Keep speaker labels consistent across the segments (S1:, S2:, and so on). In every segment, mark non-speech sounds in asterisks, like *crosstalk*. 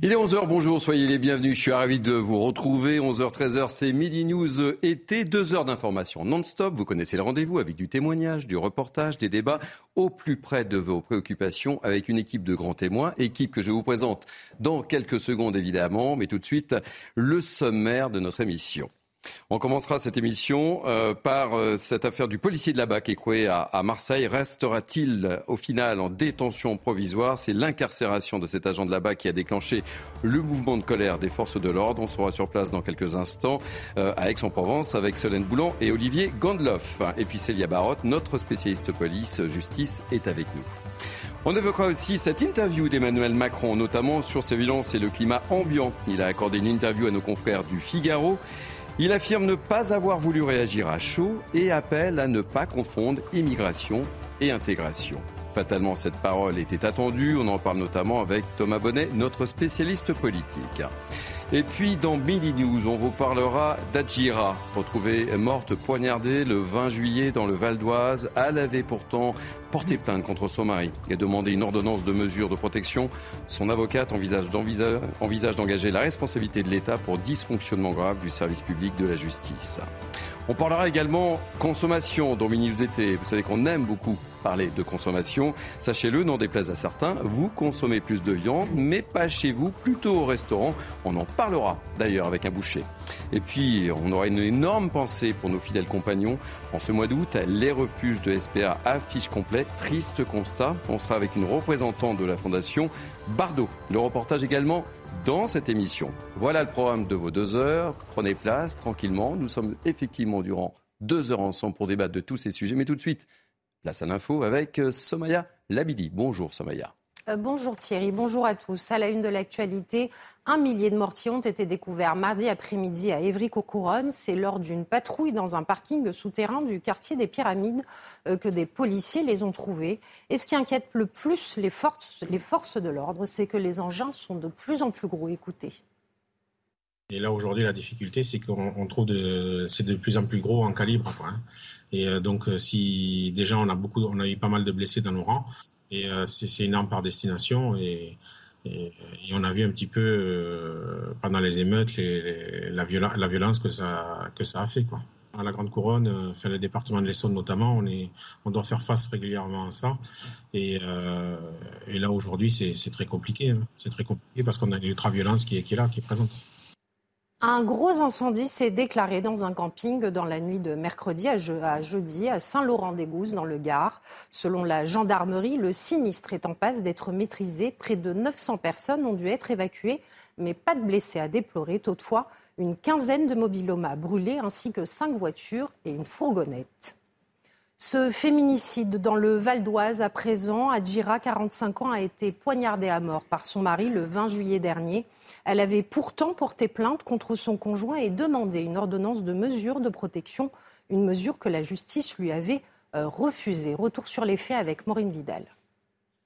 S1: Il est 11h, bonjour, soyez les bienvenus. Je suis ravi de vous retrouver. 11h, 13h, c'est Midi News été. Deux heures d'information non-stop. Vous connaissez le rendez-vous avec du témoignage, du reportage, des débats au plus près de vos préoccupations avec une équipe de grands témoins. Équipe que je vous présente dans quelques secondes évidemment. Mais tout de suite, le sommaire de notre émission. On commencera cette émission euh, par euh, cette affaire du policier de la BAC écroué à, à Marseille. Restera-t-il au final en détention provisoire? C'est l'incarcération de cet agent de la BAC qui a déclenché le mouvement de colère des forces de l'ordre. On sera sur place dans quelques instants euh, à Aix-en-Provence avec Solène Boulan et Olivier Gandloff. Et puis Célia Barotte, notre spécialiste police justice, est avec nous. On évoquera aussi cette interview d'Emmanuel Macron, notamment sur ses violences et le climat ambiant. Il a accordé une interview à nos confrères du Figaro. Il affirme ne pas avoir voulu réagir à chaud et appelle à ne pas confondre immigration et intégration. Fatalement, cette parole était attendue. On en parle notamment avec Thomas Bonnet, notre spécialiste politique. Et puis dans Midi News, on vous parlera d'Adjira, retrouvée morte poignardée le 20 juillet dans le Val d'Oise. Elle avait pourtant porté plainte contre son mari et demandé une ordonnance de mesure de protection. Son avocate envisage d'engager la responsabilité de l'État pour dysfonctionnement grave du service public de la justice. On parlera également consommation dont News était. Vous savez qu'on aime beaucoup parler de consommation. Sachez-le, n'en déplaise à certains, vous consommez plus de viande, mais pas chez vous, plutôt au restaurant. On en parlera d'ailleurs avec un boucher. Et puis, on aura une énorme pensée pour nos fidèles compagnons. En ce mois d'août, les refuges de SPA affichent complet. Triste constat. On sera avec une représentante de la Fondation Bardot. Le reportage également dans cette émission. Voilà le programme de vos deux heures. Prenez place tranquillement. Nous sommes effectivement durant deux heures ensemble pour débattre de tous ces sujets. Mais tout de suite, Place à l'info avec euh, Somaya Labidi. Bonjour Somaya.
S2: Euh, bonjour Thierry, bonjour à tous. À la une de l'actualité, un millier de mortiers ont été découverts mardi après-midi à Évry-Courcouronne. C'est lors d'une patrouille dans un parking souterrain du quartier des Pyramides euh, que des policiers les ont trouvés. Et ce qui inquiète le plus les forces, de l'ordre, c'est que les engins sont de plus en plus gros. Écoutez.
S3: Et là aujourd'hui la difficulté c'est qu'on trouve de c'est de plus en plus gros en calibre. Hein. Et euh, donc si déjà on a beaucoup on a eu pas mal de blessés dans nos rangs et euh, c'est une arme par destination et, on a vu un petit peu pendant les émeutes la, violence que ça que ça a fait quoi. À la Grande Couronne, enfin le département de l'Essonne notamment, on est on doit faire face régulièrement à ça et, là aujourd'hui c'est très compliqué hein. c'est très compliqué parce qu'on a une ultra violence qui est qui est là qui est présente.
S2: Un gros incendie s'est déclaré dans un camping dans la nuit de mercredi à, jeudi à Saint-Laurent-des-Gouzes dans le Gard. Selon la gendarmerie, le sinistre est en passe d'être maîtrisé. Près de 900 personnes ont dû être évacuées, mais pas de blessés à déplorer. Toutefois, une quinzaine de mobilomas brûlés ainsi que cinq voitures et une fourgonnette. Ce féminicide dans le Val d'Oise à présent, Adjira, 45 ans, a été poignardée à mort par son mari le 20 juillet dernier. Elle avait pourtant porté plainte contre son conjoint et demandé une ordonnance de mesure de protection, une mesure que la justice lui avait euh, refusée. Retour sur les faits avec Maureen Vidal.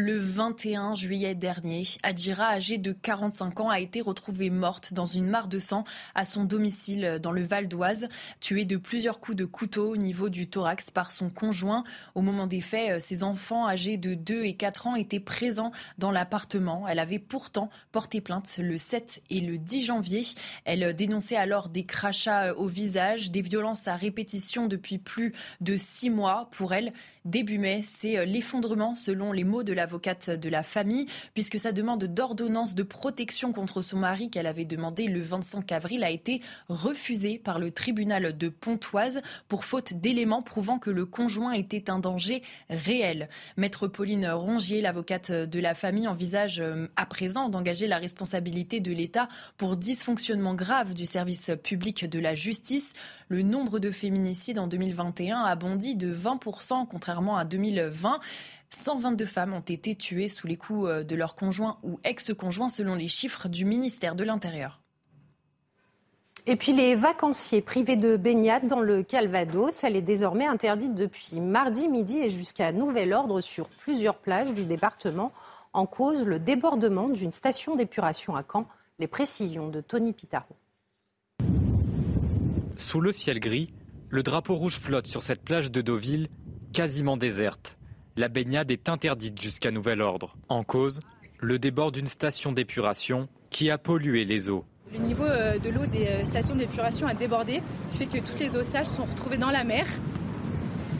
S4: Le 21 juillet dernier, Adjira, âgée de 45 ans, a été retrouvée morte dans une mare de sang à son domicile dans le Val d'Oise, tuée de plusieurs coups de couteau au niveau du thorax par son conjoint. Au moment des faits, ses enfants âgés de 2 et 4 ans étaient présents dans l'appartement. Elle avait pourtant porté plainte le 7 et le 10 janvier. Elle dénonçait alors des crachats au visage, des violences à répétition depuis plus de six mois. Pour elle, début mai, c'est l'effondrement selon les mots de la avocate de la famille, puisque sa demande d'ordonnance de protection contre son mari qu'elle avait demandé le 25 avril a été refusée par le tribunal de Pontoise pour faute d'éléments prouvant que le conjoint était un danger réel. Maître Pauline Rongier, l'avocate de la famille, envisage euh, à présent d'engager la responsabilité de l'État pour dysfonctionnement grave du service public de la justice. Le nombre de féminicides en 2021 a bondi de 20%, contrairement à 2020. 122 femmes ont été tuées sous les coups euh, de leur conjoint ou ex-conjoint selon les chiffres du ministère de l'Intérieur.
S2: Et puis les vacanciers privés de baignade dans le Calvados, elle est désormais interdite depuis mardi midi et jusqu'à nouvel ordre sur plusieurs plages du département en cause le débordement d'une station d'épuration à Caen. Les précisions de Tony Pitaro.
S5: Sous le ciel gris, le drapeau rouge flotte sur cette plage de Deauville, quasiment déserte la baignade est interdite jusqu'à nouvel ordre. En cause, le débord d'une station d'épuration qui a pollué les eaux.
S6: Le niveau euh, de l'eau des euh, stations d'épuration a débordé, ce qui fait que toutes les eaux sages sont retrouvées dans la mer.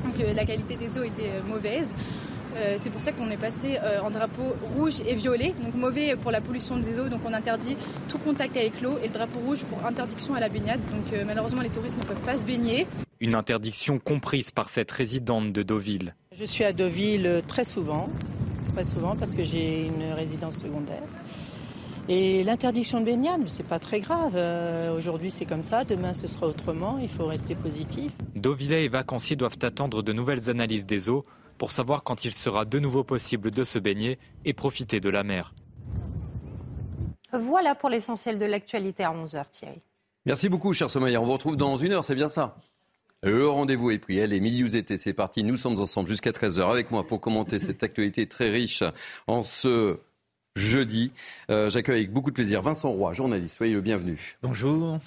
S6: Donc euh, la qualité des eaux était mauvaise. C'est pour ça qu'on est passé en drapeau rouge et violet. Donc mauvais pour la pollution des eaux, donc on interdit tout contact avec l'eau et le drapeau rouge pour interdiction à la baignade. Donc malheureusement les touristes ne peuvent pas se baigner.
S5: Une interdiction comprise par cette résidente de Deauville.
S7: Je suis à Deauville très souvent, très souvent parce que j'ai une résidence secondaire. Et l'interdiction de baignade, c'est pas très grave. Euh, aujourd'hui, c'est comme ça. Demain, ce sera autrement. Il faut rester positif.
S5: Deauvillais et vacanciers doivent attendre de nouvelles analyses des eaux pour savoir quand il sera de nouveau possible de se baigner et profiter de la mer.
S2: Voilà pour l'essentiel de l'actualité à 11h, Thierry.
S1: Merci beaucoup, cher Sommeil. On vous retrouve dans une heure, c'est bien ça? Le rendez-vous est pris. Elle est milieu été, c'est parti. Nous sommes ensemble jusqu'à 13h avec moi pour commenter cette actualité très riche en ce jeudi. Euh, j'accueille avec beaucoup de plaisir Vincent Roy, journaliste. Soyez le bienvenu.
S8: Bonjour.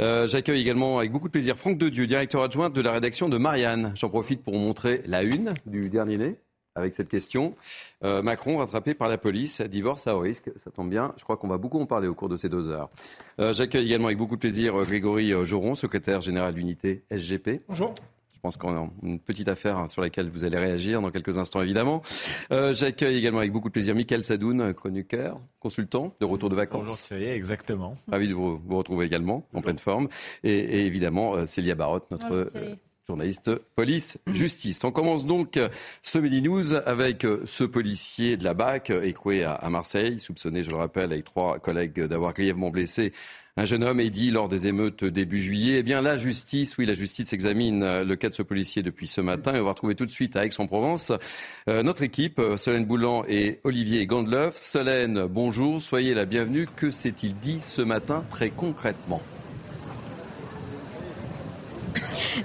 S1: Euh, j'accueille également avec beaucoup de plaisir Franck Dedieu, directeur adjoint de la rédaction de Marianne. J'en profite pour montrer la une du dernier né avec cette question. Euh, Macron rattrapé par la police, divorce à haut risque, ça tombe bien. Je crois qu'on va beaucoup en parler au cours de ces deux heures. J'accueille également avec beaucoup de plaisir Grégory Joron, secrétaire général d'unité SGP.
S9: Bonjour.
S1: Je pense qu'on a une petite affaire sur laquelle vous allez réagir dans quelques instants, évidemment. Euh, j'accueille également avec beaucoup de plaisir Michael Sadoun, chroniqueur, consultant de retour de vacances.
S8: Bonjour Thierry, exactement.
S1: Ravi de vous, retrouver également, en pleine forme. Et, évidemment, euh, Célia Barotte, notre euh, journaliste police-justice. On commence donc ce Midi News avec ce policier de la BAC, écroué à Marseille, soupçonné, je le rappelle, avec trois collègues d'avoir grièvement blessé un jeune homme est dit lors des émeutes début juillet. Eh bien, la justice, oui, la justice examine euh, le cas de ce policier depuis ce matin et on va retrouver tout de suite à Aix-en-Provence euh, notre équipe, euh, Solène Boulan et Olivier Gandleuf. Solène, bonjour, soyez la bienvenue. Que s'est-il dit ce matin très concrètement?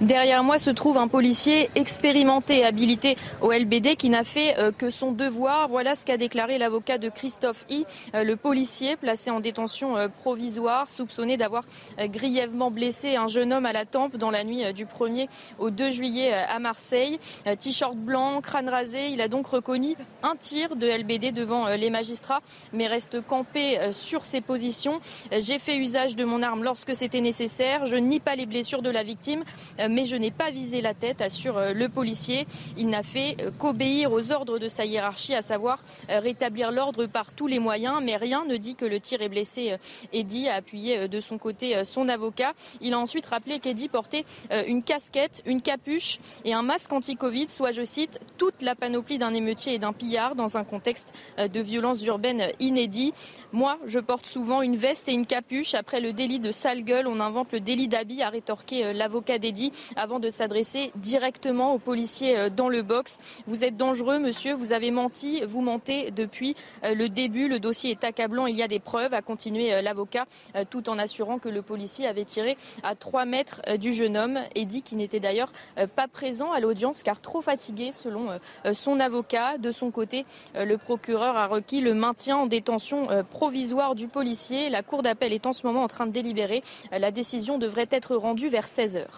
S10: Derrière moi se trouve un policier expérimenté habilité au LBD qui n'a fait euh, que son devoir. Voilà ce qu'a déclaré l'avocat de Christophe I, euh, le policier placé en détention euh, provisoire, soupçonné d'avoir grièvement blessé un jeune homme à la tempe dans la nuit du 1er au 2 juillet à Marseille. T-shirt blanc, crâne rasé, il a donc reconnu un tir de LBD devant les magistrats, mais reste campé sur ses positions. J'ai fait usage de mon arme lorsque c'était nécessaire. Je nie pas les blessures de la victime. Euh, mais je n'ai pas visé la tête, assure euh, le policier. Il n'a fait euh, qu'obéir aux ordres de sa hiérarchie, à savoir rétablir l'ordre par tous les moyens, mais rien ne dit que le tir est blessé. Eddy a appuyé de son côté son avocat. Il a ensuite rappelé qu'Eddy portait une casquette, une capuche et un masque anti-Covid, soit, je cite, toute la panoplie d'un émeutier et d'un pillard dans un contexte de violence urbaine inédit. Moi, je porte souvent une veste et une capuche. Après le délit de sale gueule, on invente le délit d'habit, a rétorqué l'avocat d'Eddy avant de s'adresser directement aux policiers euh, dans le box. Vous êtes dangereux, monsieur, vous avez menti, vous mentez depuis euh, le début. Le dossier est accablant, il y a des preuves, a continué euh, l'avocat, tout en assurant que le policier avait tiré à 3 mètres du jeune homme et dit qu'il n'était d'ailleurs pas présent à l'audience car trop fatigué selon son avocat. De son côté, le procureur a requis le maintien en détention provisoire du policier. La cour d'appel est en ce moment en train de délibérer. La décision devrait être rendue vers 16 heures.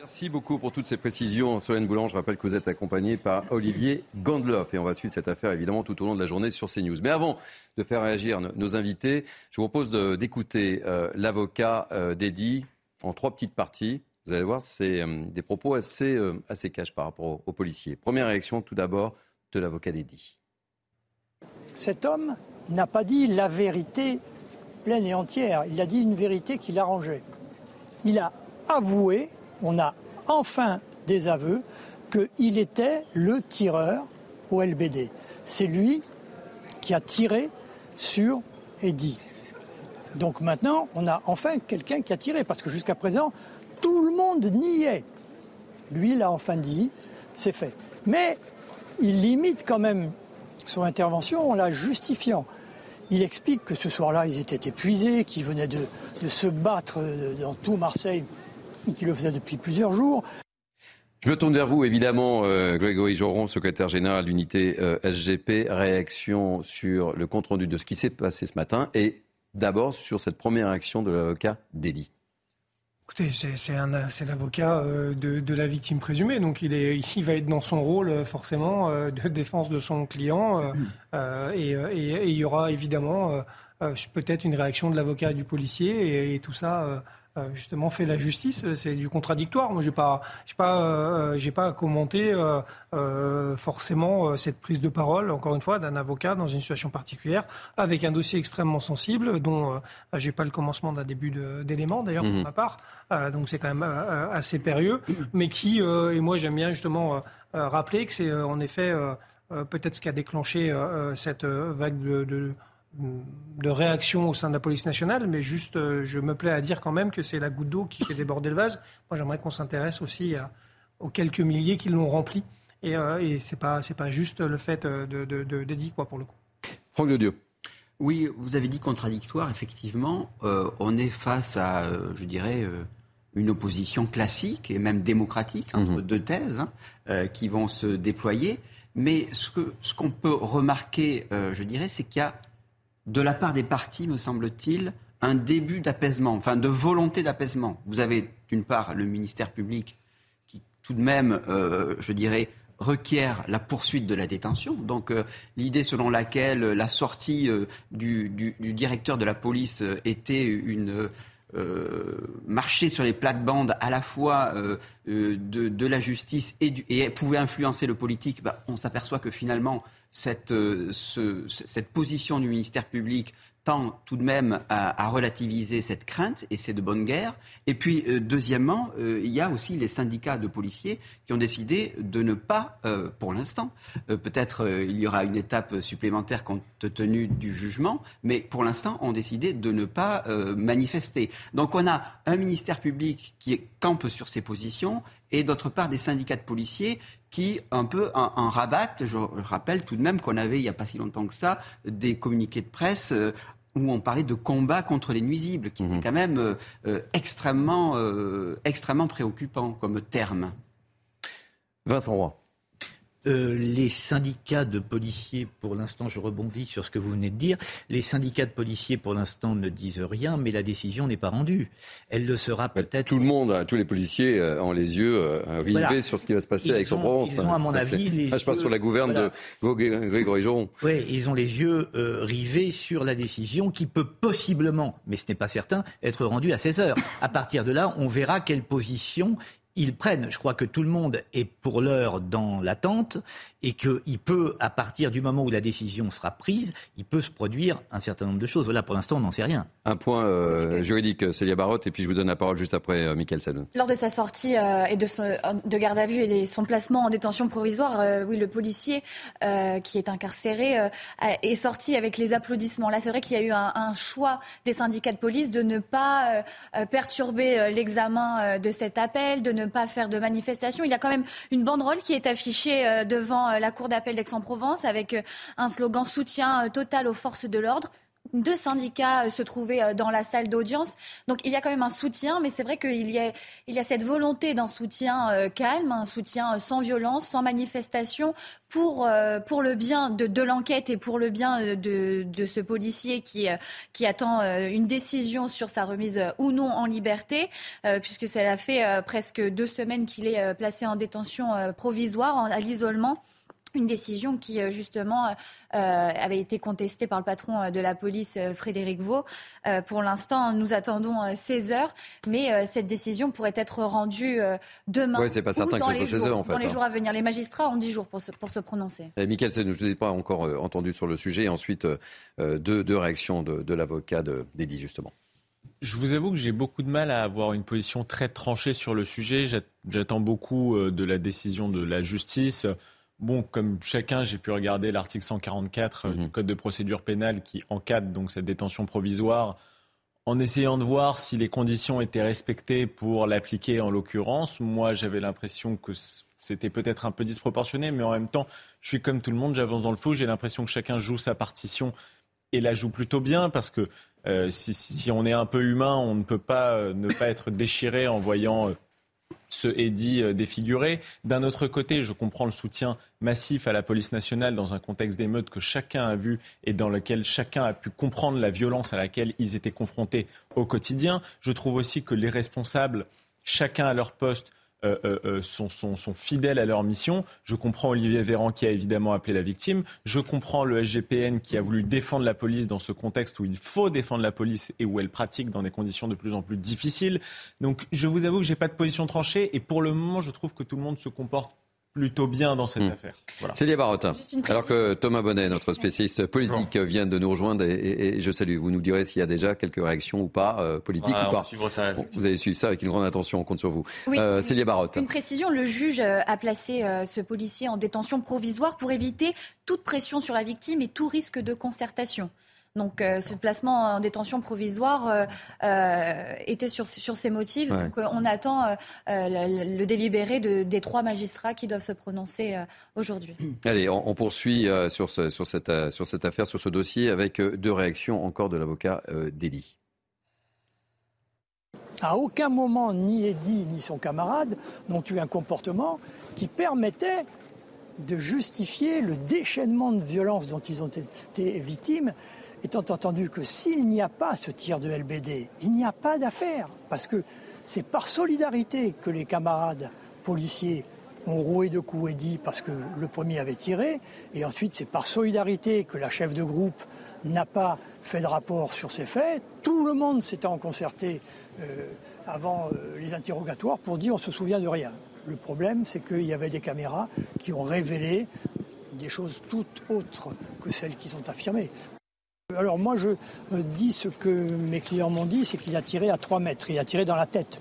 S1: Merci beaucoup pour toutes ces précisions. Solène Boulan, je rappelle que vous êtes accompagné par Olivier Gandloff et on va suivre cette affaire évidemment tout au long de la journée sur CNews. Mais avant de faire réagir nos invités, je vous propose d'écouter euh, l'avocat euh, en trois petites parties. Vous allez voir, c'est euh, des propos assez, assez cash par rapport aux, policiers. Première réaction tout d'abord de l'avocat d'Eddy.
S11: Cet homme n'a pas dit la vérité pleine et entière. Il a dit une vérité qui l'arrangeait. Il a avoué on a enfin des aveux qu'il était le tireur au LBD. C'est lui qui a tiré sur Eddy. Donc maintenant, on a enfin quelqu'un qui a tiré, parce que jusqu'à présent, tout le monde niait. Lui, il a enfin dit, c'est fait. Mais il limite quand même son intervention en la justifiant. Il explique que ce soir-là, ils étaient épuisés, qu'ils venaient de, de se battre dans tout Marseille qui le faisait depuis plusieurs jours.
S1: Je me tourne vers vous, évidemment, euh, Grégory Joron, secrétaire général de l'unité euh, SGP. Réaction sur le compte-rendu de ce qui s'est passé ce matin et d'abord sur cette première action de l'avocat d'Eddie.
S9: Écoutez, c'est l'avocat euh, de, la victime présumée, donc il, est, il va être dans son rôle forcément de défense de son client et, il y aura évidemment peut-être une réaction de l'avocat et du policier, et, tout ça euh, justement fait la justice. C'est du contradictoire. Moi, j'ai pas, j'ai pas, euh, j'ai pas commenté euh, forcément cette prise de parole, encore une fois, d'un avocat dans une situation particulière, avec un dossier extrêmement sensible, dont j'ai pas le commencement d'un début d'éléments d'ailleurs pour mhm. ma part. donc c'est quand même assez périlleux, mais qui, et moi j'aime bien justement rappeler que c'est en effet peut-être ce qui a déclenché cette vague de de réaction au sein de la police nationale, mais juste, euh, je me plais à dire quand même que c'est la goutte d'eau qui fait déborder le vase. Moi, j'aimerais qu'on s'intéresse aussi aux quelques milliers qui l'ont rempli. Et, euh, et c'est pas, c'est pas juste le fait de, de, quoi, pour le coup.
S1: Franck de Dieu.
S8: Oui, vous avez dit contradictoire, effectivement. Euh, on est face à, je dirais, une opposition classique et même démocratique entre mhm. deux thèses hein, qui vont se déployer. Mais ce, que, ce qu'on peut remarquer, je dirais, c'est qu'il y a de la part des partis, me semble-t-il, un début d'apaisement, enfin de volonté d'apaisement. Vous avez d'une part le ministère public qui tout de même, euh, je dirais, requiert la poursuite de la détention. Donc euh, l'idée selon laquelle la sortie euh, du, directeur de la police était une marché sur les plates-bandes à la fois de, la justice et, pouvait influencer le politique, bah, on s'aperçoit que finalement cette, euh, cette position du ministère public tend tout de même à, relativiser cette crainte, et c'est de bonne guerre. Et puis, euh, deuxièmement, euh, il y a aussi les syndicats de policiers qui ont décidé de ne pas, pour l'instant, peut-être il y aura une étape supplémentaire compte tenu du jugement, mais pour l'instant, ont décidé de ne pas manifester. Donc, on a un ministère public qui campe sur ses positions et d'autre part des syndicats de policiers qui un peu en, rabattent. Je rappelle tout de même qu'on avait il n'y a pas si longtemps que ça des communiqués de presse euh, où on parlait de combat contre les nuisibles, qui était mhm. quand même euh, euh, extrêmement, extrêmement préoccupant comme terme.
S1: Vincent Roy.
S12: Euh, les syndicats de policiers, pour l'instant, je rebondis sur ce que vous venez de dire, les syndicats de policiers, pour l'instant, ne disent rien, mais la décision n'est pas rendue. Elle le sera peut-être.
S1: Tout le monde, hein, tous les policiers euh, ont les yeux euh, rivés sur ce qui va se passer avec son provence
S12: Ils ont, à mon avis, les
S1: ah, Je sur la gouverne de Grégory Joron.
S12: Oui, ils ont les yeux rivés sur la décision qui peut possiblement, mais ce n'est pas certain, être rendue à 16 heures. À partir de là, on verra quelle position ils prennent. Je crois que tout le monde est pour l'heure dans l'attente et qu'il peut, à partir du moment où la décision sera prise, il peut se produire un certain nombre de choses. Voilà, pour l'instant, on n'en sait rien.
S1: Un point euh, juridique, Célia Barotte, et puis je vous donne la parole juste après, euh, Michael Saloun.
S13: Lors de sa sortie euh, et de, de, garde à vue et de son placement en détention provisoire, oui, le policier qui est incarcéré est sorti avec les applaudissements. Là, c'est vrai qu'il y a eu un, un, choix des syndicats de police de ne pas perturber l'examen de cet appel, de ne pas faire de manifestation. Il y a quand même une banderole qui est affichée devant euh, la Cour d'appel d'Aix-en-Provence avec euh, un slogan soutien euh, total aux forces de l'ordre deux syndicats se trouvaient dans la salle d'audience. Donc il y a quand même un soutien, mais c'est vrai qu'il y a, cette volonté d'un soutien calme, un soutien sans violence, sans manifestation, pour, le bien de, l'enquête et pour le bien de, ce policier qui, attend une décision sur sa remise ou non en liberté, puisque ça a fait presque deux semaines qu'il est placé en détention provisoire, à l'isolement. Une décision qui, euh, justement, euh, avait été contestée par le patron euh, de la police, Frédéric Vaux. pour l'instant, nous attendons 16 heures, mais cette décision pourrait être rendue demain.
S1: Oui, c'est pas certain
S13: que
S1: ce soit 16 heures,
S13: en fait. Dans les hein. jours à venir. Les magistrats ont 10 jours pour se, pour se prononcer.
S1: Et Michael, je ne vous ai pas encore entendu sur le sujet. ensuite, deux, réactions de, de l'avocat d'Eddie, justement.
S14: Je vous avoue que j'ai beaucoup de mal à avoir une position très tranchée sur le sujet. J'attends beaucoup de la décision de la justice. Bon, comme chacun, j'ai pu regarder l'article 144 euh, du mhm. Code de procédure pénale qui encadre donc cette détention provisoire en essayant de voir si les conditions étaient respectées pour l'appliquer en l'occurrence. Moi, j'avais l'impression que c'était peut-être un peu disproportionné, mais en même temps, je suis comme tout le monde, j'avance dans le flou, j'ai l'impression que chacun joue sa partition et la joue plutôt bien parce que euh, si, on est un peu humain, on ne peut pas euh, ne pas être déchiré en voyant ce dit euh, défiguré. D'un autre côté, je comprends le soutien massif à la police nationale dans un contexte d'émeute que chacun a vu et dans lequel chacun a pu comprendre la violence à laquelle ils étaient confrontés au quotidien. Je trouve aussi que les responsables, chacun à leur poste, euh, euh, euh, sont, fidèles à leur mission. Je comprends Olivier Véran qui a évidemment appelé la victime. Je comprends le SGPN qui a voulu défendre la police dans ce contexte où il faut défendre la police et où elle pratique dans des conditions de plus en plus difficiles. Donc je vous avoue que j'ai pas de position tranchée et pour le moment je trouve que tout le monde se comporte plutôt bien dans cette hmm. affaire.
S1: Voilà. Célia Barotte, alors que Thomas Bonnet, notre spécialiste politique, vient de nous rejoindre et, je salue. Vous nous direz s'il y a déjà quelques réactions ou pas, euh, politiques ou pas. vous allez suivre ça avec une grande attention, on compte sur vous.
S13: Euh, Célia Barotte. Une précision, le juge euh, a placé ce policier en détention provisoire pour éviter toute pression sur la victime et tout risque de concertation. Donc euh, ce placement en détention provisoire euh, euh, était sur, sur ces motifs. Donc on attend le, délibéré de, des trois magistrats qui doivent se prononcer aujourd'hui. *clears throat*
S1: Allez, on, poursuit sur, ce, sur, cette, sur cette affaire, sur ce dossier, avec deux réactions encore de l'avocat d'Eddie.
S11: À aucun moment, ni Eddie ni son camarade n'ont eu un comportement qui permettait de justifier le déchaînement de violence dont ils ont été victimes étant entendu que s'il n'y a pas ce tir de LBD, il n'y a pas d'affaire, parce que c'est par solidarité que les camarades policiers ont roué de coups et dit parce que le premier avait tiré, et ensuite c'est par solidarité que la chef de groupe n'a pas fait de rapport sur ces faits. Tout le monde s'était en concerté euh, avant euh, les interrogatoires pour dire on se souvient de rien. Le problème, c'est qu'il y avait des caméras qui ont révélé des choses toutes autres que celles qui sont affirmées. Alors moi je dis ce que mes clients m'ont dit, c'est qu'il a tiré à 3 mètres, il a tiré dans la tête.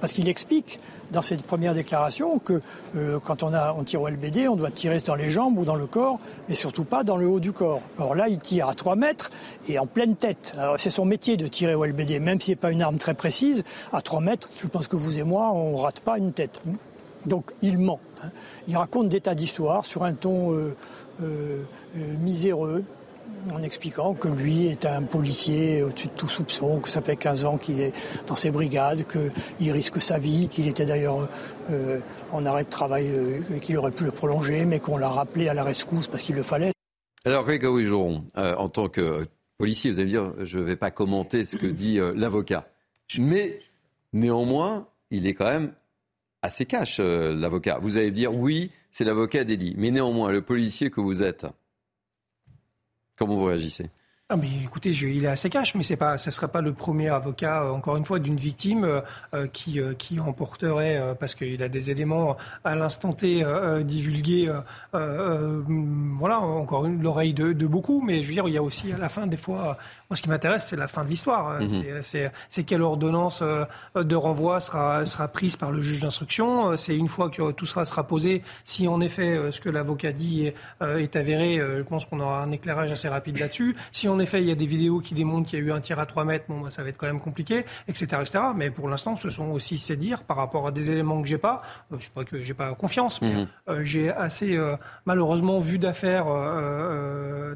S11: Parce qu'il explique dans cette première déclaration que euh, quand on, a, on tire au LBD, on doit tirer dans les jambes ou dans le corps, mais surtout pas dans le haut du corps. Alors là, il tire à 3 mètres et en pleine tête. C'est son métier de tirer au LBD, même si ce n'est pas une arme très précise. À 3 mètres, je pense que vous et moi, on ne rate pas une tête. Donc il ment. Hein. Il raconte des tas d'histoires sur un ton euh, euh, miséreux, en expliquant que lui est un policier au-dessus de tout soupçon, que ça fait 15 ans qu'il est dans ses brigades, qu'il risque sa vie, qu'il était d'ailleurs euh, en arrêt de travail euh, et qu'il aurait pu le prolonger, mais qu'on l'a rappelé à la rescousse parce qu'il le fallait.
S1: Alors, Grégory Joron, euh, en tant que policier, vous allez me dire, je ne vais pas commenter ce que dit l'avocat. Mais néanmoins, il est quand même assez cash, l'avocat. Vous allez me dire, oui, c'est l'avocat dédié. Mais néanmoins, le policier que vous êtes, Comment vous réagissez?
S9: Ah mais écoutez, il est assez cash, mais c'est pas, ce serait pas le premier avocat, euh, encore une fois, d'une victime euh, euh, qui qui emporterait parce qu'il a des éléments à l'instant T divulgués, voilà, encore une l'oreille de, de, beaucoup. Mais je veux dire, il y a aussi à la fin des fois, moi ce qui m'intéresse, c'est la fin de l'histoire. Mhm. C'est quelle ordonnance de renvoi sera sera prise par le juge d'instruction. C'est une fois que tout sera sera posé, si en effet ce que l'avocat dit est, est avéré, je pense qu'on aura un éclairage assez rapide là-dessus. Si on effet, il y a des vidéos qui démontrent qu'il y a eu un tir à 3 mètres, bon, bah, ça va être quand même compliqué, etc., etc. Mais pour l'instant, ce sont aussi ces dires par rapport à des éléments que j'ai pas. Euh, je sais pas que j'ai pas confiance, mais mhm. euh, j'ai assez euh, malheureusement vu d'affaires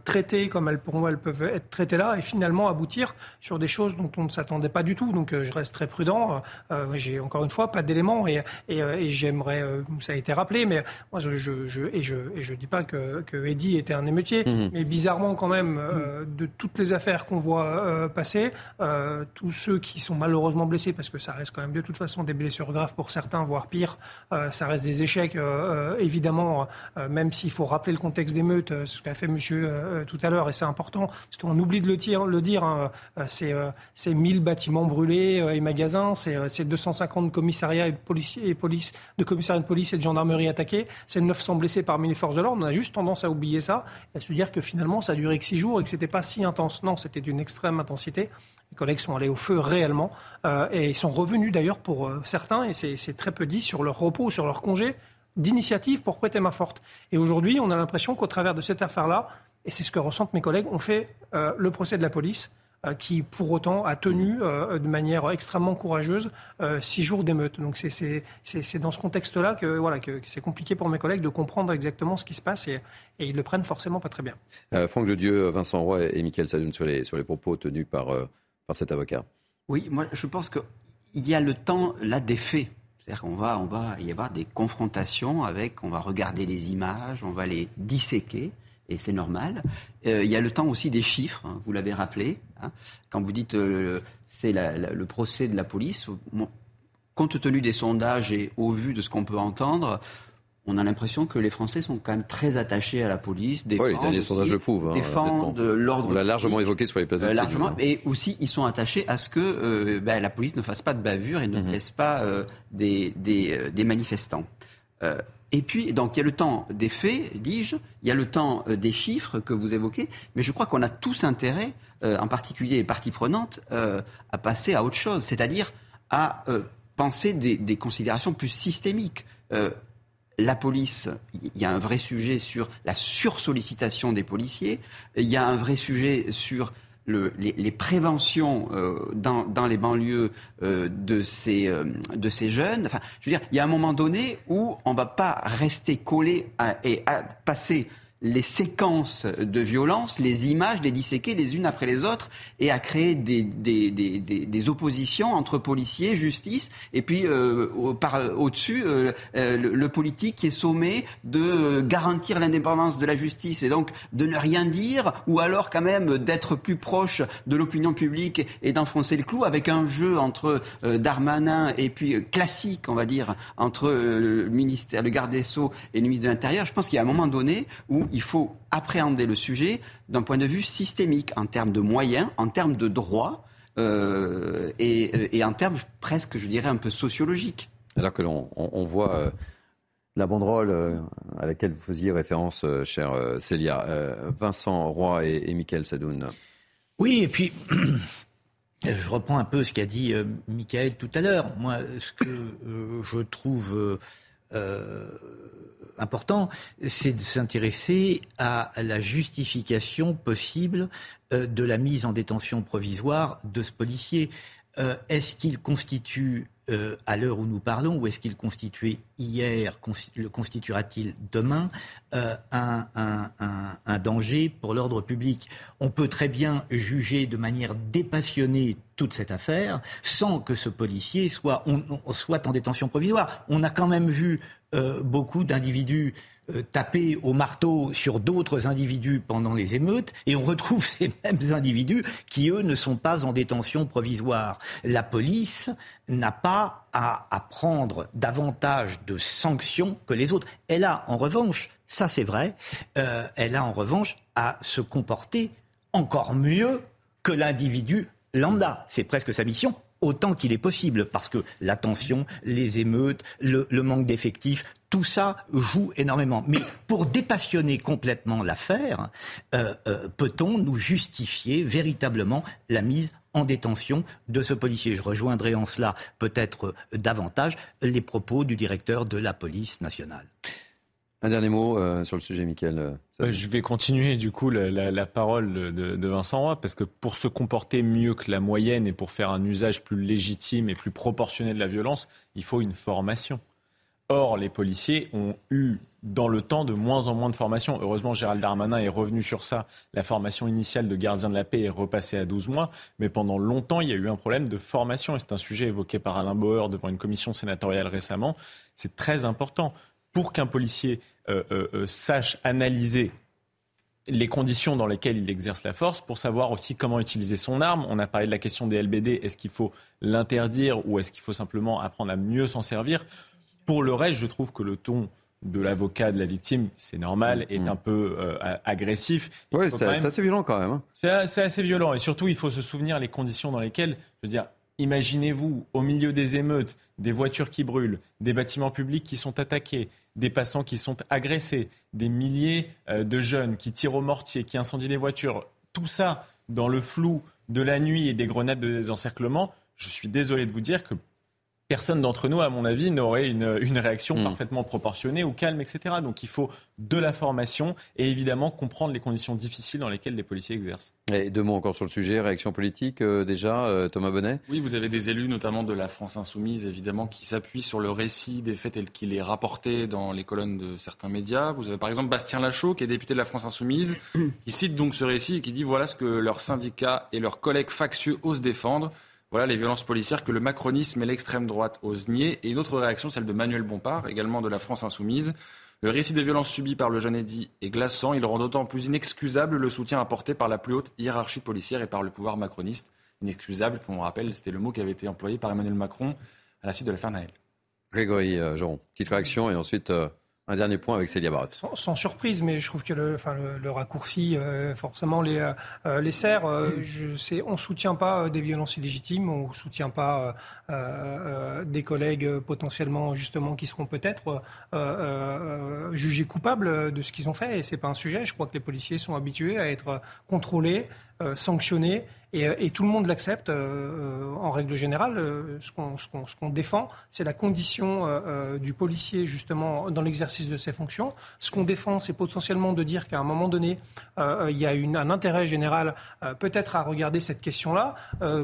S9: traitées comme elles pour moi elles peuvent être traitées là et finalement aboutir sur des choses dont on ne s'attendait pas du tout. Donc je reste très prudent. j'ai encore une fois pas d'éléments et, et, j'aimerais, ça a été rappelé, mais moi je, je, et je et je dis pas que, que Eddie était un émeutier, mhm. mais bizarrement quand même de toutes les affaires qu'on voit euh, passer, euh, tous ceux qui sont malheureusement blessés, parce que ça reste quand même de toute façon des blessures graves pour certains, voire pire, euh, ça reste des échecs, évidemment, même s'il faut rappeler le contexte des meutes, ce qu'a fait monsieur tout à l'heure, et c'est important, parce qu'on oublie de le, dire, le dire hein, c'est 1000 bâtiments brûlés et magasins, c'est 250 commissariats et, policiers, et police, de commissariats de police et de gendarmerie attaqués, c'est 900 blessés parmi les forces de l'ordre, on a juste tendance à oublier ça, et à se dire que finalement ça a duré que 6 jours et que c'était pas si intense. Non, c'était d'une extrême intensité. Les collègues sont allés au feu réellement euh, et ils sont revenus d'ailleurs pour euh, certains, et c'est très peu dit, sur leur repos, sur leur congé d'initiative pour prêter main forte. Et aujourd'hui, on a l'impression qu'au travers de cette affaire-là, et c'est ce que ressentent mes collègues, on fait euh, le procès de la police qui pour autant a tenu euh, de manière extrêmement courageuse euh, six jours d'émeute. Donc c'est dans ce contexte-là que, voilà, que, c'est compliqué pour mes collègues de comprendre exactement ce qui se passe et, et ils le prennent forcément pas très bien.
S1: Franck Dieu, Vincent Roy et Mickaël Sadoun sur les, sur les propos tenus par, par cet avocat.
S8: Oui, moi je pense qu'il y a le temps là des faits. C'est-à-dire qu'on va, on va y avoir des confrontations avec, on va regarder les images, on va les disséquer et c'est normal. Euh, il y a le temps aussi des chiffres, hein, vous l'avez rappelé. Hein. Quand vous dites euh, c'est le procès de la police, compte tenu des sondages et au vu de ce qu'on peut entendre, on a l'impression que les Français sont quand même très attachés à la police.
S1: Défendent oui, les derniers sondages le prouvent.
S8: Hein, défendent l'ordre.
S1: On l'a largement évoqué sur les plateaux. Euh,
S8: largement, et aussi ils sont attachés à ce que euh, ben, la police ne fasse pas de bavure et ne mhm. laisse pas des, des, des, manifestants. Et puis, donc, il y a le temps des faits, dis-je, il y a le temps des chiffres que vous évoquez, mais je crois qu'on a tous intérêt, en particulier les parties prenantes, à passer à autre chose, c'est-à-dire à penser des, des, considérations plus systémiques. La police, il y a un vrai sujet sur la sursollicitation des policiers, il y a un vrai sujet sur les, préventions euh, dans, les banlieues euh, de, ces, euh, de ces jeunes. Enfin, je veux dire, il y a un moment donné où on va pas rester collé et à passer les séquences de violence, les images, les disséquer les unes après les autres et à créer des, des, des, des oppositions entre policiers, justice et puis euh, au-dessus euh, euh, le, politique qui est sommé de garantir l'indépendance de la justice et donc de ne rien dire ou alors quand même d'être plus proche de l'opinion publique et d'enfoncer le clou avec un jeu entre Darmanin et puis classique on va dire entre le ministère, le garde des sceaux et le ministre de l'Intérieur. Je pense qu'il y a un moment donné où il faut appréhender le sujet d'un point de vue systémique, en termes de moyens, en termes de droits euh, et, en termes presque, je dirais, un peu sociologiques.
S1: Alors que l'on on, voit euh, la banderole euh, à laquelle vous faisiez référence, cher Célia, Vincent Roy et, et Michael Sadoun.
S12: Oui, et puis *coughs* je reprends un peu ce qu'a dit Michael tout à l'heure. Moi, ce que je trouve important, c'est de s'intéresser à la justification possible euh, de la mise en détention provisoire de ce policier. Euh, est-ce qu'il constitue, euh, à l'heure où nous parlons, ou est-ce qu'il constituait hier, le constituera-t-il demain, un, un, danger pour l'ordre public? On peut très bien juger de manière dépassionnée toute cette affaire sans que ce policier soit, soit en détention provisoire. On a quand même vu euh, beaucoup d'individus euh, taper au marteau sur d'autres individus pendant les émeutes, et on retrouve *laughs* ces mêmes individus qui, eux, ne sont pas en détention provisoire. La police n'a pas à, prendre davantage de sanctions que les autres. Elle a, en revanche, ça c'est vrai, euh, elle a en revanche à se comporter encore mieux que l'individu lambda. C'est presque sa mission autant qu'il est possible, parce que la tension, les émeutes, le, manque d'effectifs, tout ça joue énormément. Mais pour dépassionner complètement l'affaire, euh, euh, peut-on nous justifier véritablement la mise en détention de ce policier? Je rejoindrai en cela peut-être davantage les propos du directeur de la police nationale.
S1: Un dernier mot euh, sur le sujet, Michael.
S14: Euh, je vais continuer du coup la, parole de, Vincent Roy, parce que pour se comporter mieux que la moyenne et pour faire un usage plus légitime et plus proportionné de la violence, il faut une formation. Or, les policiers ont eu dans le temps de moins en moins de formation. Heureusement, Gérald Darmanin est revenu sur ça. La formation initiale de gardien de la paix est repassée à 12 mois. Mais pendant longtemps, il y a eu un problème de formation. Et c'est un sujet évoqué par Alain Bauer devant une commission sénatoriale récemment. C'est très important pour qu'un policier euh, euh, euh, sache analyser les conditions dans lesquelles il exerce la force pour savoir aussi comment utiliser son arme. On a parlé de la question des LBD. Est-ce qu'il faut l'interdire ou est-ce qu'il faut simplement apprendre à mieux s'en servir? Pour le reste, je trouve que le ton de l'avocat de la victime, c'est normal, est mm. un peu agressif.
S1: Oui, c'est assez violent quand même. Hein.
S14: C'est assez violent. Et surtout, il faut se souvenir les conditions dans lesquelles, je veux dire, imaginez-vous, au milieu des émeutes, des voitures qui brûlent, des bâtiments publics qui sont attaqués, des passants qui sont agressés, des milliers euh, de jeunes qui tirent au mortier, qui incendient des voitures, tout ça dans le flou de la nuit et des grenades de désencerclement, je suis désolé de vous dire que personne d'entre nous, à mon avis, n'aurait une, une réaction mm. parfaitement proportionnée ou calme, etc. Donc il faut de la formation et évidemment comprendre les conditions difficiles dans lesquelles les policiers exercent.
S1: Et deux mots encore sur le sujet, réaction politique euh, déjà, euh, Thomas Bonnet?
S15: Oui, vous avez des élus, notamment de la France insoumise, évidemment, qui s'appuient sur le récit des faits tels qu'il est rapporté dans les colonnes de certains médias. Vous avez par exemple Bastien Lachaud, qui est député de la France insoumise, qui cite donc ce récit et qui dit voilà ce que leurs syndicats et leurs collègues factieux osent défendre. Voilà les violences policières que le macronisme et l'extrême droite osent nier. Et une autre réaction, celle de Manuel Bompard, également de la France insoumise. Le récit des violences subies par le jeune Eddy est glaçant. Il rend d'autant plus inexcusable le soutien apporté par la plus haute hiérarchie policière et par le pouvoir macroniste. Inexcusable, comme on rappelle, c'était le mot qui avait été employé par Emmanuel Macron à la suite de l'affaire Naël.
S1: Grégory Jean, petite réaction et ensuite un dernier point avec Célia Barotte.
S9: Sans, surprise, mais je trouve que le, enfin, le, raccourci euh, forcément les, euh, euh, les sert. je sais, on ne soutient pas des violences illégitimes, on ne soutient pas des collègues potentiellement justement qui seront peut-être jugés coupables de ce qu'ils ont fait. Et c'est pas un sujet. Je crois que les policiers sont habitués à être contrôlés, sanctionnés euh, et, tout le monde l'accepte. Euh, en règle générale, euh, ce qu'on défend, c'est la condition du policier, justement, dans l'exercice de ses fonctions. Ce qu'on défend, c'est potentiellement de dire qu'à un moment donné, il y a une, un intérêt général peut-être à regarder cette question-là.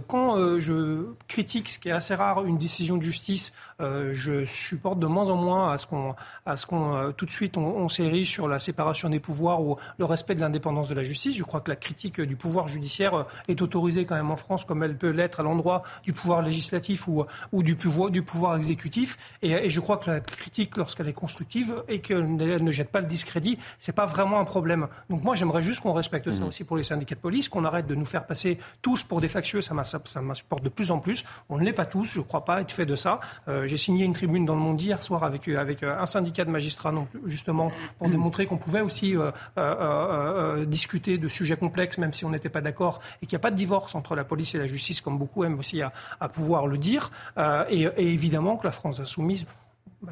S9: quand je critique, ce qui est assez rare, une décision de justice, je supporte de moins en moins à ce qu'on, à ce qu'on tout de suite, on, on s'érige sur la séparation des pouvoirs ou le respect de l'indépendance de la justice. Je crois que la critique du pouvoir judiciaire est autorisée quand même en France, comme elle peut l'être à l'endroit du pouvoir législatif ou, ou du, pouvoir, du pouvoir exécutif. Et, je crois que la critique, lorsqu'elle est constructive et qu'elle ne jette pas le discrédit, c'est pas vraiment un problème. Donc moi, j'aimerais juste qu'on respecte ça mmh. aussi pour les syndicats de police, qu'on arrête de nous faire passer tous pour des factieux. Ça m'insupporte de plus en plus. On ne l'est pas tous. Je ne crois pas être fait de ça. Euh, j'ai signé une tribune dans le Monde hier soir avec, avec euh, un syndicat de magistrats, non, justement, pour démontrer qu'on pouvait aussi euh, discuter de sujets complexes, même si on n'était pas d'accord, et qu'il n'y a pas de divorce entre la police et la justice, comme beaucoup aiment aussi à, pouvoir le dire. Euh, et, évidemment que la France insoumise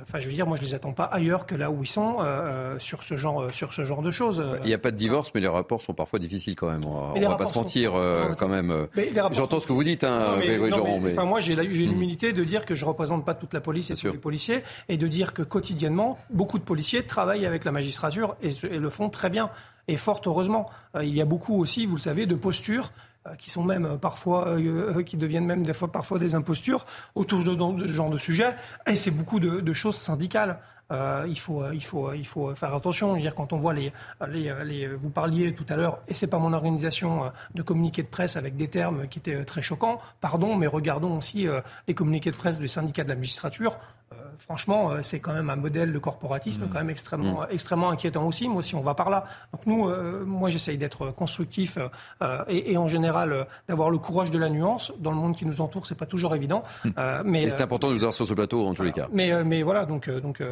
S9: Enfin, je veux dire, moi, je les attends pas ailleurs que là où ils sont euh, euh, sur ce genre, sur ce genre de choses.
S1: Il n'y a pas de divorce, mais les rapports sont parfois difficiles quand même. On ne va pas se mentir quand même. J'entends ce que vous dites, hein,
S9: Enfin, moi, j'ai hmm. l'humilité de dire que je représente pas toute la police et tous les policiers, et de dire que quotidiennement, beaucoup de policiers travaillent avec la magistrature et, et le font très bien. Et fort heureusement, il y a beaucoup aussi, vous le savez, de postures euh, qui sont même euh, parfois, euh, qui deviennent même des fois parfois des impostures autour de, ce genre de sujet. Et c'est beaucoup de, choses syndicales. il, faut, faire attention. Dire, quand on voit les, vous parliez tout à l'heure, et c'est pas mon organisation, de communiqués de presse avec des termes qui étaient très choquants. Pardon, mais regardons aussi les communiqués de presse du syndicat de la magistrature franchement, euh, c'est quand même un modèle de corporatisme mmh. quand même extrêmement, mmh. extrêmement inquiétant aussi. Moi aussi, on va par là. Donc nous, euh, moi, j'essaye d'être constructif euh, et, en général d'avoir le courage de la nuance. Dans le monde qui nous entoure, c'est pas toujours évident.
S1: Mmh. mais c'est important de nous avoir sur ce plateau en tous les cas.
S9: Mais, mais voilà, donc, donc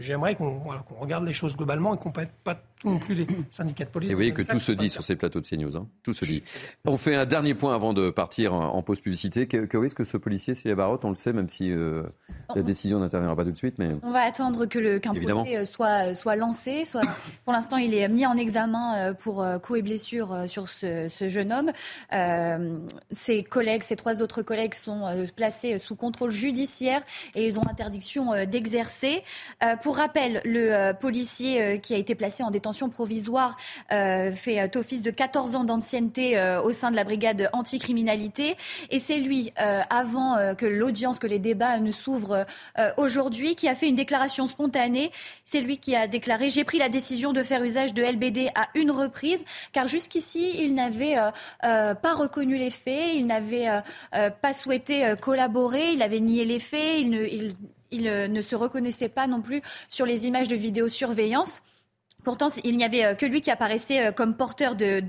S9: j'aimerais qu'on regarde les choses globalement et qu'on ne pas non plus les syndicats de police.
S1: Et vous voyez que tout se dit sur ces plateaux de CNews. Hein. Tout se dit. On fait un dernier point avant de partir en pause publicité. Que, que risque ce policier, Célia Barotte? On le sait, même si décision n'interviendra pas tout de suite. Mais...
S13: On va attendre que le qu'un procès euh, soit, soit lancé. Soit... *coughs* Pour l'instant, il est mis en examen euh, pour euh, coups et blessures sur ce, ce jeune homme. Euh, ses collègues, ses trois autres collègues sont placés sous contrôle judiciaire et ils ont interdiction d'exercer. pour rappel, le policier qui a été placé en détention provisoire fait office de 14 ans d'ancienneté au sein de la brigade anticriminalité. Et c'est lui, avant que l'audience, que les débats ne s'ouvrent aujourd'hui, aujourd'hui qui a fait une déclaration spontanée. C'est lui qui a déclaré J'ai pris la décision de faire usage de LBD à une reprise, car jusqu'ici, il n'avait euh, euh, pas reconnu les faits, il n'avait euh, pas souhaité collaborer, il avait nié les faits, il ne se reconnaissait pas non plus sur les images de vidéosurveillance. Pourtant, il n'y avait euh, que lui qui apparaissait euh, comme porteur de,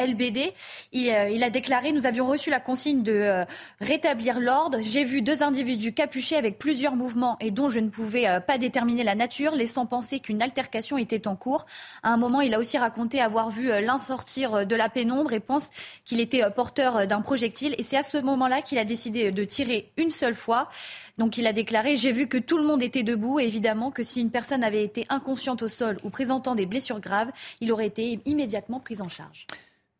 S13: LBD. Euh, il, a déclaré Nous avions reçu la consigne de rétablir l'ordre. J'ai vu deux individus capuchés avec plusieurs mouvements et dont je ne pouvais pas déterminer la nature, laissant penser qu'une altercation était en cours. À un moment, il a aussi raconté avoir vu l'un sortir de la pénombre et pense qu'il était porteur d'un projectile. Et c'est à ce moment-là qu'il a décidé de tirer une seule fois. Donc il a déclaré J'ai vu que tout le monde était debout. Et évidemment que si une personne avait été inconsciente au sol ou présentant des blessures graves, il aurait été immédiatement pris en charge.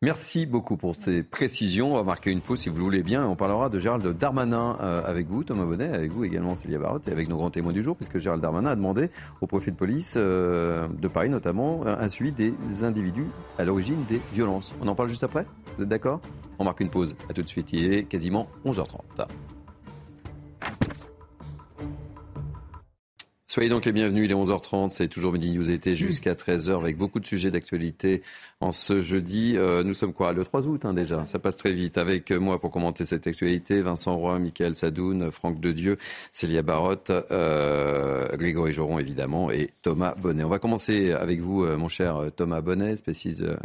S1: Merci beaucoup pour ces précisions. On va marquer une pause si vous le voulez bien. On parlera de Gérald Darmanin euh, avec vous, Thomas Bonnet, avec vous également, Célia Barotte, et avec nos grands témoins du jour, puisque Gérald Darmanin a demandé au préfet de police euh, de Paris notamment un suivi des individus à l'origine des violences. On en parle juste après? Vous êtes d'accord? On marque une pause. À tout de suite. Il est quasiment 11h30. Soyez donc les bienvenus, il est 11h30, c'est toujours Midi News été jusqu'à 13h avec beaucoup de sujets d'actualité en ce jeudi. Euh, nous sommes quoi? Le 3 août hein, déjà, ça passe très vite. Avec moi pour commenter cette actualité, Vincent Roy, Michael Sadoun, Franck Dedieu, Célia Barotte, euh, Grégory Joron évidemment et Thomas Bonnet. On va commencer avec vous, euh, mon cher Thomas Bonnet, spécialiste de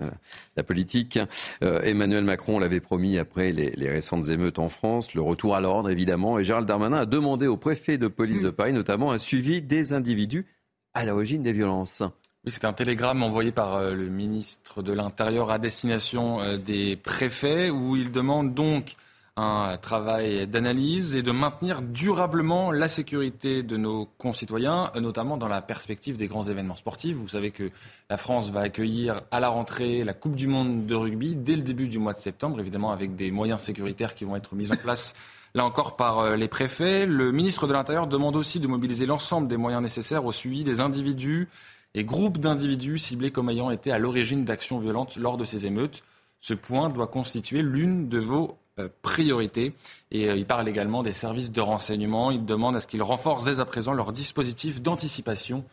S1: la politique. Emmanuel Macron l'avait promis après les, les, récentes émeutes en France, le retour à l'ordre évidemment, et Gérald Darmanin a demandé au préfet de police de Paris notamment un suivi des individus à l'origine des violences.
S15: C'est un télégramme envoyé par euh, le ministre de l'Intérieur à destination euh, des préfets où il demande donc un travail d'analyse et de maintenir durablement la sécurité de nos concitoyens, notamment dans la perspective des grands événements sportifs. Vous savez que la France va accueillir à la rentrée la Coupe du Monde de rugby dès le début du mois de septembre, évidemment avec des moyens sécuritaires qui vont être mis en place là encore par euh, les préfets. Le ministre de l'Intérieur demande aussi de mobiliser l'ensemble des moyens nécessaires au suivi des individus et groupes d'individus ciblés comme ayant été à l'origine d'actions violentes lors de ces émeutes. Ce point doit constituer l'une de vos euh, priorités. Et euh, il parle également des services de renseignement. Il demande à ce qu'ils renforcent dès à présent leur dispositif d'anticipation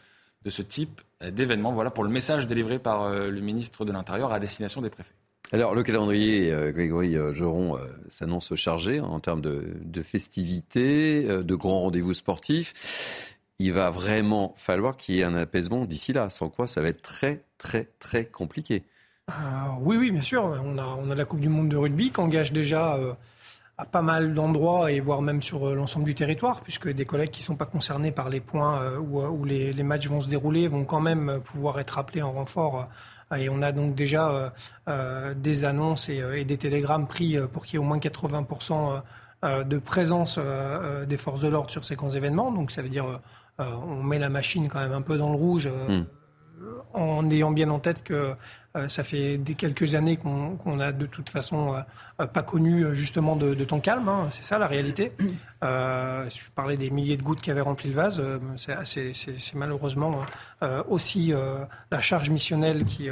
S15: de ce type d'événement. Voilà pour le message délivré par le ministre de l'Intérieur à destination des préfets.
S1: Alors, le calendrier, euh, Grégory euh, Geron, euh, s'annonce chargé en termes de, festivités, de grands rendez-vous sportifs. Il va vraiment falloir qu'il y ait un apaisement d'ici là, sans quoi ça va être très, très, très compliqué.
S9: oui, oui, bien sûr. On a, la Coupe du Monde de rugby qui engage déjà à pas mal d'endroits et voire même sur l'ensemble du territoire, puisque des collègues qui ne sont pas concernés par les points où, les, matchs vont se dérouler vont quand même pouvoir être appelés en renfort et on a donc déjà euh, euh, des annonces euh, et, des télégrammes pris pour qu'il y ait au moins 80% de présence des forces de l'ordre sur ces grands événements. Donc ça veut dire on met la machine quand même un peu dans le rouge. Hmm en ayant bien en tête que euh, ça fait des quelques années qu'on a de toute façon euh, pas connu euh, justement de, temps calme. Hein. c'est ça la réalité. *clears throat* je parlais des milliers de gouttes qui avaient rempli le vase. c'est malheureusement aussi la charge missionnelle qui,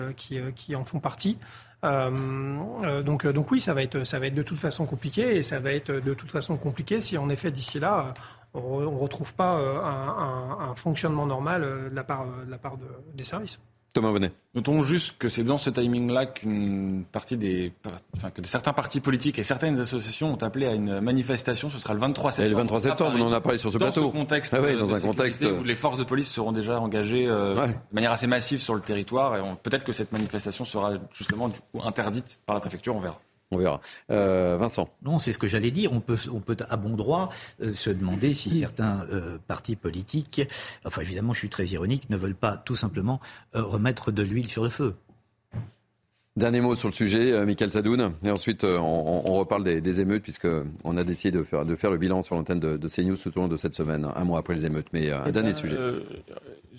S9: qui, en font partie. donc, donc oui, ça va, être, ça va être de toute façon compliqué et ça va être de toute façon compliqué si en effet d'ici là on ne retrouve pas un, fonctionnement normal de la part, de la part des services.
S1: Thomas Bonnet.
S15: Notons juste que c'est dans ce timing-là qu'une partie des, enfin, que certains partis politiques et certaines associations ont appelé à une manifestation. Ce sera le 23 septembre.
S1: Et le 23 septembre, on en a parlé sur ce plateau.
S15: Dans ce contexte, ah dans un contexte où les forces de police seront déjà engagées euh, de manière assez massive sur le territoire. Et peut-être que cette manifestation sera justement du coup interdite par la préfecture. On verra.
S1: On verra. Euh, Vincent.
S12: Non, c'est ce que j'allais dire. On peut, on peut à bon droit euh, se demander si certains euh, partis politiques, enfin évidemment je suis très ironique, ne veulent pas tout simplement remettre de l'huile sur le feu.
S1: Dernier mot sur le sujet, Michael Sadoun. Et ensuite, on, reparle des, émeutes, puisqu'on a décidé de faire, de faire le bilan sur l'antenne de, de, CNews tout au long de cette semaine, un mois après les émeutes. Mais un eh dernier ben, sujet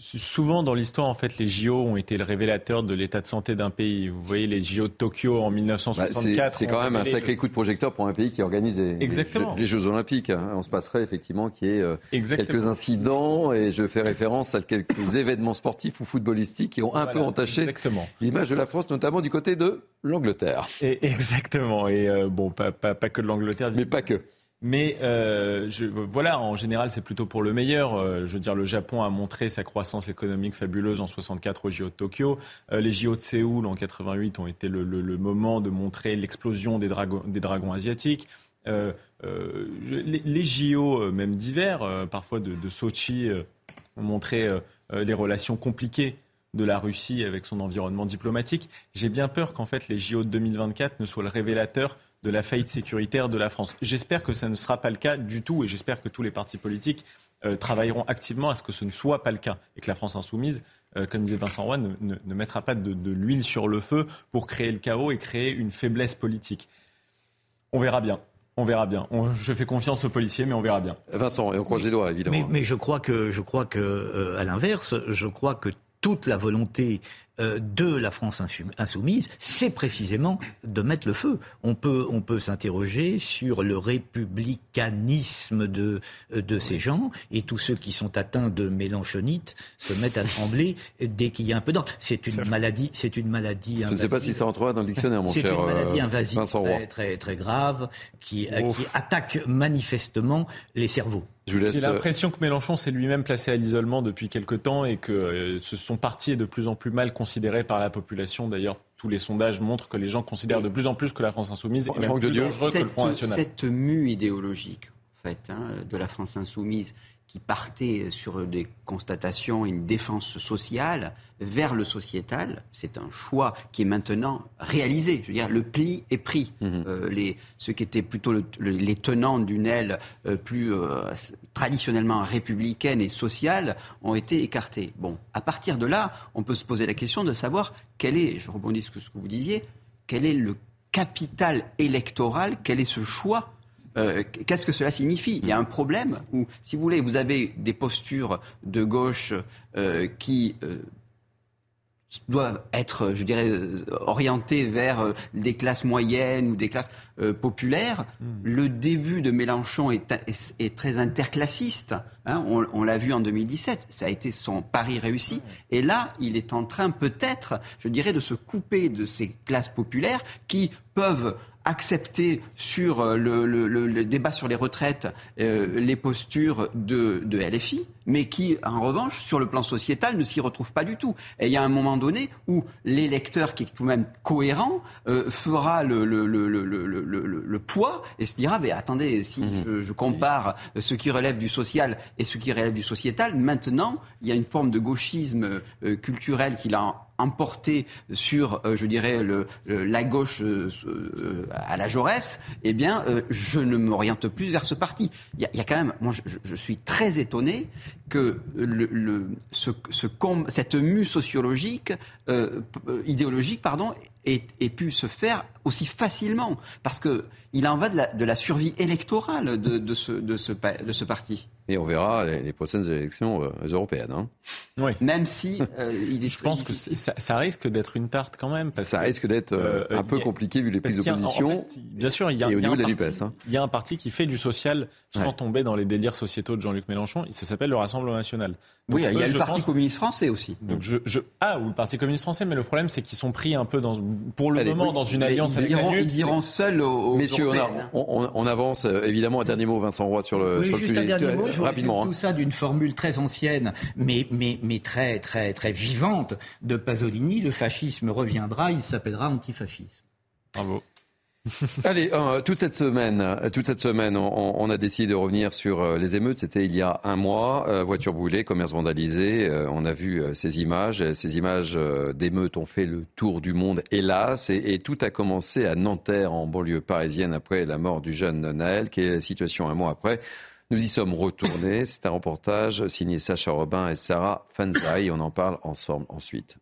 S14: souvent dans l'histoire, en fait, les JO ont été le révélateur de l'état de santé d'un pays. Vous voyez les JO de Tokyo en 1964. Bah,
S1: c'est quand même un sacré coup de projecteur pour un pays qui organise les, les, Jeux Olympiques. Hein. On se passerait effectivement qu'il y ait euh, quelques incidents, et je fais référence à quelques *laughs* événements sportifs ou footballistiques qui ont un peu entaché l'image de la France, notamment du côté de l'Angleterre.
S14: Exactement. Et euh, bon, pas, pas, pas que de l'Angleterre.
S1: Mais pas que.
S14: Mais euh, voilà, en général, c'est plutôt pour le meilleur. Euh, je veux dire, le Japon a montré sa croissance économique fabuleuse en 64 au JO de Tokyo. Euh, les JO de Séoul en 88 ont été le, moment de montrer l'explosion des, dragons, asiatiques. Les, les, JO, même d'hiver, parfois de, de Sochi, ont montré les relations compliquées de la Russie avec son environnement diplomatique. J'ai bien peur qu'en fait les JO de 2024 ne soient le révélateur de la faillite sécuritaire de la France. J'espère que ça ne sera pas le cas du tout et j'espère que tous les partis politiques euh, travailleront activement à ce que ce ne soit pas le cas et que la France insoumise, euh, comme disait Vincent Roy, ne, mettra pas de, l'huile sur le feu pour créer le chaos et créer une faiblesse politique. On verra bien. On verra bien. je fais confiance aux policiers, mais on verra bien.
S1: Vincent, et on croise les doigts, évidemment.
S12: Mais, je crois que, je crois que, euh, à l'inverse, je crois que toute la volonté euh, de la France insoumise, c'est précisément de mettre le feu. On peut, on peut s'interroger sur le républicanisme de, euh, de ces gens, et tous ceux qui sont atteints de mélanchonite se mettent à trembler dès qu'il y a un peu d'ordre. C'est une maladie, c'est une maladie.
S1: Invasive. Je ne sais pas si ça entrera dans le dictionnaire, mon cher.
S12: C'est une maladie invasive très, très, très grave qui, qui attaque manifestement les cerveaux.
S14: J'ai l'impression que Mélenchon s'est lui-même placé à l'isolement depuis quelque temps et que euh, ce son parti est de plus en plus mal considéré par la population. D'ailleurs, tous les sondages montrent que les gens considèrent de plus en plus que la France insoumise est même plus dangereux que le Front National.
S8: Cette mue idéologique en fait, hein, de la France insoumise qui partait sur des constatations, une défense sociale, vers le sociétal, c'est un choix qui est maintenant réalisé. Je veux dire, le pli est pris. Mhm. Euh, les, ceux qui étaient plutôt les tenants d'une aile euh, plus euh, traditionnellement républicaine et sociale ont été écartés. Bon, à partir de là, on peut se poser la question de savoir quel est, je rebondis sur ce que vous disiez, quel est le capital électoral, quel est ce choix euh, qu'est-ce que cela signifie? Il y a un problème où, si vous voulez, vous avez des postures de gauche euh, qui euh, doivent être, je dirais, orientées vers des classes moyennes ou des classes populaires. Hmm. Le début de Mélenchon est, est, très interclassiste. Hein. on, on l'a vu en 2017, ça a été son pari réussi. Et là, il est en train peut-être, je dirais, de se couper de ces classes populaires qui peuvent accepter sur euh, le, débat sur les retraites euh, les postures de, de, LFI, mais qui, en revanche, sur le plan sociétal, ne s'y retrouvent pas du tout. Et il y a un moment donné où l'électeur, qui est tout de même cohérent, euh, fera le, le, poids et se dira, mais attendez, si mmh. je, je, compare ce qui relève du social et ce qui relève du sociétal, maintenant, il y a une forme de gauchisme culturel qu'il a emporté sur, euh, je dirais, le, la gauche euh, euh, à la Jaurès, eh bien, je ne m'oriente plus vers ce parti. Il y, a, quand même, moi, je, je, suis très étonné que cette mue sociologique, idéologique, pardon, ait, ait, pu se faire aussi facilement, parce que il en va de la, survie électorale de ce parti.
S1: Et on verra les, prochaines élections euh, européennes. Hein.
S8: Oui. Même si euh, il est
S14: Je pense que ça, ça, risque d'être une tarte quand même.
S1: Parce ça risque d'être euh, un peu compliqué vu les prises d'opposition.
S14: bien sûr, il y a, il y a un parti, hein. il y a un parti qui fait du social sans tomber dans les délires sociétaux de Jean-Luc Mélenchon. Ça s'appelle le Rassemblement national.
S8: oui, il y a le Parti communiste français aussi.
S14: Donc je, je, ah, ou le Parti communiste français, mais le problème c'est qu'ils sont pris un peu dans, pour le moment dans une alliance
S8: ils iront, ils iront seuls au,
S1: Messieurs, on, on, avance évidemment un dernier mot, Vincent Roy, sur le,
S12: oui,
S1: rapidement.
S12: Tout ça d'une formule très ancienne, mais, mais, mais très, très, très vivante de Pasolini. Le fascisme reviendra, il s'appellera antifascisme.
S1: Bravo. *laughs* Allez, euh, toute cette semaine, euh, toute cette semaine, on, a décidé de revenir sur euh, les émeutes. C'était il y a un mois. voitures brûlées, commerce vandalisé. on a vu ces images. Ces images d'émeutes ont fait le tour du monde, hélas. Et, et, tout a commencé à Nanterre, en banlieue parisienne, après la mort du jeune Naël. Quelle est la situation un mois après nous y sommes retournés. *laughs* C'est un reportage signé Sacha Robin et Sarah Fanzai. On en parle ensemble ensuite.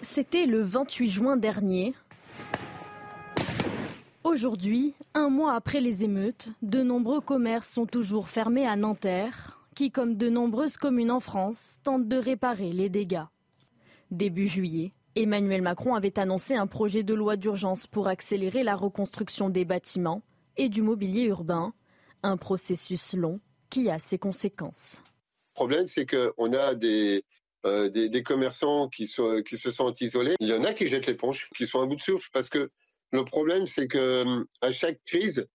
S10: C'était le 28 juin dernier. Aujourd'hui, un mois après les émeutes, de nombreux commerces sont toujours fermés à Nanterre, qui, comme de nombreuses communes en France, tentent de réparer les dégâts. Début juillet, Emmanuel Macron avait annoncé un projet de loi d'urgence pour accélérer la reconstruction des bâtiments et du mobilier urbain, un processus long qui a ses conséquences.
S16: Le problème, c'est qu'on a des, euh, des, commerçants qui, qui se sentent isolés. Il y en a qui jettent l'éponge, qui sont à bout de souffle, parce que le problème, c'est que à chaque crise,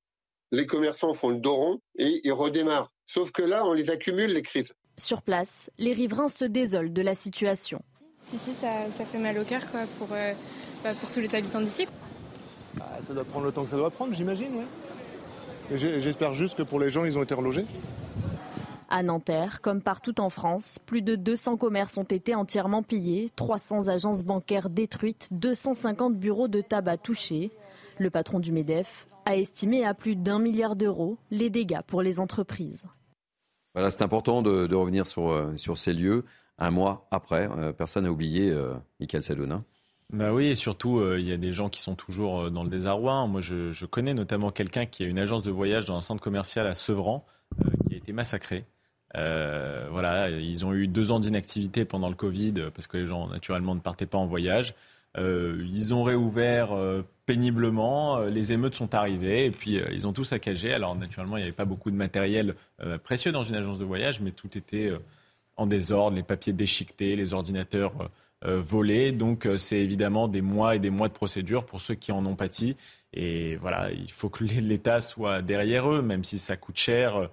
S16: les commerçants font le dos rond et ils redémarrent. Sauf que là, on les accumule, les crises.
S10: Sur place, les riverains se désolent de la situation.
S6: Si, si, ça, fait mal au cœur pour, euh, bah, pour tous les habitants d'ici.
S17: Bah, ça doit prendre le temps que ça doit prendre, j'imagine, oui. J'espère juste que pour les gens, ils ont été relogés.
S10: À Nanterre, comme partout en France, plus de 200 commerces ont été entièrement pillés, 300 agences bancaires détruites, 250 bureaux de tabac touchés. Le patron du MEDEF a estimé à plus d'un milliard d'euros les dégâts pour les entreprises.
S1: Voilà, c'est important de, revenir sur, euh, sur ces lieux un mois après. Euh, personne n'a oublié euh, Michael Sadona.
S14: Bah oui, et surtout, euh, il y a des gens qui sont toujours euh, dans le désarroi. Moi, je, connais notamment quelqu'un qui a une agence de voyage dans un centre commercial à Sevran, euh, qui a été massacré. voilà, ils ont eu deux ans d'inactivité pendant le Covid parce que les gens naturellement ne partaient pas en voyage. ils ont réouvert péniblement. Les émeutes sont arrivées et puis ils ont tout saccagé. Alors naturellement, il n'y avait pas beaucoup de matériel précieux dans une agence de voyage, mais tout était en désordre, les papiers déchiquetés, les ordinateurs volés. Donc euh, c'est évidemment des mois et des mois de procédure pour ceux qui en ont pâti. Et voilà, il faut que l'État soit derrière eux, même si ça coûte cher.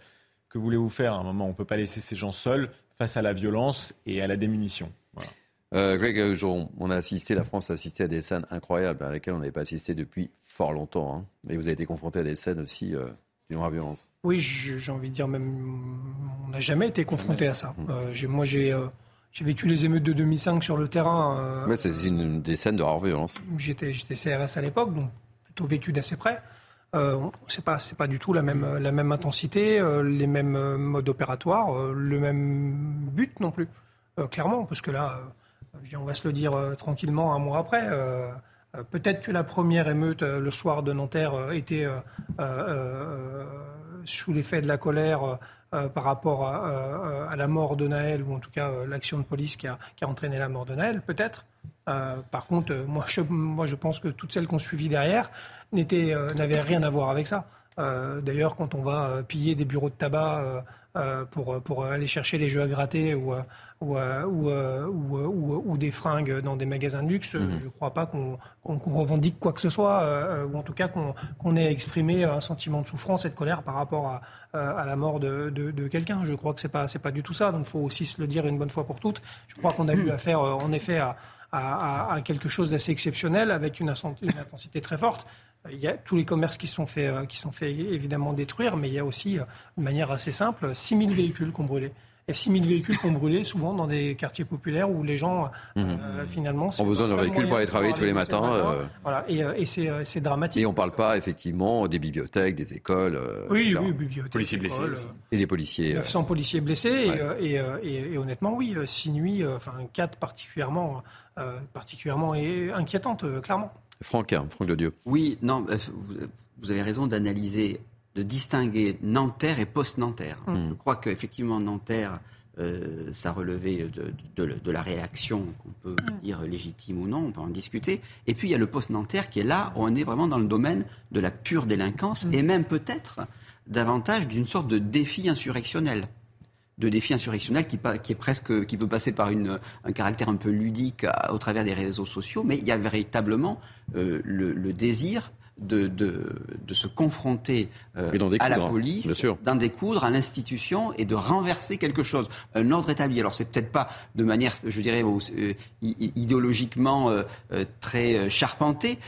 S14: Que voulez-vous faire À un moment, on ne peut pas laisser ces gens seuls face à la violence et à la démunition.
S1: Euh, Greg on a assisté, la France a assisté à des scènes incroyables à laquelle on n'avait pas assisté depuis fort longtemps. Hein. Mais vous avez été confronté à des scènes aussi d'une violence.
S9: Oui, j'ai envie de dire même, on n'a jamais été confronté à ça. Mmh. moi, j'ai j'ai vécu les émeutes de 2005 sur le terrain.
S1: Euh, c'est une des scènes de rare violence.
S9: J'étais, CRS à l'époque, donc plutôt vécu d'assez près. Euh, c'est pas, c'est pas du tout la même, la même intensité, euh, les mêmes euh, modes opératoires, le même but non plus. clairement, parce que là, on va se le dire tranquillement un mois après. Peut-être que la première émeute le soir de Nanterre était sous l'effet de la colère euh, par rapport à, la mort de Naël, ou en tout cas euh, l'action de police qui a, entraîné la mort de Naël, peut-être. Euh, par contre, moi je, moi je pense que toutes celles qu'on suivit derrière n'avaient rien à voir avec ça. D'ailleurs, quand on va piller des bureaux de tabac pour, pour aller chercher les jeux à gratter ou, ou, ou, ou, des fringues dans des magasins de luxe, mhm. je ne crois pas qu'on revendique quoi que ce soit, ou en tout cas qu'on ait exprimé un sentiment de souffrance et de colère par rapport à, euh, à la mort de, quelqu'un. Je crois que ce n'est pas, pas du tout ça. Donc il faut aussi se le dire une bonne fois pour toutes. Je crois qu'on a eu affaire, euh, en effet, à, quelque chose d'assez exceptionnel avec une, intensité très forte. Il y a tous les commerces qui sont faits, euh, qui sont faits évidemment détruire, mais il y a aussi, de manière assez simple, 6000 véhicules qui ont brûlé et 6 000 véhicules qui ont brûlé, souvent dans des quartiers populaires où les gens, euh, mhm. finalement...
S1: Ont besoin de véhicules pour aller travailler tous les matins.
S9: Euh. Voilà, et, euh, et c'est dramatique.
S1: Et on ne parle pas, effectivement, des bibliothèques, des écoles.
S9: oui, oui, bibliothèques,
S14: policiers blessés.
S1: Et des policiers.
S9: 900 policiers blessés, et, et, honnêtement, oui, 6 nuits, enfin 4 particulièrement, particulièrement et inquiétantes, clairement.
S1: Franck, hein, Franck de Dieu.
S8: Oui, non, vous avez raison d'analyser de distinguer Nanterre et post-Nanterre. Mm. Je crois qu'effectivement, Nanterre, euh, ça relevait de, la réaction qu'on peut mm. dire légitime ou non, on peut en discuter. Et puis il y a le post-Nanterre qui est là, où on est vraiment dans le domaine de la pure délinquance mm. et même peut-être davantage d'une sorte de défi insurrectionnel de défi insurrectionnel qui, qui, est presque qui peut passer par une, un caractère un peu ludique au travers des réseaux sociaux, mais il y a véritablement euh, le, désir de, de, se confronter euh, à la police, d'en découdre à l'institution et de renverser quelque chose, un ordre établi. Alors c'est peut-être pas de manière, je dirais, euh, idéologiquement euh, très charpentée,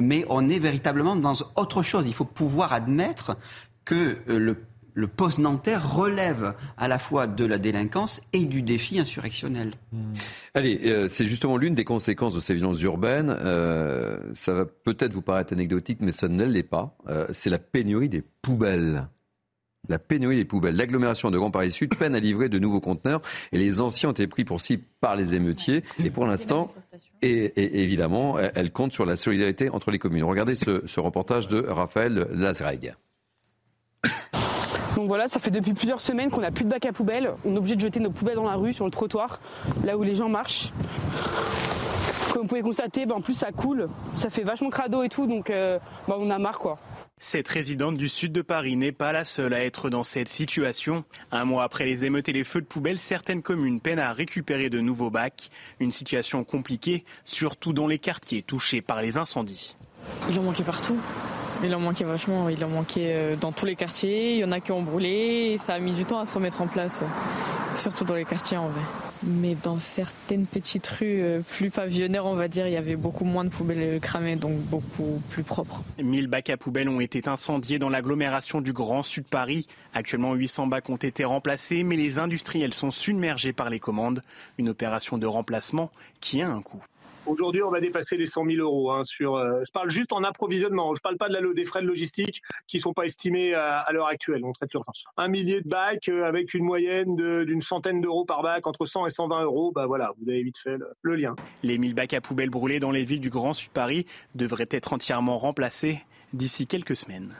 S8: mais on est véritablement dans autre chose. Il faut pouvoir admettre que le le post-Nanterre relève à la fois de la délinquance et du défi insurrectionnel.
S1: Hmm. Allez, euh, c'est justement l'une des conséquences de ces violences urbaines. Euh, ça va peut-être vous paraître anecdotique, mais ça ne l'est pas. Euh, c'est la pénurie des poubelles. La pénurie des poubelles. L'agglomération de Grand Paris Sud *laughs* peine à livrer de nouveaux conteneurs et les anciens ont été pris pour cible par les émeutiers. Et pour l'instant, et, évidemment, elle compte sur la solidarité entre les communes. Regardez ce, ce reportage de Raphaël Lazreg.
S18: Donc voilà, ça fait depuis plusieurs semaines qu'on n'a plus de bac à poubelle. On est obligé de jeter nos poubelles dans la rue, sur le trottoir, là où les gens marchent. Comme vous pouvez constater, ben, en plus ça coule, ça fait vachement crado et tout, donc euh, ben, on a marre quoi.
S19: Cette résidente du sud de Paris n'est pas la seule à être dans cette situation. Un mois après les émeutes et les feux de poubelle, certaines communes peinent à récupérer de nouveaux bacs. Une situation compliquée, surtout dans les quartiers touchés par les incendies.
S18: Il en manquait partout. Il en manquait vachement, il en manquait euh, dans tous les quartiers, il y en a qui ont brûlé, ça a mis du temps à se remettre en place, surtout dans les quartiers en vrai. Mais dans certaines petites rues euh, plus pavillonnaires, on va dire, il y avait beaucoup moins de poubelles cramées, donc beaucoup plus propres.
S19: 1000 bacs à poubelles ont été incendiés dans l'agglomération du Grand Sud Paris. Actuellement, 800 bacs ont été remplacés, mais les industriels sont submergés par les commandes. Une opération de remplacement qui a un coût.
S20: Aujourd'hui, on va dépasser les 100 000 euros. Hein, sur, euh, je parle juste en approvisionnement. Je ne parle pas de la, des frais de logistique qui ne sont pas estimés à, l'heure actuelle. On traite l'urgence. Un millier de bacs euh, avec une moyenne d'une centaine d'euros par bac, entre 100 et 120 euros. Bah voilà, vous avez vite fait le, lien.
S19: Les 1000 bacs à poubelles brûlés dans les villes du Grand Sud Paris devraient être entièrement remplacés d'ici quelques semaines.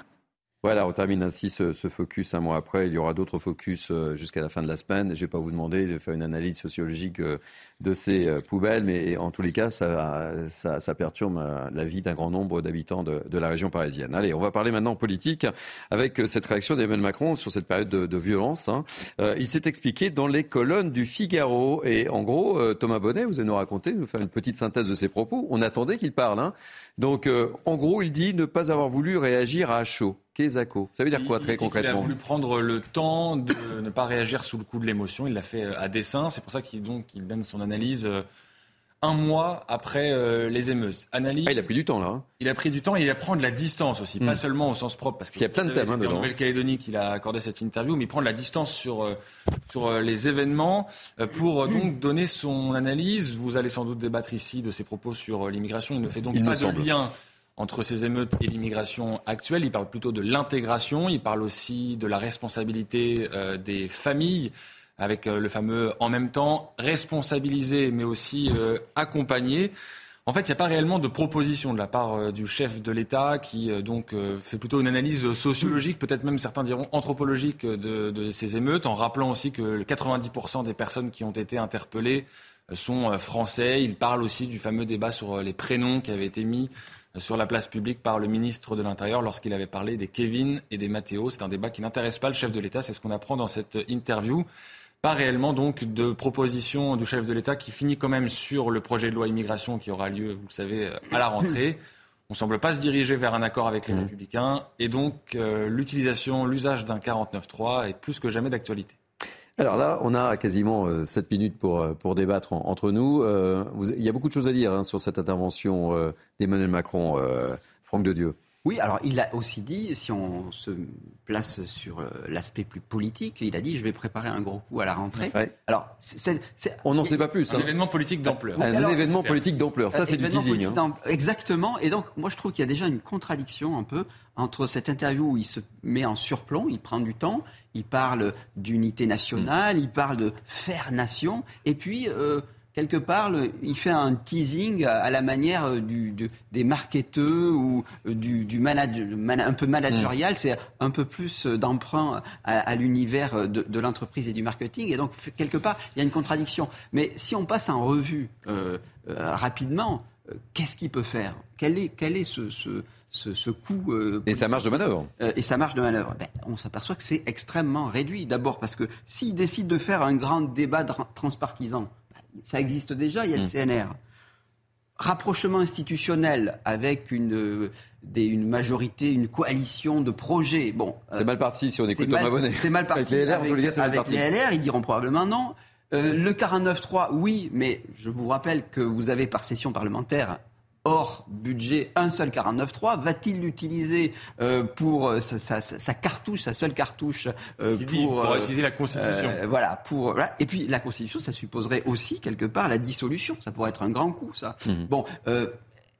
S1: Voilà, on termine ainsi ce, focus un mois après. Il y aura d'autres focus euh, jusqu'à la fin de la semaine. Je ne vais pas vous demander de faire une analyse sociologique euh, de ces euh, poubelles, mais en tous les cas, ça, ça, perturbe la vie d'un grand nombre d'habitants de, la région parisienne. Allez, on va parler maintenant politique avec cette réaction d'Emmanuel Macron sur cette période de, violence. Hein. il s'est expliqué dans les colonnes du Figaro. Et en gros, Thomas Bonnet, vous allez nous raconter, nous faire une petite synthèse de ses propos. On attendait qu'il parle. Hein. Donc, en gros, il dit ne pas avoir voulu réagir à chaud. Kézako. Ça veut dire quoi très concrètement
S15: Il a voulu prendre le temps de ne pas réagir sous le coup de l'émotion. Il l'a fait euh, à dessein. C'est pour ça qu'il il donne son analyse euh, un mois après euh, les émeutes. Analyse.
S1: Ah, il a pris du temps là. Hein.
S15: Il a pris du temps et il a pris de la distance aussi, pas hmm. seulement au sens propre, parce
S1: qu'il y a plein de thèmes. Hein,
S15: en Nouvelle-Calédonie qu'il a accordé cette interview, mais il prend de la distance sur sur les événements pour donc donner son analyse. Vous allez sans doute débattre ici de ses propos sur l'immigration. Il ne fait donc pas de lien entre ces émeutes et l'immigration actuelle. Il parle plutôt de l'intégration, il parle aussi de la responsabilité euh, des familles, avec euh, le fameux en même temps responsabiliser, mais aussi euh, accompagner. En fait, il n'y a pas réellement de proposition de la part du chef de l'État qui donc fait plutôt une analyse sociologique, peut-être même certains diront anthropologique de, de, ces émeutes, en rappelant aussi que 90% des personnes qui ont été interpellées sont français. Il parle aussi du fameux débat sur les prénoms qui avait été mis sur la place publique par le ministre de l'Intérieur lorsqu'il avait parlé des Kevin et des Matteo. C'est un débat qui n'intéresse pas le chef de l'État, c'est ce qu'on apprend dans cette interview. Pas réellement donc de proposition du chef de l'État qui finit quand même sur le projet de loi immigration qui aura lieu, vous le savez, à la rentrée. *clears throat* On ne semble pas se diriger vers un accord avec les mmh. Républicains et donc euh, l'utilisation, l'usage d'un 49.3 est plus que jamais d'actualité.
S1: Alors là, on a quasiment 7 euh, minutes pour, euh, pour débattre entre nous. Euh, il y a beaucoup de choses à dire hein, sur cette intervention d'Emmanuel Macron, Franck de Dieu.
S8: Oui, alors il a aussi dit, si on se place sur l'aspect plus politique, il a dit je vais préparer un gros coup à la rentrée.
S1: Alors, on n'en sait pas plus.
S15: Un hein. événement politique d'ampleur.
S1: Un événement politique d'ampleur, ça c'est du teasing. Hein.
S8: Exactement, et donc moi je trouve qu'il y a déjà une contradiction un peu entre cette interview où il se met en surplomb, il prend du temps, il parle d'unité nationale, il parle de faire nation, et puis euh, quelque part, il fait un teasing à, la manière euh, du, des marketeurs ou euh, du, un peu managérial. Mm. C'est un peu plus d'emprunt à, l'univers de, l'entreprise et du marketing. Et donc, quelque part, il y a une contradiction. Mais si on passe en revue rapidement, qu'est-ce qu'il peut faire? Quel est, quel est ce, ce, coût.
S1: Euh, et sa marge de manœuvre.
S8: Euh, et sa marge de manœuvre. Ben, on s'aperçoit que c'est extrêmement réduit. D'abord parce que s'il décide de faire un grand débat transpartisan, ben, ça existe déjà, il y a le mmh. CNR. Rapprochement institutionnel avec une, des, une majorité, une coalition de projets. Bon,
S1: c'est mal parti si on écoute Thomas Bonnet.
S8: C'est mal parti. Avec les LR, avec, les LR ils diront probablement non. Euh, le 49-3, oui, mais je vous rappelle que vous avez par session parlementaire hors budget un seul 49.3 Va-t-il l'utiliser euh, pour euh, sa, cartouche, sa seule cartouche
S15: euh, pour, utiliser la Constitution
S8: Voilà. Pour et puis la Constitution, ça supposerait aussi quelque part la dissolution. Ça pourrait être un grand coup, ça. Mmh. Bon.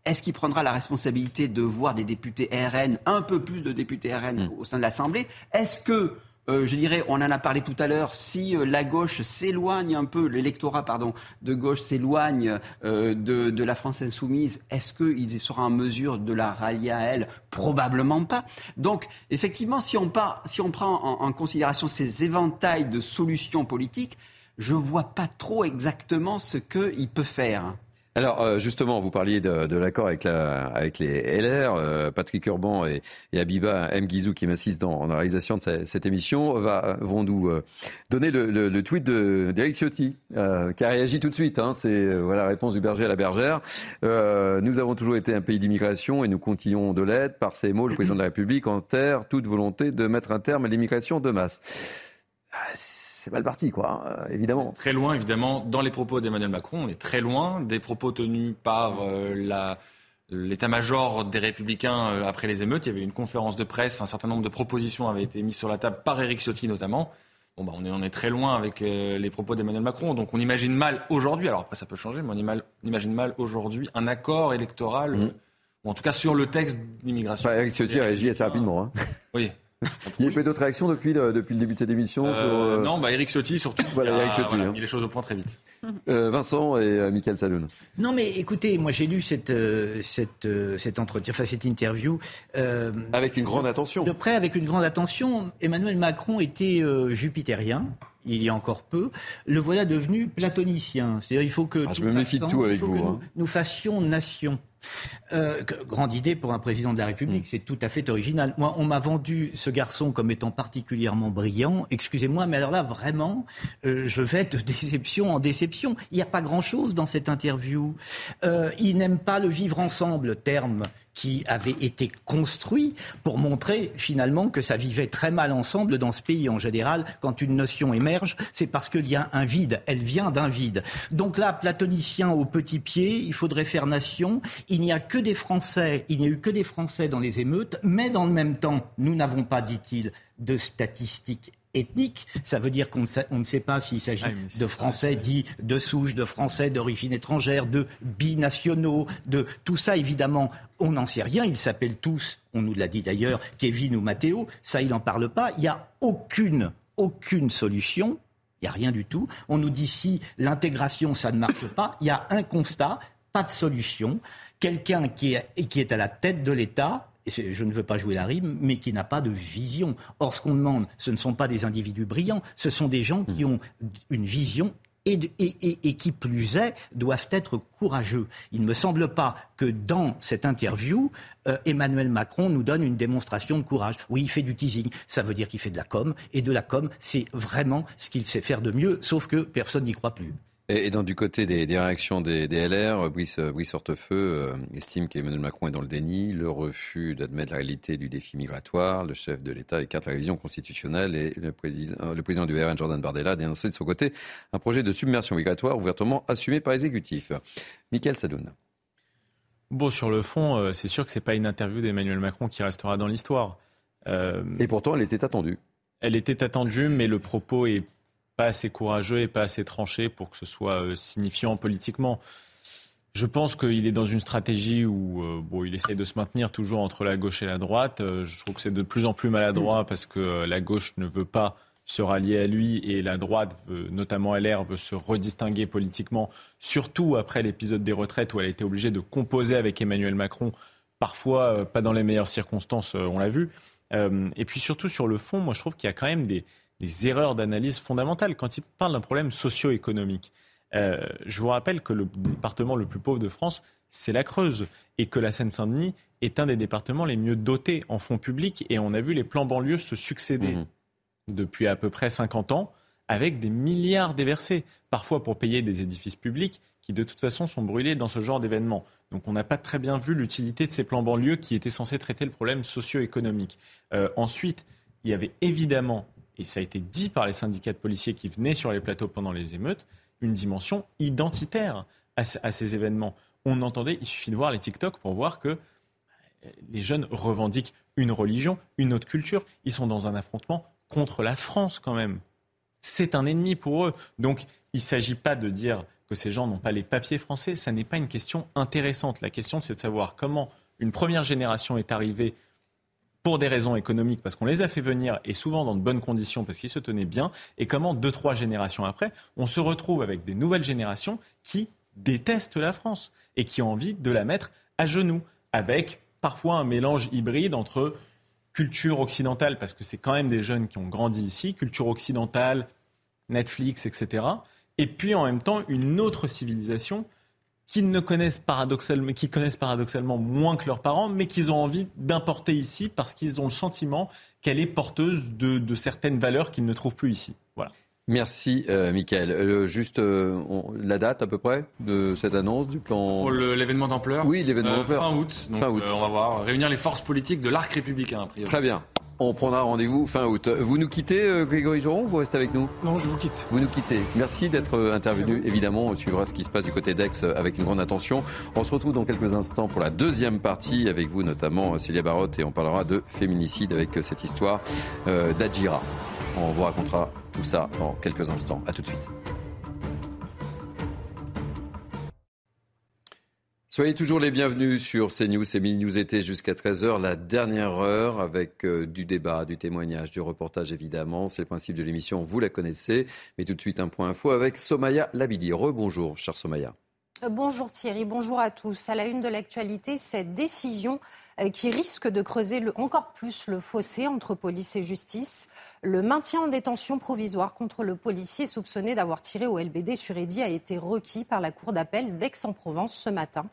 S8: est-ce qu'il prendra la responsabilité de voir des députés RN, un peu plus de députés RN mmh. au sein de l'Assemblée? Est-ce que euh, je dirais, on en a parlé tout à l'heure, si euh, la gauche s'éloigne un peu, l'électorat pardon de gauche s'éloigne euh, de, la France insoumise, est-ce qu'il sera en mesure de la rallier à elle? Probablement pas. Donc, effectivement, si on, si on prend en, en considération ces éventails de solutions politiques, je vois pas trop exactement ce qu'il peut faire.
S1: Alors euh, justement, vous parliez de, l'accord avec, avec les LR. Euh, Patrick Urban et, et Abiba M. Guizou, qui m'assistent dans, la réalisation de cette, émission, va, vont nous euh, donner le, tweet d'Eric Ciotti, qui a réagi tout de suite. Hein. C'est voilà, la réponse du berger à la bergère. nous avons toujours été un pays d'immigration et nous continuons de l'être. Par ces mots, le président de la République enterre toute volonté de mettre un terme à l'immigration de masse. C'est mal parti, quoi, hein, évidemment.
S15: Très loin, évidemment, dans les propos d'Emmanuel Macron, on est très loin des propos tenus par euh, l'état-major des Républicains euh, après les émeutes. Il y avait une conférence de presse, un certain nombre de propositions avaient été mises sur la table par Éric Ciotti notamment. Bon, bah, on, est, on est très loin avec euh, les propos d'Emmanuel Macron. Donc on imagine mal aujourd'hui, alors après ça peut changer, mais on, imagine mal aujourd'hui un accord électoral, mmh. ou en tout cas sur le texte d'immigration.
S1: Éric Ciotti a réagi assez rapidement. Hein.
S15: Oui.
S1: Il y a eu d'autres réactions depuis le, depuis le début de cette émission
S15: euh, Non, bah Eric Ciotti surtout. *laughs*
S1: voilà, Eric Ciotti.
S15: Voilà, hein. mis les choses au point très vite.
S1: Vincent et Michael Saloun.
S12: Non, mais écoutez, moi j'ai lu cette, cette, cet entretien, enfin cette interview.
S1: avec une grande attention.
S12: De près, avec une grande attention. Emmanuel Macron était jupitérien il y a encore peu, le voilà devenu platonicien. C'est-à-dire il faut que,
S1: ah, je me méfie de tout avec vous,
S12: hein. nous, fassions nation. Euh, grande idée pour un président de la République, mm. c'est tout à fait original. Moi, on m'a vendu ce garçon comme étant particulièrement brillant. Excusez-moi, mais alors là, vraiment, euh, je vais de déception en déception. Il n'y a pas grand-chose dans cette interview. Euh, il n'aime pas le vivre ensemble, terme qui avait été construit pour montrer finalement que ça vivait très mal ensemble dans ce pays en général. Quand une notion émerge, c'est parce qu'il y a un vide. Elle vient d'un vide. Donc là, platonicien au petit pied, il faudrait faire nation. Il n'y a que des Français, il n'y a eu que des Français dans les émeutes, mais dans le même temps, nous n'avons pas, dit-il, de statistiques ethnique. Ça veut dire qu'on ne sait pas s'il s'agit ah de Français dits de souche, de Français d'origine étrangère, de binationaux, de tout ça évidemment. On n'en sait rien. Ils s'appellent tous, on nous l'a dit d'ailleurs, Kevin ou Matteo. Ça, il n'en parle pas. Il n'y a aucune, aucune solution. Il n'y a rien du tout. On nous dit si l'intégration, ça ne marche pas. Il y a un constat, pas de solution. Quelqu'un qui est, qui est à la tête de l'État je ne veux pas jouer la rime, mais qui n'a pas de vision. Or, ce qu'on demande, ce ne sont pas des individus brillants, ce sont des gens qui hmm. ont une vision et, qui plus est, doivent être courageux. Il ne me semble pas que dans cette interview, euh, Emmanuel Macron nous donne une démonstration de courage. Oui, il fait du teasing, ça veut dire qu'il fait de la com, et de la com, c'est vraiment ce qu'il sait faire de mieux, sauf que personne n'y croit plus.
S1: Et, dans, du côté des, réactions des, LR, Brice, Brice Hortefeux euh, estime qu'Emmanuel Macron est dans le déni, le refus d'admettre la réalité du défi migratoire. Le chef de l'État écarte la révision constitutionnelle et le président, le président du RN, Jordan Bardella, a dénoncé de son côté un projet de submersion migratoire ouvertement assumé par l'exécutif. Michael Sadoun.
S14: Bon, sur le fond, euh, c'est sûr que ce n'est pas une interview d'Emmanuel Macron qui restera dans l'histoire.
S1: Euh, et pourtant, elle était attendue.
S14: Elle était attendue, mais le propos est pas assez courageux et pas assez tranché pour que ce soit euh, signifiant politiquement. Je pense qu'il est dans une stratégie où euh, bon, il essaie de se maintenir toujours entre la gauche et la droite. Euh, je trouve que c'est de plus en plus maladroit parce que la gauche ne veut pas se rallier à lui et la droite, notamment LR, veut se redistinguer politiquement, surtout après l'épisode des retraites où elle a été obligée de composer avec Emmanuel Macron, parfois pas dans les meilleures circonstances, on l'a vu. et puis surtout sur le fond, moi je trouve qu'il y a quand même des, des erreurs d'analyse fondamentales quand il parle d'un problème socio-économique. Euh, je vous rappelle que le département le plus pauvre de France, c'est la Creuse, et que la Seine-Saint-Denis est un des départements les mieux dotés en fonds publics, et on a vu les plans banlieues se succéder mmh. depuis à peu près 50 ans, avec des milliards déversés, parfois pour payer des édifices publics qui de toute façon sont brûlés dans ce genre d'événements. Donc on n'a pas très bien vu l'utilité de ces plans banlieues qui étaient censés traiter le problème socio-économique. Euh, ensuite, il y avait évidemment et ça a été dit par les syndicats de policiers qui venaient sur les plateaux pendant les émeutes, une dimension identitaire à, ces événements. On entendait, il suffit de voir les TikTok pour voir que euh, les jeunes revendiquent une religion, une autre culture. Ils sont dans un affrontement contre la France quand même. C'est un ennemi pour eux. Donc il ne s'agit pas de dire que ces gens n'ont pas les papiers français. Ça n'est pas une question intéressante. La question, c'est de savoir comment une première génération est arrivée pour des raisons économiques, parce qu'on les a fait venir, et souvent dans de bonnes conditions, parce qu'ils se tenaient bien, et comment deux, trois générations après, on se retrouve avec des nouvelles générations qui détestent la France et qui ont envie de la mettre à genoux, avec parfois un mélange hybride entre culture occidentale, parce que c'est quand même des jeunes qui ont grandi ici, culture occidentale, Netflix, etc., et puis en même temps une autre civilisation qu'ils ne connaissent paradoxalement, qui connaissent paradoxalement moins que leurs parents, mais qu'ils ont envie d'importer ici parce qu'ils ont le sentiment qu'elle est porteuse de, certaines valeurs qu'ils ne trouvent plus ici. Voilà.
S1: Merci, euh, Michael. Euh, juste euh, la date à peu près de cette annonce du plan.
S15: Pour l'événement d'ampleur
S1: Oui, l'événement d'ampleur.
S15: Fin août. Donc, fin août. on va voir. Réunir les forces politiques de l'arc républicain, a priori.
S1: Très bien. On prendra rendez-vous fin août. Vous nous quittez, euh, Grégory Joron, ou vous restez avec nous?
S9: Non, je vous quitte.
S1: Vous nous quittez. Merci d'être euh, intervenu. Évidemment, on suivra ce qui se passe du côté d'Aix euh, avec une grande attention. On se retrouve dans quelques instants pour la deuxième partie avec vous, notamment Célia Barotte, et on parlera de féminicide avec cette histoire d'Adjira. On vous racontera tout ça dans quelques instants. À tout de suite. Soyez toujours les bienvenus sur CNews. Mini News été jusqu'à 13h, la dernière heure, avec euh, du débat, du témoignage, du reportage évidemment. C'est le principe de l'émission, vous la connaissez. Mais tout de suite, un point info avec Somaya Labidi. Rebonjour, cher Somaya.
S2: Euh, bonjour Thierry, bonjour à tous. À la une de l'actualité, cette décision euh, qui risque de creuser encore plus le fossé entre police et justice. Le maintien en détention provisoire contre le policier soupçonné d'avoir tiré au LBD sur Eddy a été requis par la Cour d'appel d'Aix-en-Provence ce matin.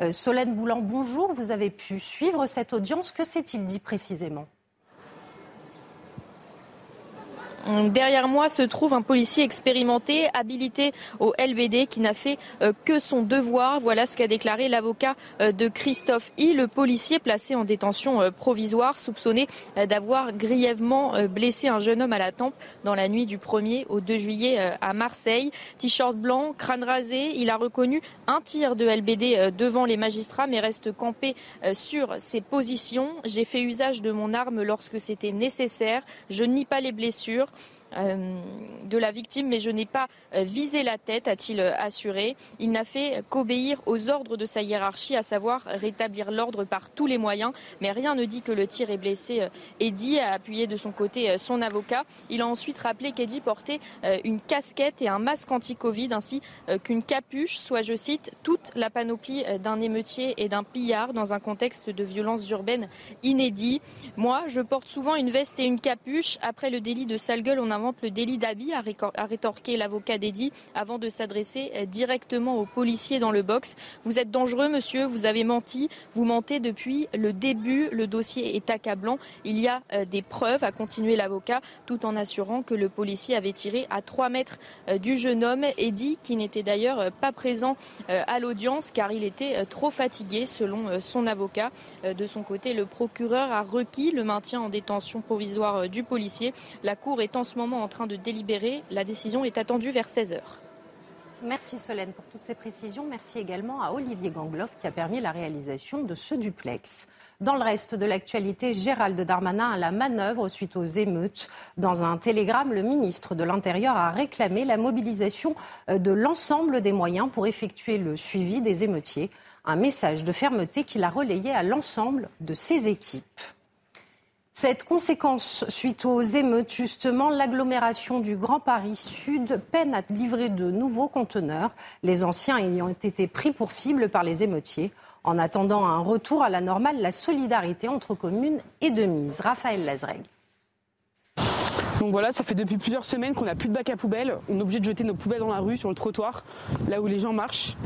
S2: Euh, Solène Boulan, bonjour. Vous avez pu suivre cette audience. Que s'est-il dit précisément?
S10: Derrière moi se trouve un policier expérimenté, habilité au LBD, qui n'a fait euh, que son devoir. Voilà ce qu'a déclaré l'avocat euh, de Christophe I, le policier placé en détention euh, provisoire, soupçonné d'avoir grièvement blessé un jeune homme à la tempe dans la nuit du 1er au 2 juillet à Marseille. T-shirt blanc, crâne rasé, il a reconnu un tir de LBD devant les magistrats, mais reste campé sur ses positions. J'ai fait usage de mon arme lorsque c'était nécessaire. Je nie pas les blessures. Euh, de la victime, mais je n'ai pas euh, visé la tête, a-t-il euh, assuré. Il n'a fait qu'obéir aux ordres de sa hiérarchie, à savoir rétablir l'ordre par tous les moyens, mais rien ne dit que le tir est blessé. Eddy a appuyé de son côté son avocat. Il a ensuite rappelé qu'Eddy portait une casquette et un masque anti-Covid, ainsi qu'une capuche, soit, je cite, toute la panoplie d'un émeutier et d'un pillard dans un contexte de violence urbaine inédit. Moi, je porte souvent une veste et une capuche. Après le délit de sale gueule, on a le délit d'habit, a rétorqué l'avocat d'Eddy avant de s'adresser euh, directement aux policiers dans le box. Vous êtes dangereux, monsieur, vous avez menti, vous mentez depuis le début, le dossier est accablant. Il y a euh, des preuves, a continué l'avocat, tout en assurant que le policier avait tiré à 3 mètres euh, du jeune homme, Eddy, qui n'était d'ailleurs pas présent à l'audience car il était trop fatigué, selon son avocat. De son côté, le procureur a requis le maintien en détention provisoire du policier. La Cour est en ce moment en train de délibérer. La décision est attendue vers 16h.
S2: Merci Solène pour toutes ces précisions. Merci également à Olivier Gangloff qui a permis la réalisation de ce duplex. Dans le reste de l'actualité, Gérald Darmanin a la manœuvre suite aux émeutes. Dans un télégramme, le ministre de l'Intérieur a réclamé la mobilisation euh, de l'ensemble des moyens pour effectuer le suivi des émeutiers. Un message de fermeté qu'il a relayé à l'ensemble de ses équipes. Cette conséquence, suite aux émeutes, justement, l'agglomération du Grand Paris Sud peine à livrer de nouveaux conteneurs, les anciens ayant été pris pour cible par les émeutiers. En attendant un retour à la normale, la solidarité entre communes est de mise. Raphaël Lazreg.
S21: Donc voilà, ça fait depuis plusieurs semaines qu'on n'a plus de bac à poubelle. On est obligé de jeter nos poubelles dans la rue, sur le trottoir, là où les gens marchent.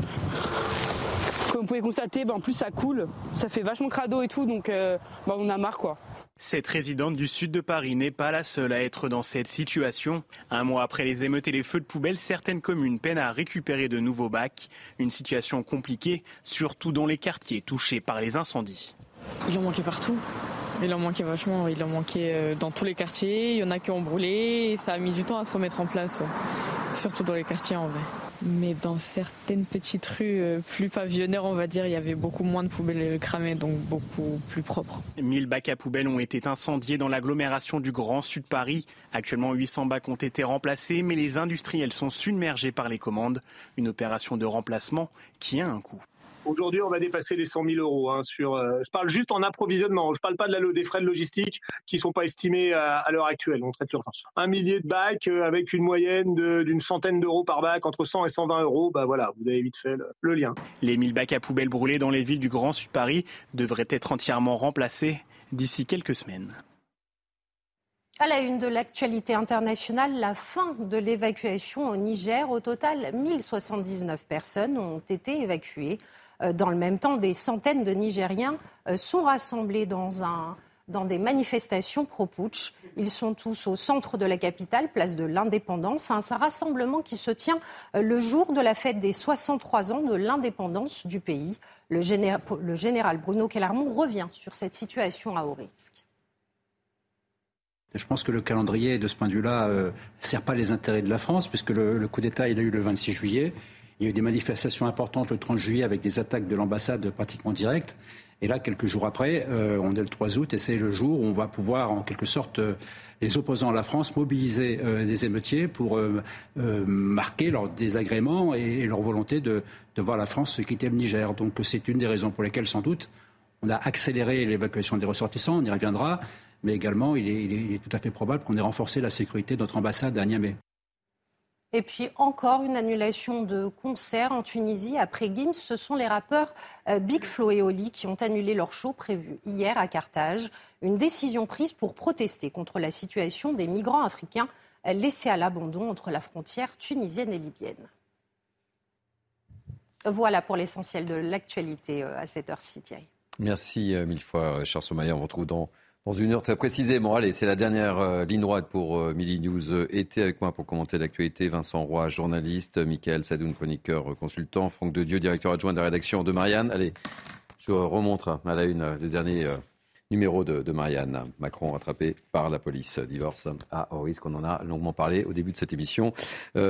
S21: Comme vous pouvez constater, ben, en plus ça coule, ça fait vachement crado et tout, donc euh, ben, on a marre quoi.
S19: Cette résidente du sud de Paris n'est pas la seule à être dans cette situation. Un mois après les émeutes et les feux de poubelle, certaines communes peinent à récupérer de nouveaux bacs. Une situation compliquée, surtout dans les quartiers touchés par les incendies.
S18: Il en manquait partout. Il en manquait vachement, il en manquait euh, dans tous les quartiers, il y en a qui ont brûlé, ça a mis du temps à se remettre en place, surtout dans les quartiers en vrai. Mais dans certaines petites rues euh, plus pavillonnaires, on va dire, il y avait beaucoup moins de poubelles cramées, donc beaucoup plus propres.
S19: 1000 bacs à poubelles ont été incendiés dans l'agglomération du Grand Sud Paris. Actuellement, 800 bacs ont été remplacés, mais les industriels sont submergés par les commandes. Une opération de remplacement qui a un coût.
S20: Aujourd'hui, on va dépasser les 100 000 euros. Hein, sur, euh, je parle juste en approvisionnement. Je ne parle pas de la, des frais de logistique qui ne sont pas estimés à, l'heure actuelle. On traite l'urgence. Un millier de bacs euh, avec une moyenne d'une centaine d'euros par bac, entre 100 et 120 euros. Bah voilà, vous avez vite fait le, lien.
S19: Les 1000 bacs à poubelles brûlés dans les villes du Grand Sud Paris devraient être entièrement remplacés d'ici quelques semaines.
S2: À la une de l'actualité internationale, la fin de l'évacuation au Niger. Au total, 1079 personnes ont été évacuées. Euh, dans le même temps, des centaines de Nigériens euh, sont rassemblés dans, un, dans des manifestations pro-putsch. Ils sont tous au centre de la capitale, place de l'indépendance. Un rassemblement qui se tient euh, le jour de la fête des 63 ans de l'indépendance du pays. Le, général Bruno Kellarmont revient sur cette situation à haut risque.
S22: Je pense que le calendrier, de ce point de vue-là, ne sert pas les intérêts de la France, puisque le, le coup d'État, il a eu le 26 juillet. Il y a eu des manifestations importantes le 30 juillet avec des attaques de l'ambassade pratiquement directes. Et là, quelques jours après, euh, on est le 3 août et c'est le jour où on va pouvoir, en quelque sorte, euh, les opposants à la France mobiliser euh, des émeutiers pour marquer leur désagrément et, leur volonté de, voir la France quitter le Niger. Donc c'est une des raisons pour lesquelles, sans doute, on a accéléré l'évacuation des ressortissants, on y reviendra, mais également il est, il est tout à fait probable qu'on ait renforcé la sécurité de notre ambassade à Niamey.
S2: Et puis encore une annulation de concert en Tunisie. Après Gims, ce sont les rappeurs euh, Big Flo et Oli qui ont annulé leur show prévu hier à Carthage. Une décision prise pour protester contre la situation des migrants africains euh, laissés à l'abandon entre la frontière tunisienne et libyenne. Voilà pour l'essentiel de l'actualité euh, à cette heure-ci, Thierry.
S1: Merci mille fois, cher Somaya. On vous retrouve dans dans une heure très précisément. Allez, c'est la dernière euh, ligne droite pour euh, Midi News. Euh, été avec moi pour commenter l'actualité. Vincent Roy, journaliste. Michael Sadoun, chroniqueur, consultant. Franck Dedieu, directeur adjoint de la rédaction de Marianne. Allez, je remonte à la une les derniers numéro de, Marianne. Macron rattrapé par la police. Divorce à haut risque. On en a longuement parlé au début de cette émission.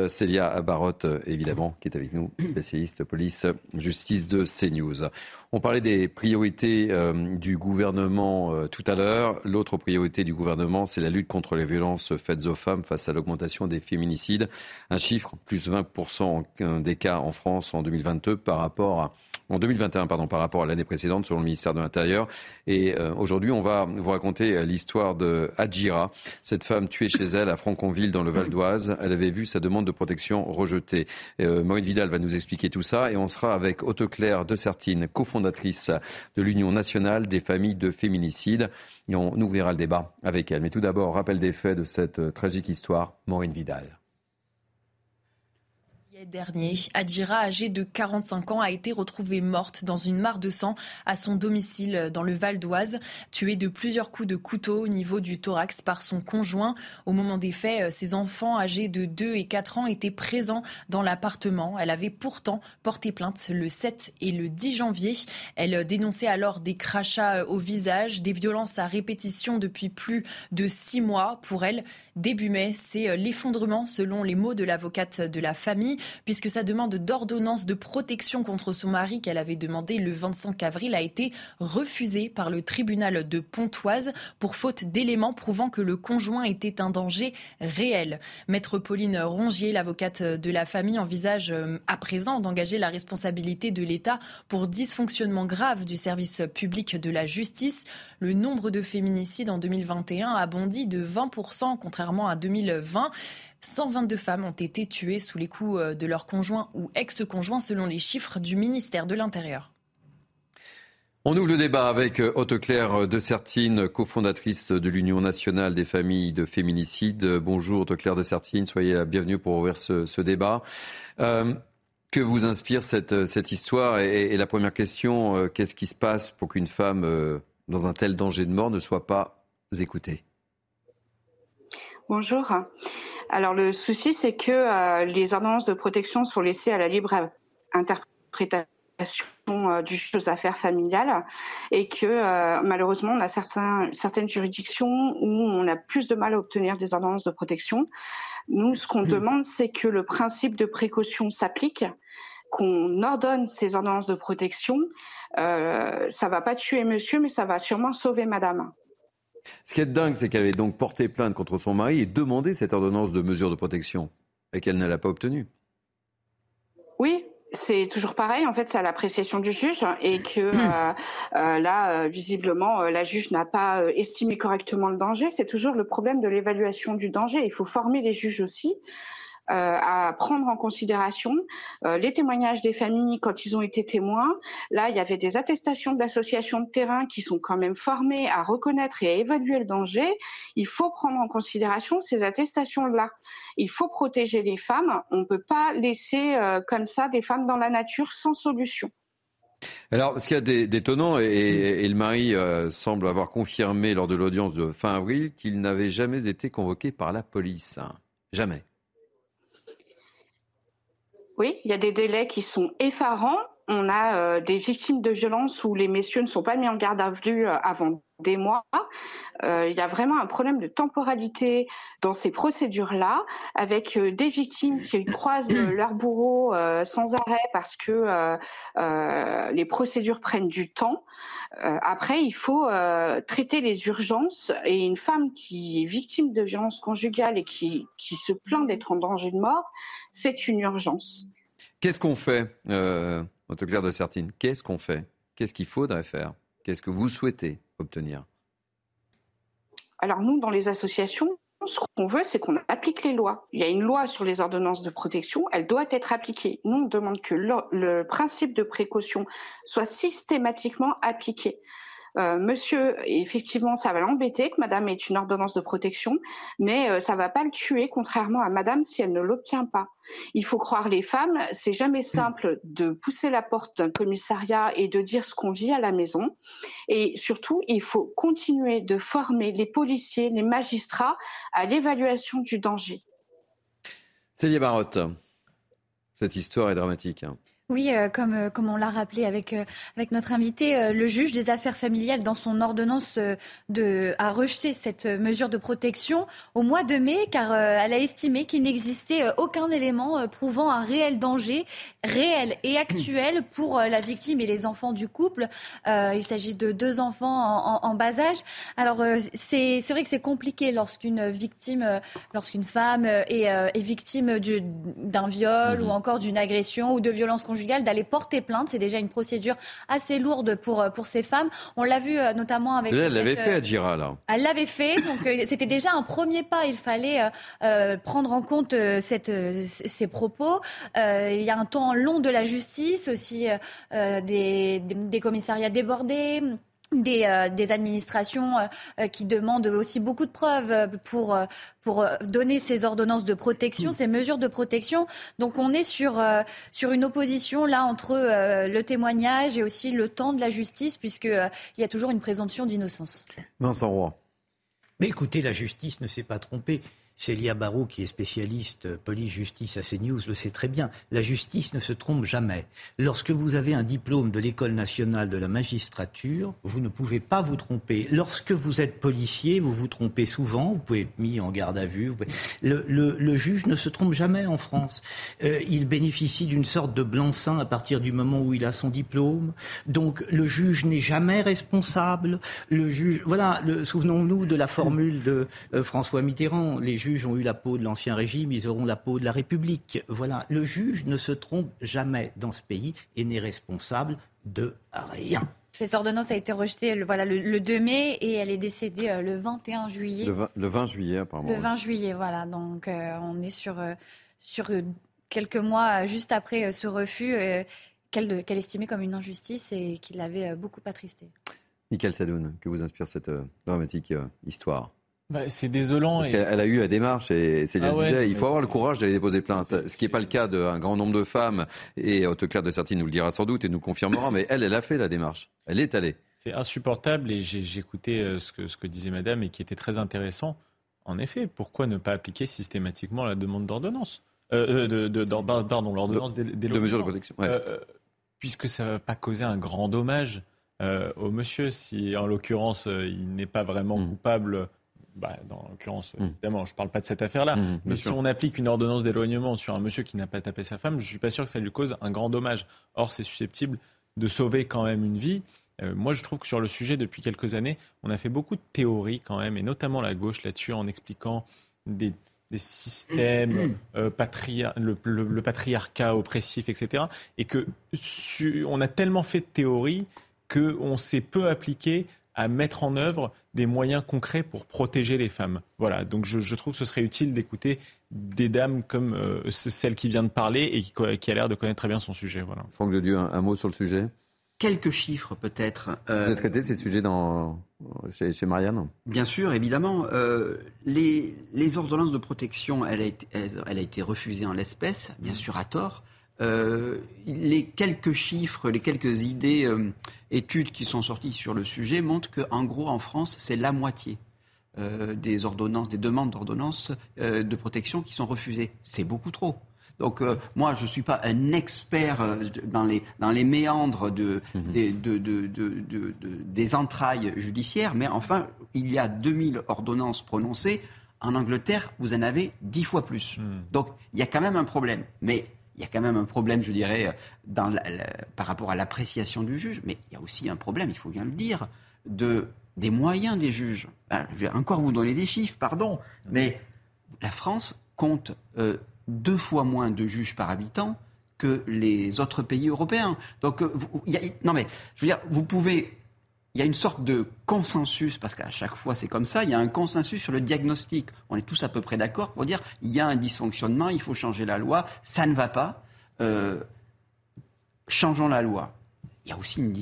S1: Célia Barotte, évidemment, qui est avec nous, spécialiste police, justice de CNews. On parlait des priorités euh, du gouvernement euh, tout à l'heure. L'autre priorité du gouvernement, c'est la lutte contre les violences faites aux femmes face à l'augmentation des féminicides. Un chiffre, plus 20% des cas en France en 2022 par rapport à en 2021 pardon, par rapport à l'année précédente selon le ministère de l'Intérieur. Et euh, aujourd'hui, on va vous raconter l'histoire de Adjira, cette femme tuée chez elle à Franconville dans le Val d'Oise. Elle avait vu sa demande de protection rejetée. Euh, Vidal va nous expliquer tout ça et on sera avec Auto-Claire de Sertine, cofondatrice de l'Union nationale des familles de féminicides. Et on ouvrira le débat avec elle. Mais tout d'abord, rappel des faits de cette tragique histoire. Maureen Vidal
S4: dernier, Adjira, âgée de 45 ans, a été retrouvée morte dans une mare de sang à son domicile dans le Val d'Oise, tuée de plusieurs coups de couteau au niveau du thorax par son conjoint. Au moment des faits, ses enfants âgés de 2 et 4 ans étaient présents dans l'appartement. Elle avait pourtant porté plainte le 7 et le 10 janvier. Elle dénonçait alors des crachats au visage, des violences à répétition depuis plus de six mois. Pour elle, début mai, c'est l'effondrement selon les mots de l'avocate de la famille puisque sa demande d'ordonnance de protection contre son mari qu'elle avait demandé le 25 avril a été refusée par le tribunal de Pontoise pour faute d'éléments prouvant que le conjoint était un danger réel. Maître Pauline Rongier, l'avocate de la famille, envisage euh, à présent d'engager la responsabilité de l'État pour dysfonctionnement grave du service public de la justice. Le nombre de féminicides en 2021 a bondi de 20% contrairement à 2020. 122 femmes ont été tuées sous les coups euh, de leur conjoint ou ex-conjoint selon les chiffres du ministère de l'Intérieur.
S1: On ouvre le débat avec euh, Haute-Claire de Sertine, cofondatrice de l'Union nationale des familles de féminicides. Bonjour Haute-Claire de Sertine, soyez la bienvenue pour ouvrir ce, débat. Euh, que vous inspire cette, cette histoire et, la première question, qu'est-ce qui se passe pour qu'une femme dans un tel danger de mort ne soit pas écoutée?
S23: Bonjour. Alors le souci, c'est que euh, les ordonnances de protection sont laissées à la libre interprétation euh, du juge aux affaires familiales et que euh, malheureusement on a certaines juridictions où on a plus de mal à obtenir des ordonnances de protection. Nous, ce qu'on demande, c'est que le principe de précaution s'applique, qu'on ordonne ces ordonnances de protection. Euh, ça va pas tuer monsieur, mais ça va sûrement sauver madame.
S1: Ce qui est dingue, c'est qu'elle avait donc porté plainte contre son mari et demandé cette ordonnance de mesure de protection et qu'elle ne l'a pas obtenue.
S23: Oui, c'est toujours pareil, en fait, c'est à l'appréciation du juge et que *clears throat* euh, euh, là, euh, visiblement, la juge n'a pas estimé correctement le danger. C'est toujours le problème de l'évaluation du danger. Il faut former les juges aussi. Euh, à prendre en considération euh, les témoignages des familles quand ils ont été témoins. Là, il y avait des attestations d'associations de terrain qui sont quand même formées à reconnaître et à évaluer le danger. Il faut prendre en considération ces attestations-là. Il faut protéger les femmes. On ne peut pas laisser euh, comme ça des femmes dans la nature sans solution.
S1: Alors, ce qu'il y a d'étonnant, et, le mari semble avoir confirmé lors de l'audience de fin avril qu'il n'avait jamais été convoqué par la police. Jamais.
S23: Oui, il y a des délais qui sont effarants. On a des victimes de violences où les messieurs ne sont pas mis en garde à vue avant des mois. Euh, il y a vraiment un problème de temporalité dans ces procédures-là, avec euh, des victimes qui *coughs* croisent leur bourreau euh, sans arrêt parce que les procédures prennent du temps. après, il faut traiter les urgences et une femme qui est victime de violences conjugales et qui, qui se plaint d'être en danger de mort, c'est une urgence.
S1: Qu'est-ce qu'on fait, euh, Claire de Sertine Qu'est-ce qu'on fait? Qu'est-ce qu'il faudrait faire? Qu'est-ce que vous souhaitez obtenir?
S23: Alors nous, dans les associations, ce qu'on veut, c'est qu'on applique les lois. Il y a une loi sur les ordonnances de protection, elle doit être appliquée. Nous, on demande que le, principe de précaution soit systématiquement appliqué. Euh, monsieur, effectivement, ça va l'embêter que madame ait une ordonnance de protection, mais ça euh, ça va pas le tuer, contrairement à madame si elle ne l'obtient pas. Il faut croire les femmes, c'est jamais simple de pousser la porte d'un commissariat et de dire ce qu'on vit à la maison. Et surtout, il faut continuer de former les policiers, les magistrats à l'évaluation du danger.
S1: Célia Barotte, cette histoire est dramatique. Hein.
S13: Oui, euh, comme, euh, comme on l'a rappelé avec, euh, avec notre invité, le juge des affaires familiales, dans son ordonnance, de, a rejeté cette mesure de protection au mois de mai, car elle a estimé qu'il n'existait aucun élément prouvant un réel danger, réel et actuel *clears throat* pour la victime et les enfants du couple. il s'agit de deux enfants en, bas âge. Alors, c'est vrai que c'est compliqué lorsqu'une victime, lorsqu'une femme est, est victime d'un viol mmh ou encore d'une agression ou de violence conjugale d'aller porter plainte. C'est déjà une procédure assez lourde pour, euh, pour ces femmes. On l'a vu euh, notamment avec.
S1: elle l'avait fait, Adjira, là.
S13: Elle l'avait fait, donc euh, c'était déjà un premier pas. Il fallait prendre en compte cette, ces propos. il y a un temps long de la justice, aussi des, des commissariats débordés des, euh, des, administrations euh, euh, qui demandent aussi beaucoup de preuves pour, pour donner ces ordonnances de protection, mm. ces mesures de protection. Donc on est sur, sur une opposition là entre le témoignage et aussi le temps de la justice, puisqu'il y a toujours une présomption d'innocence.
S1: Vincent Roy.
S12: Mais écoutez, la justice ne s'est pas trompée. Célia Barou, qui est spécialiste police-justice à CNews, le sait très bien. La justice ne se trompe jamais. Lorsque vous avez un diplôme de l'École nationale de la magistrature, vous ne pouvez pas vous tromper. Lorsque vous êtes policier, vous vous trompez souvent. Vous pouvez être mis en garde à vue. Le, juge ne se trompe jamais en France. Euh, il bénéficie d'une sorte de blanc-seing à partir du moment où il a son diplôme. Donc le juge n'est jamais responsable. Le juge, voilà. Souvenons-nous de la formule de euh, François Mitterrand. Les ont eu la peau de l'Ancien Régime, ils auront la peau de la République. Voilà, le juge ne se trompe jamais dans ce pays et n'est responsable de rien.
S13: Cette ordonnance a été rejetée le, voilà, le, 2 mai et elle est décédée euh, le 21 juillet.
S1: Le 20, juillet, apparemment.
S13: Le 20 juillet, voilà. Donc euh, on est sur, euh, sur quelques mois juste après ce refus qu'elle estimait comme une injustice et qui l'avait beaucoup attristé.
S1: Michael Sadoun, que vous inspire cette dramatique histoire
S14: bah, c'est désolant.
S1: Parce qu'elle a eu la démarche et c'est ah disait, il faut avoir le courage d'aller déposer plainte. Ce qui n'est pas le cas d'un grand nombre de femmes. Et Haute-Claire de Certine nous le dira sans doute et nous confirmera. mais elle, elle a fait la démarche. Elle est allée.
S14: C'est insupportable et j'ai écouté euh, ce que, ce que disait madame et qui était très intéressant. En effet, pourquoi ne pas appliquer systématiquement la demande d'ordonnance? Euh, euh de, Pardon, l'ordonnance des,
S1: de mesures de protection.
S14: Euh, puisque ça ne va pas causer un grand dommage au monsieur si, en l'occurrence, il n'est pas vraiment mmh. coupable bah, dans l'occurrence, mmh. évidemment, je ne parle pas de cette affaire-là, mmh, mais si on applique une ordonnance d'éloignement sur un monsieur qui n'a pas tapé sa femme, je ne suis pas sûr que ça lui cause un grand dommage. Or, c'est susceptible de sauver quand même une vie. Euh, moi, je trouve que sur le sujet, depuis quelques années, on a fait beaucoup de théories quand même, et notamment la gauche là-dessus, en expliquant des, systèmes, euh, le, patriarcat oppressif, etc. Et que on a tellement fait de théories qu'on s'est peu appliqué à mettre en œuvre des moyens concrets pour protéger les femmes. Voilà, donc je, trouve que ce serait utile d'écouter des dames comme euh, celle qui vient de parler et qui, a l'air de connaître très bien son sujet. Voilà.
S1: Franck de Dieu, un, mot sur le sujet?
S8: Quelques chiffres peut-être.
S1: Vous avez traité ces sujets dans, chez, Marianne?
S8: Bien sûr, évidemment. Euh, les, ordonnances de protection, elle a été, elle a été refusée en l'espèce, bien sûr à tort. Euh, les quelques chiffres, les quelques idées, euh, études qui sont sorties sur le sujet montrent qu'en gros, en France, c'est la moitié euh, des ordonnances, des demandes d'ordonnances de protection qui sont refusées. C'est beaucoup trop. Donc euh, moi, je ne suis pas un expert euh, dans, les, dans les méandres de,
S1: Mhm.
S8: des, de- de- de- de- de- des entrailles judiciaires, mais enfin, il y a 2000 ordonnances prononcées. En Angleterre, vous en avez 10 fois plus. Donc il y a quand même un problème. Mais il y a quand même un problème, je dirais, la- par rapport à l'appréciation du juge. Mais il y a aussi un problème, il faut bien le dire, de, des moyens des juges. Ben, je vais encore vous donner des chiffres, pardon. Mais la France compte euh, deux fois moins de juges par habitant que les autres pays européens. Donc, euh, vous- non mais, je veux dire, vous pouvez. Il y a une sorte de consensus, parce qu'à chaque fois c'est comme ça, il y a un consensus sur le diagnostic. On est tous à peu près d'accord pour dire il y a un dysfonctionnement, il faut changer la loi, ça ne va pas. Euh, changeons la loi. Il y a aussi une,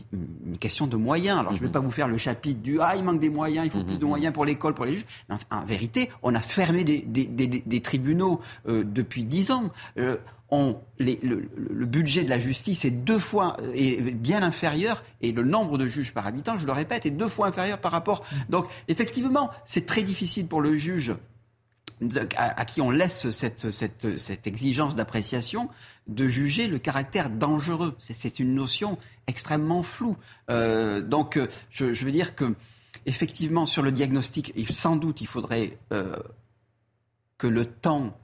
S8: une question de moyens. Alors, je ne vais pas vous faire le chapitre du Ah, il manque des moyens, il faut plus de moyens pour l'école, pour les juges. Mais en, en vérité, on a fermé des, des- des- des- des tribunaux euh, depuis dix ans. Euh, le, budget de la justice est deux fois euh, bien inférieur et le nombre de juges par habitant, je le répète, est deux fois inférieur par rapport. Donc, effectivement, c'est très difficile pour le juge à, qui on laisse cette, cette, cette exigence d'appréciation de juger le caractère dangereux. C'est- une notion extrêmement floue. Euh, donc, euh, je, veux dire que, effectivement, sur le diagnostic, sans doute, il faudrait que le temps,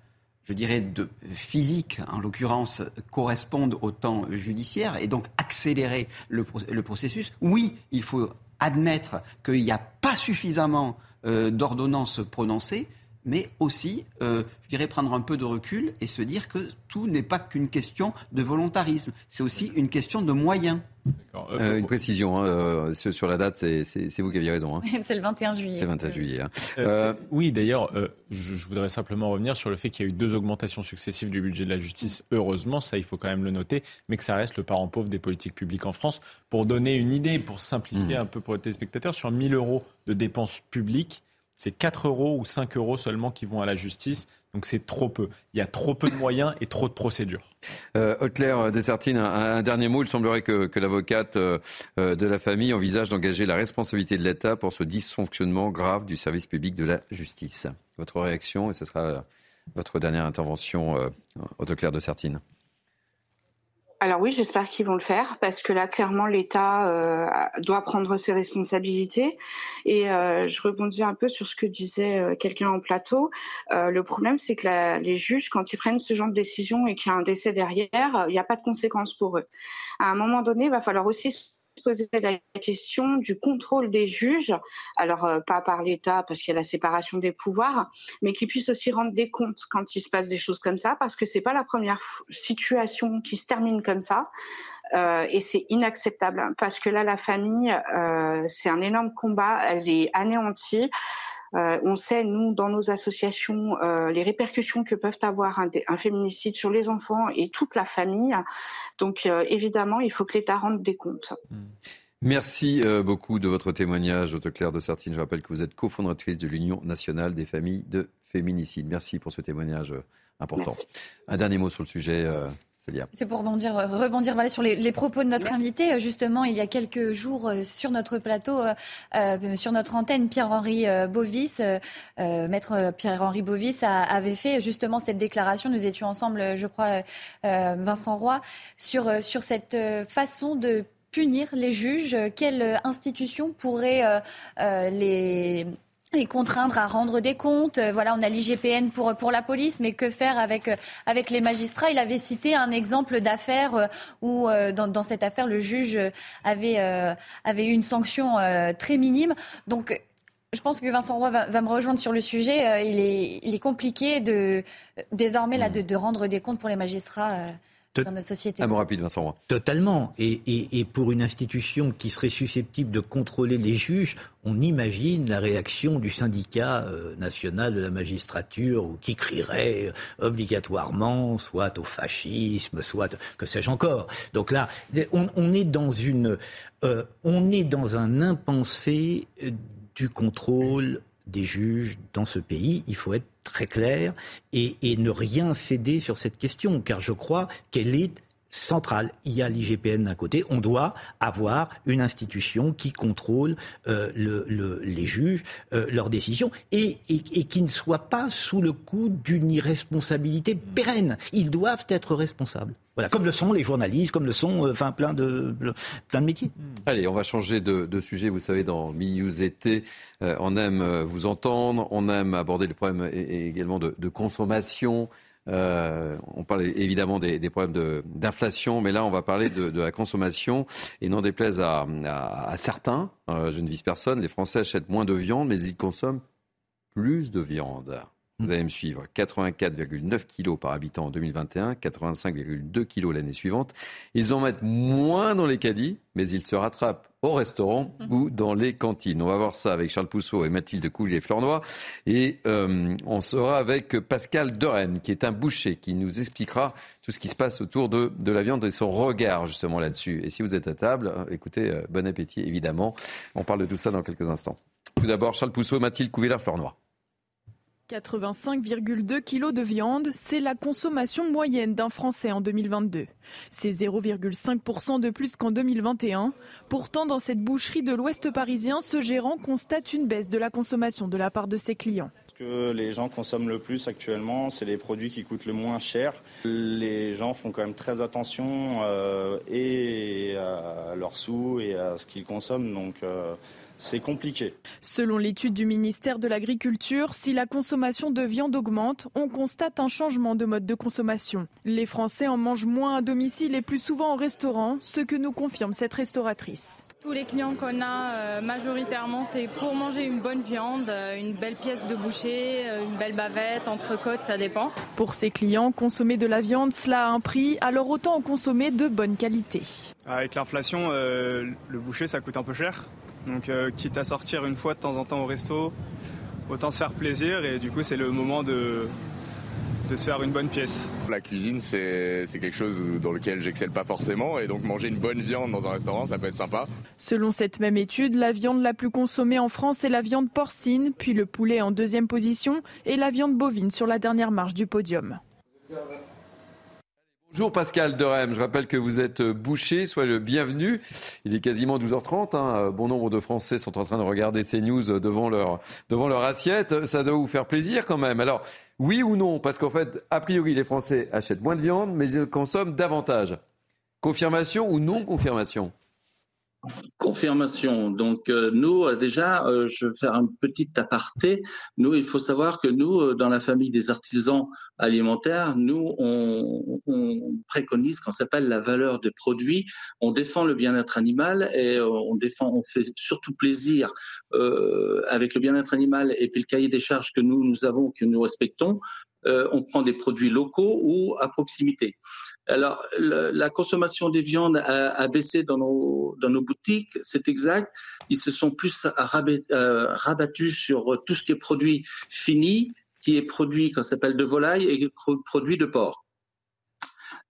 S8: je dirais, de physique, en l'occurrence, corresponde au temps judiciaire et donc accélérer le processus. Oui, il faut admettre qu'il n'y a pas suffisamment euh, d'ordonnances prononcées, mais aussi, euh, je dirais, prendre un peu de recul et se dire que tout n'est pas qu'une question de volontarisme, c'est aussi une question de moyens.
S1: Euh, une précision hein, euh, sur la date, c'est- vous qui aviez raison. hein. *laughs*
S13: C'est le 21 juillet.
S1: C'est 21 juillet. hein.
S14: Euh, oui, d'ailleurs, euh, je, je voudrais simplement revenir sur le fait qu'il y a eu deux augmentations successives du budget de la justice. Heureusement, ça, il faut quand même le noter, mais que ça reste le parent pauvre des politiques publiques en France. Pour donner une idée, pour simplifier un peu pour les téléspectateurs, sur 1000 euros de dépenses publiques, c'est 4 euros ou 5 euros seulement qui vont à la justice. Donc c'est trop peu. Il y a trop peu de moyens et trop de procédures.
S1: Euh, Haute-Claire Dessertine, un, un dernier mot. Il semblerait que, que l'avocate euh, euh, de la famille envisage d'engager la responsabilité de l'État pour ce dysfonctionnement grave du service public de la justice. Votre réaction, et ce sera euh, votre dernière intervention, euh, Haute-Claire Dessertine.
S23: Alors oui, j'espère qu'ils vont le faire parce que là, clairement, l'État euh, doit prendre ses responsabilités. Et euh, je rebondis un peu sur ce que disait euh, quelqu'un en plateau. Euh, le problème, c'est que les juges, quand ils prennent ce genre de décision et qu'il y a un décès derrière, euh, il n'y a pas de conséquences pour eux. À un moment donné, il va falloir aussi se poser la question du contrôle des juges, alors euh, pas par l'État parce qu'il y a la séparation des pouvoirs, mais qui puissent aussi rendre des comptes quand il se passe des choses comme ça, parce que c'est pas la première situation qui se termine comme ça. Euh, et c'est inacceptable parce que là, la famille, euh, c'est un énorme combat, elle est anéantie. Euh, on sait, nous, dans nos associations, euh, les répercussions que peuvent avoir un, féminicide sur les enfants et toute la famille. Donc, euh, évidemment, il faut que l'État rende des comptes.
S1: Merci euh, beaucoup de votre témoignage, Haute-Claire Dessertine. Je rappelle que vous êtes cofondatrice de l'Union nationale des familles de féminicide. Merci pour ce témoignage important. Un dernier mot sur le sujet.
S13: C'est pour rebondir, sur les, propos de notre invité. Justement, il y a quelques jours, euh, sur notre plateau, euh, euh, sur notre antenne, Pierre-Henri Bovis, maître Pierre-Henri Bovis, avait fait justement cette déclaration. Nous étions ensemble, je crois, Vincent Roy, sur, cette façon de punir les juges. Quelle institution pourrait les les contraindre à rendre des comptes. Euh, Voilà, on a l'IGPN pour, pour la police, mais que faire avec, euh, avec les magistrats? Il avait cité un exemple d'affaire euh, où, dans, dans cette affaire, le juge avait, euh, avait eu une sanction euh, très minime. Donc, je pense que Vincent Roy va, va me rejoindre sur le sujet. Il est, il est compliqué de, désormais là, de, de rendre des comptes pour les magistrats dans notre société.
S1: Un mot rapide, Vincent Roy.
S12: Totalement. Et, et- et pour une institution qui serait susceptible de contrôler les juges, on imagine la réaction du syndicat euh, national de la magistrature ou qui crierait euh, obligatoirement soit au fascisme, soit que sais-je encore. Donc là, on, on est dans une, euh, on est dans un impensé du contrôle des juges dans ce pays. Il faut être très clair et, ne rien céder sur cette question, car je crois qu'elle est centrale. Il y a l'IGPN d'un côté. On doit avoir une institution qui contrôle euh, le, les juges, euh, leurs décisions, et, qui ne soit pas sous le coup d'une irresponsabilité pérenne. Ils doivent être responsables. Voilà, comme le sont les journalistes, comme le sont euh, enfin plein de plein de métiers.
S1: Allez, on va changer de, sujet. Vous savez, dans News été, on aime vous entendre, on aime aborder le problème également de consommation. Euh, on parle évidemment des, problèmes d'inflation, mais là, on va parler de, la consommation. Et non déplaise à, à, certains, euh, je ne vise personne, les Français achètent moins de viande, mais ils consomment plus de viande. Vous allez me suivre. 84,9 kilos par habitant en 2021, 85,2 kilos l'année suivante. Ils en mettent moins dans les caddies, mais ils se rattrapent au restaurant mhm. ou dans les cantines. On va voir ça avec Charles Pousseau et Mathilde Coulier-Fleurnois. Et euh, on sera avec Pascal Doren, qui est un boucher, qui nous expliquera tout ce qui se passe autour de, de la viande et son regard justement là-dessus. Et si vous êtes à table, écoutez, euh, bon appétit évidemment. On parle de tout ça dans quelques instants. Tout d'abord, Charles Pousseau, Mathilde Coulier-Fleurnois.
S24: 85,2 kg de viande, c'est la consommation moyenne d'un Français en 2022. C'est 0,5% de plus qu'en 2021. Pourtant, dans cette boucherie de l'Ouest parisien, ce gérant constate une baisse de la consommation de la part de ses clients.
S25: Ce que les gens consomment le plus actuellement, c'est les produits qui coûtent le moins cher. Les gens font quand même très attention euh, et à leurs sous et à ce qu'ils consomment. Euh, c'est compliqué.
S24: Selon l'étude du ministère de l'Agriculture, si la consommation de viande augmente, on constate un changement de mode de consommation. Les Français en mangent moins à domicile et plus souvent au restaurant, ce que nous confirme cette restauratrice.
S26: Tous les clients qu'on a euh, majoritairement, c'est pour manger une bonne viande, euh, une belle pièce de boucher, euh, une belle bavette, entrecôte, ça dépend.
S24: Pour ces clients, consommer de la viande, cela a un prix, alors autant en consommer de bonne qualité.
S27: Avec l'inflation, le boucher, ça coûte un peu cher. Donc euh, quitte à sortir une fois de temps en temps au resto, autant se faire plaisir et du coup c'est le moment de, de se faire une bonne pièce.
S28: La cuisine, c'est quelque chose dans lequel j'excelle pas forcément et donc manger une bonne viande dans un restaurant, ça peut être sympa.
S24: Selon cette même étude, la viande la plus consommée en France est la viande porcine, puis le poulet en deuxième position et la viande bovine sur la dernière marche du podium.
S1: Bonjour Pascal Derem, je rappelle que vous êtes boucher, soyez le bienvenu. Il est quasiment 12h30, hein. bon nombre de Français sont en train de regarder ces news devant leur, devant leur assiette, ça doit vous faire plaisir quand même. Alors, oui ou non? Parce qu'en fait, a priori, les Français achètent moins de viande, mais ils consomment davantage. Confirmation ou non confirmation?
S29: Confirmation. Donc euh, nous, euh, déjà, euh, je vais faire un petit aparté. Nous, il faut savoir que nous, dans la famille des artisans alimentaires, nous, on, on préconise qu'on s'appelle la valeur des produits. On défend le bien-être animal et on défend, on fait surtout plaisir avec le bien-être animal et puis le cahier des charges que nous nous avons, que nous respectons. on prend des produits locaux ou à proximité. Alors, la consommation des viandes a, baissé dans nos, dans nos boutiques, c'est exact. Ils se sont plus euh, rabattus sur tout ce qui est produit fini, qui est produit, qu'on s'appelle de volaille, et produit de porc.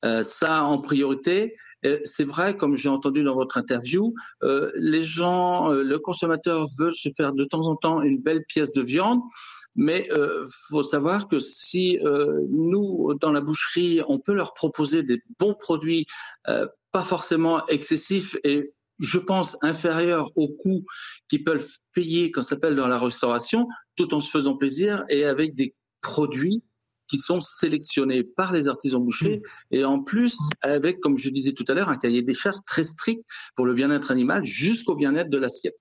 S29: Euh, ça en priorité. C'est vrai, comme j'ai entendu dans votre interview, euh, les gens, le consommateur veut se faire de temps en temps une belle pièce de viande. Mais il euh, faut savoir que si euh, nous, dans la boucherie, on peut leur proposer des bons produits, euh, pas forcément excessifs et je pense inférieurs aux coûts qu'ils peuvent payer quand ça s'appelle dans la restauration, tout en se faisant plaisir et avec des produits qui sont sélectionnés par les artisans bouchers et en plus avec, comme je disais tout à l'heure, un cahier des charges très strict pour le bien-être animal jusqu'au bien-être de l'assiette.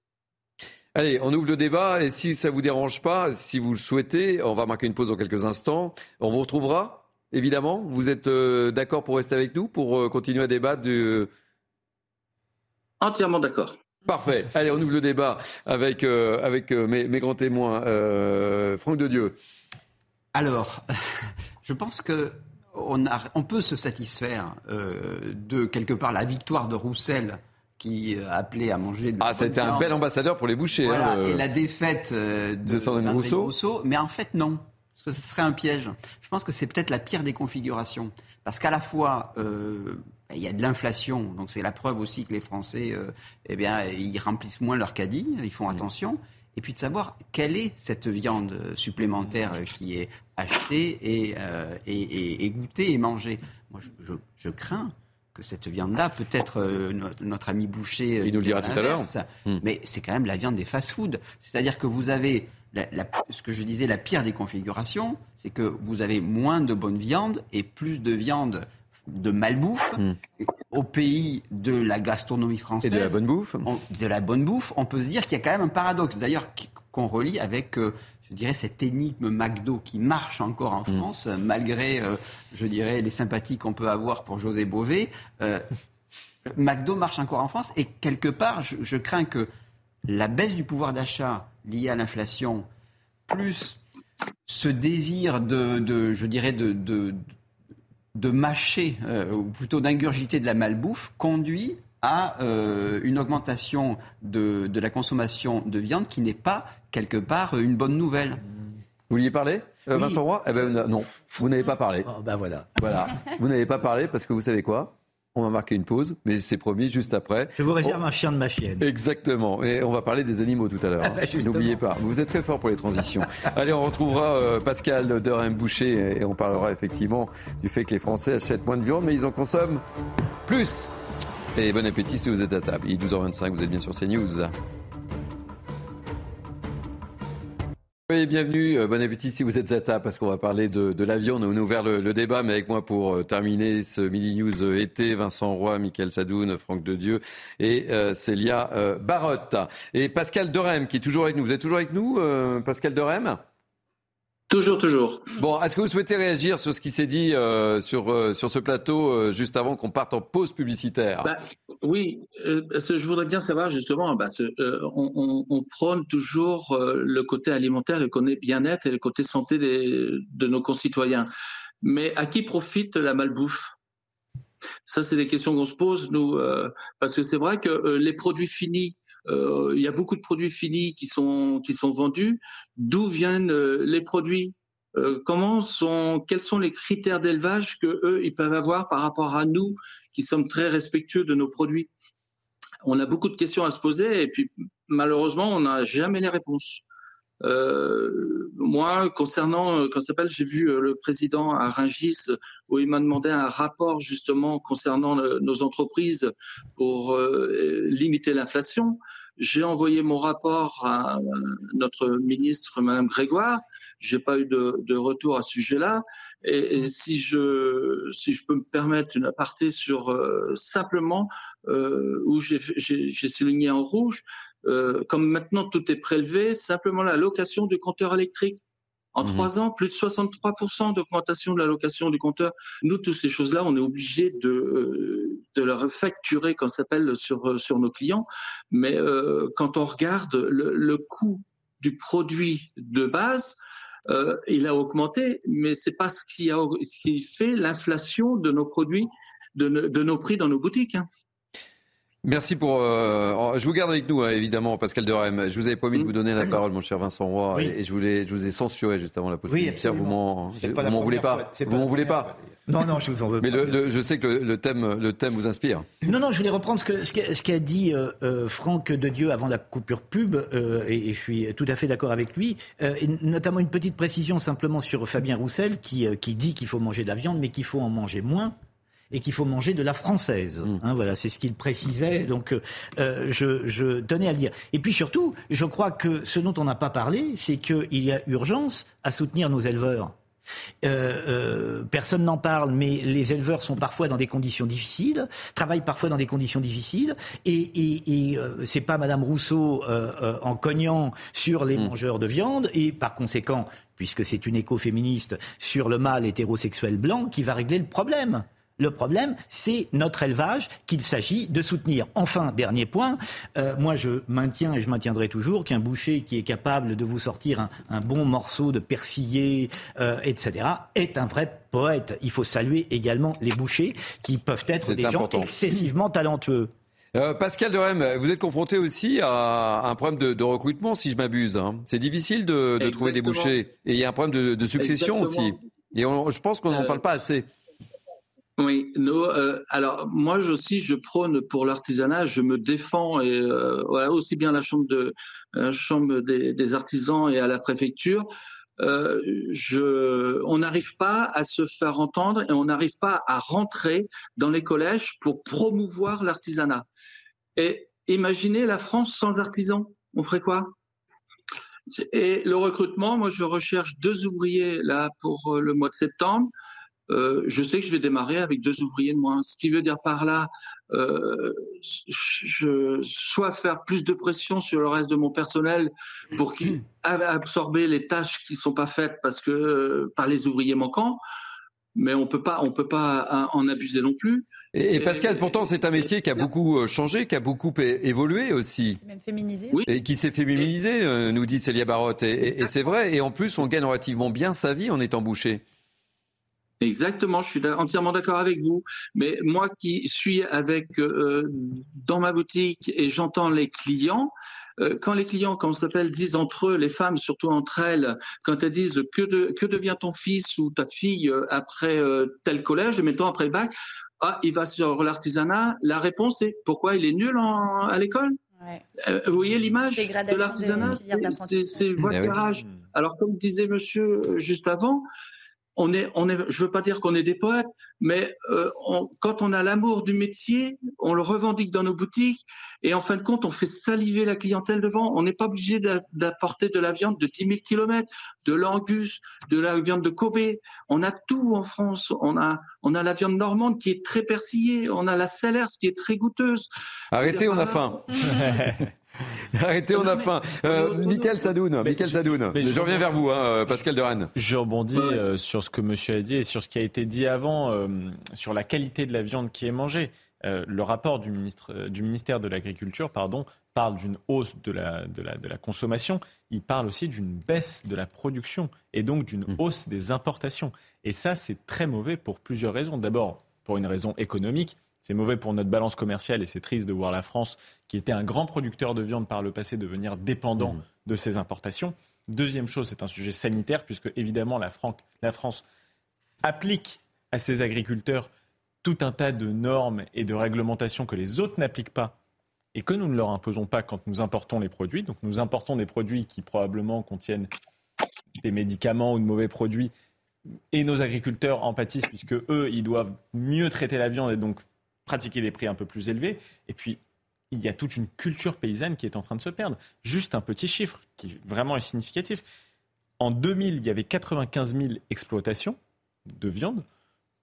S1: Allez, on ouvre le débat et si ça vous dérange pas, si vous le souhaitez, on va marquer une pause dans quelques instants. On vous retrouvera, évidemment. Vous êtes euh, d'accord pour rester avec nous, pour euh, continuer à débattre du...
S29: Entièrement d'accord.
S1: Parfait. Allez, on ouvre le débat avec, euh, avec mes, mes, grands témoins. Franck de Dieu.
S8: Alors, *laughs* je pense que on, a, on peut se satisfaire de quelque part la victoire de Roussel qui euh, appelait à manger de
S1: Ah, c'était un bel ambassadeur pour les bouchers.
S8: Voilà, et la défaite euh, de, Sandrine Rousseau. Mais en fait, non. Parce que ce serait un piège. Je pense que c'est peut-être la pire des configurations. Parce qu'à la fois, euh, il y a de l'inflation, donc c'est la preuve aussi que les Français, eh bien, ils remplissent moins leur caddie, ils font attention. Et puis de savoir quelle est cette viande supplémentaire qui est achetée et, et, et, goûtée et mangée. Moi, je, je, je crains que cette viande-là, peut-être euh, notre, ami Boucher.
S1: Il nous le dira tout à l'heure.
S8: Hmm. Mais c'est quand même la viande des fast-foods. C'est-à-dire que vous avez, ce que je disais, la pire des configurations, c'est que vous avez moins de bonne viande et plus de viande de malbouffe hmm. au pays de la gastronomie française.
S1: Et de la bonne bouffe.
S8: de la bonne bouffe, on peut se dire qu'il y a quand même un paradoxe. D'ailleurs, qu'on relie avec euh, je dirais, cette énigme McDo qui marche encore en mm. France, malgré, euh, je dirais, les sympathies qu'on peut avoir pour José Bové. Euh, McDo marche encore en France et quelque part, je, crains que la baisse du pouvoir d'achat liée à l'inflation, plus ce désir de, je dirais, de, de, mâcher, euh, ou plutôt d'ingurgiter de la malbouffe, conduit à une augmentation de, de, la consommation de viande qui n'est pas quelque part une bonne nouvelle.
S1: Vous vouliez parler, euh, Vincent Roy? Eh ben, Non, vous n'avez pas parlé.
S12: Oh, ben voilà.
S1: Voilà. vous n'avez pas parlé parce que vous savez quoi? On va marquer une pause, mais c'est promis juste après.
S12: Je vous réserve un chien de ma chienne.
S1: Exactement. Et on va parler des animaux tout à l'heure. Hein. Ben, N'oubliez pas. Vous êtes très fort pour les transitions. *laughs* Allez, on retrouvera euh, Pascal Derem Boucher et on parlera effectivement du fait que les Français achètent moins de viande, mais ils en consomment plus. Et bon appétit si vous êtes à table. Il est 12h25, vous êtes bien sur CNews. Oui, bienvenue, euh, bon appétit si vous êtes à table parce qu'on va parler de, de la viande. On a ouvert le, débat, mais avec moi pour euh, terminer ce mini news euh, été, Vincent Roy, Michael Sadoun, Franck Dedieu et Célia Barotte. Et Pascal Dorem qui est toujours avec nous. Vous êtes toujours avec nous, Pascal Dorem
S29: Toujours, toujours.
S1: Bon, est-ce que vous souhaitez réagir sur ce qui s'est dit euh, sur, euh, sur ce plateau euh, juste avant qu'on parte en pause publicitaire?
S29: Bah, Oui, je voudrais bien savoir justement, bah, on, on, prône toujours le côté alimentaire, le côté bien-être et le côté santé des, de nos concitoyens. Mais à qui profite la malbouffe? Ça, c'est des questions qu'on se pose, nous, parce que c'est vrai que les produits finis il y a beaucoup de produits finis qui sont, vendus. D'où viennent euh, les produits? Euh, comment quels sont les critères d'élevage que eux ils peuvent avoir par rapport à nous qui sommes très respectueux de nos produits? On a beaucoup de questions à se poser et puis malheureusement on n'a jamais les réponses. Euh, moi, concernant, quand s'appelle, j'ai vu le président à Rungis où il m'a demandé un rapport justement concernant nos entreprises pour euh, limiter l'inflation. J'ai envoyé mon rapport à notre ministre, Madame Grégoire. J'ai pas eu de, retour à ce sujet-là. Et, si je si je peux me permettre une aparté sur euh, simplement euh, où j'ai souligné en rouge, euh, comme maintenant tout est prélevé, simplement la location du compteur électrique. En mhm. trois ans, plus de 63% d'augmentation de la location du compteur. Nous, toutes ces choses-là, on est obligé de, euh, de leur facturer, quand s'appelle, sur, euh, sur nos clients. Mais euh, quand on regarde le, le, coût du produit de base, euh, il a augmenté, mais c'est pas ce qui, a, ce qui fait l'inflation de nos produits, de, de, nos prix dans nos boutiques. Hein.
S1: Merci pour. Euh, je vous garde avec nous, hein, évidemment, Pascal Derem. Je vous avais promis de mm. vous donner la *clears throat* parole, mon cher Vincent Roy, et, je, voulais, je vous ai censuré juste avant la pause. Oui, vous m'en voulez pas. Vous m'en voulez pas.
S12: Non, non, je vous en veux
S1: Mais le, je sais que le, thème, le thème vous inspire.
S12: Non, non, je voulais reprendre ce qu'a ce ce dit euh, euh, Franck de Dieu avant la coupure pub, euh, et, je suis tout à fait d'accord avec lui. et notamment une petite précision simplement sur Fabien Roussel qui, qui dit qu'il faut manger de la viande, mais qu'il faut en manger moins et qu'il faut manger de la française. Mm. Hein, voilà, c'est ce qu'il précisait. Donc, euh, je, je, tenais à le dire. Et puis surtout, je crois que ce dont on n'a pas parlé, c'est qu'il y a urgence à soutenir nos éleveurs. Euh, euh, personne n'en parle, mais les éleveurs sont parfois dans des conditions difficiles, travaillent parfois dans des conditions difficiles, et, et, et euh, c'est pas Madame Rousseau euh, en cognant sur les mm. mangeurs de viande, et par conséquent, puisque c'est une écoféministe, sur le mâle hétérosexuel blanc qui va régler le problème. Le problème, c'est notre élevage qu'il s'agit de soutenir. Enfin, dernier point, euh, moi je maintiens et je maintiendrai toujours qu'un boucher qui est capable de vous sortir un, bon morceau de persillé, euh, etc., est un vrai poète. Il faut saluer également les bouchers qui peuvent être des gens excessivement talentueux.
S1: Euh, Pascal Derem, vous êtes confronté aussi à un problème de, recrutement, si je m'abuse. Hein. C'est difficile de, trouver des bouchers. Et il y a un problème de, succession aussi. Et je pense qu'on n'en parle pas assez.
S29: Oui, euh, alors moi aussi je prône pour l'artisanat, je me défends et euh, aussi bien à la chambre des, artisans et à la préfecture je, on n'arrive pas à se faire entendre et on n'arrive pas à rentrer dans les collèges pour promouvoir l'artisanat. Et imaginez la France sans artisans, on ferait quoi? Et le recrutement, moi je recherche deux ouvriers là pour le mois de septembre. Euh, je sais que je vais démarrer avec deux ouvriers de moins. Ce qui veut dire par là, euh, je, soit faire plus de pression sur le reste de mon personnel pour qu'il *clears throat* absorber les tâches qui sont pas faites parce que euh, par les ouvriers manquants, mais on peut pas, on peut pas en abuser non plus.
S1: Et, Pascal, pourtant, c'est un métier qui a beaucoup changé, qui a beaucoup évolué aussi.
S13: C'est même féminisé.
S1: Oui. Et qui s'est féminisé, nous dit Célia Barotte. Et, et c'est vrai. Et en plus, on gagne relativement bien sa vie en étant bouché.
S29: Exactement, je suis entièrement d'accord avec vous. Mais moi qui suis avec euh, dans ma boutique et j'entends les clients, euh, quand les clients, comme ça s'appelle, disent entre eux, les femmes, surtout entre elles, quand elles disent que, de, que devient ton fils ou ta fille euh, après tel collège, mettons après le bac, ah, il va sur l'artisanat. La réponse est pourquoi il est nul à l'école? Vous voyez l'image de l'artisanat, c'est votre garage. Alors, comme disait monsieur juste avant, on est, on est, je veux pas dire qu'on est des poètes, mais euh, quand on a l'amour du métier, on le revendique dans nos boutiques et en fin de compte, on fait saliver la clientèle devant. On n'est pas obligé d'apporter de la viande de 10 000 km, de l'angus, de la viande de Kobe. On a tout en France. On a, on a la viande normande qui est très persillée. On a la Cellers qui est très goûteuse.
S1: Arrêtez, on a faim. *laughs* *laughs* Arrêtez, on a faim. Euh, Michael Sadoun, Michael Sadoun. je, reviens vers vous, hein, Pascal Doran.
S14: Je rebondis euh, sur ce que monsieur a dit et sur ce qui a été dit avant, euh, sur la qualité de la viande qui est mangée. Euh, le rapport du, ministre, du ministère de l'Agriculture pardon, parle d'une hausse de la, de, la, de la, consommation, il parle aussi d'une baisse de la production et donc d'une mmh. hausse des importations. Et ça, c'est très mauvais pour plusieurs raisons. D'abord, pour une raison économique. C'est mauvais pour notre balance commerciale et c'est triste de voir la France, qui était un grand producteur de viande par le passé, devenir dépendant mmh. de ses importations. Deuxième chose, c'est un sujet sanitaire, puisque évidemment la, la France applique à ses agriculteurs tout un tas de normes et de réglementations que les autres n'appliquent pas et que nous ne leur imposons pas quand nous importons les produits. Donc nous importons des produits qui probablement contiennent des médicaments ou de mauvais produits et nos agriculteurs en pâtissent puisque eux, ils doivent mieux traiter la viande et donc pratiquer des prix un peu plus élevés. Et puis, il y a toute une culture paysanne qui est en train de se perdre. Juste un petit chiffre qui vraiment est significatif. En 2000, il y avait 95 000 exploitations de viande.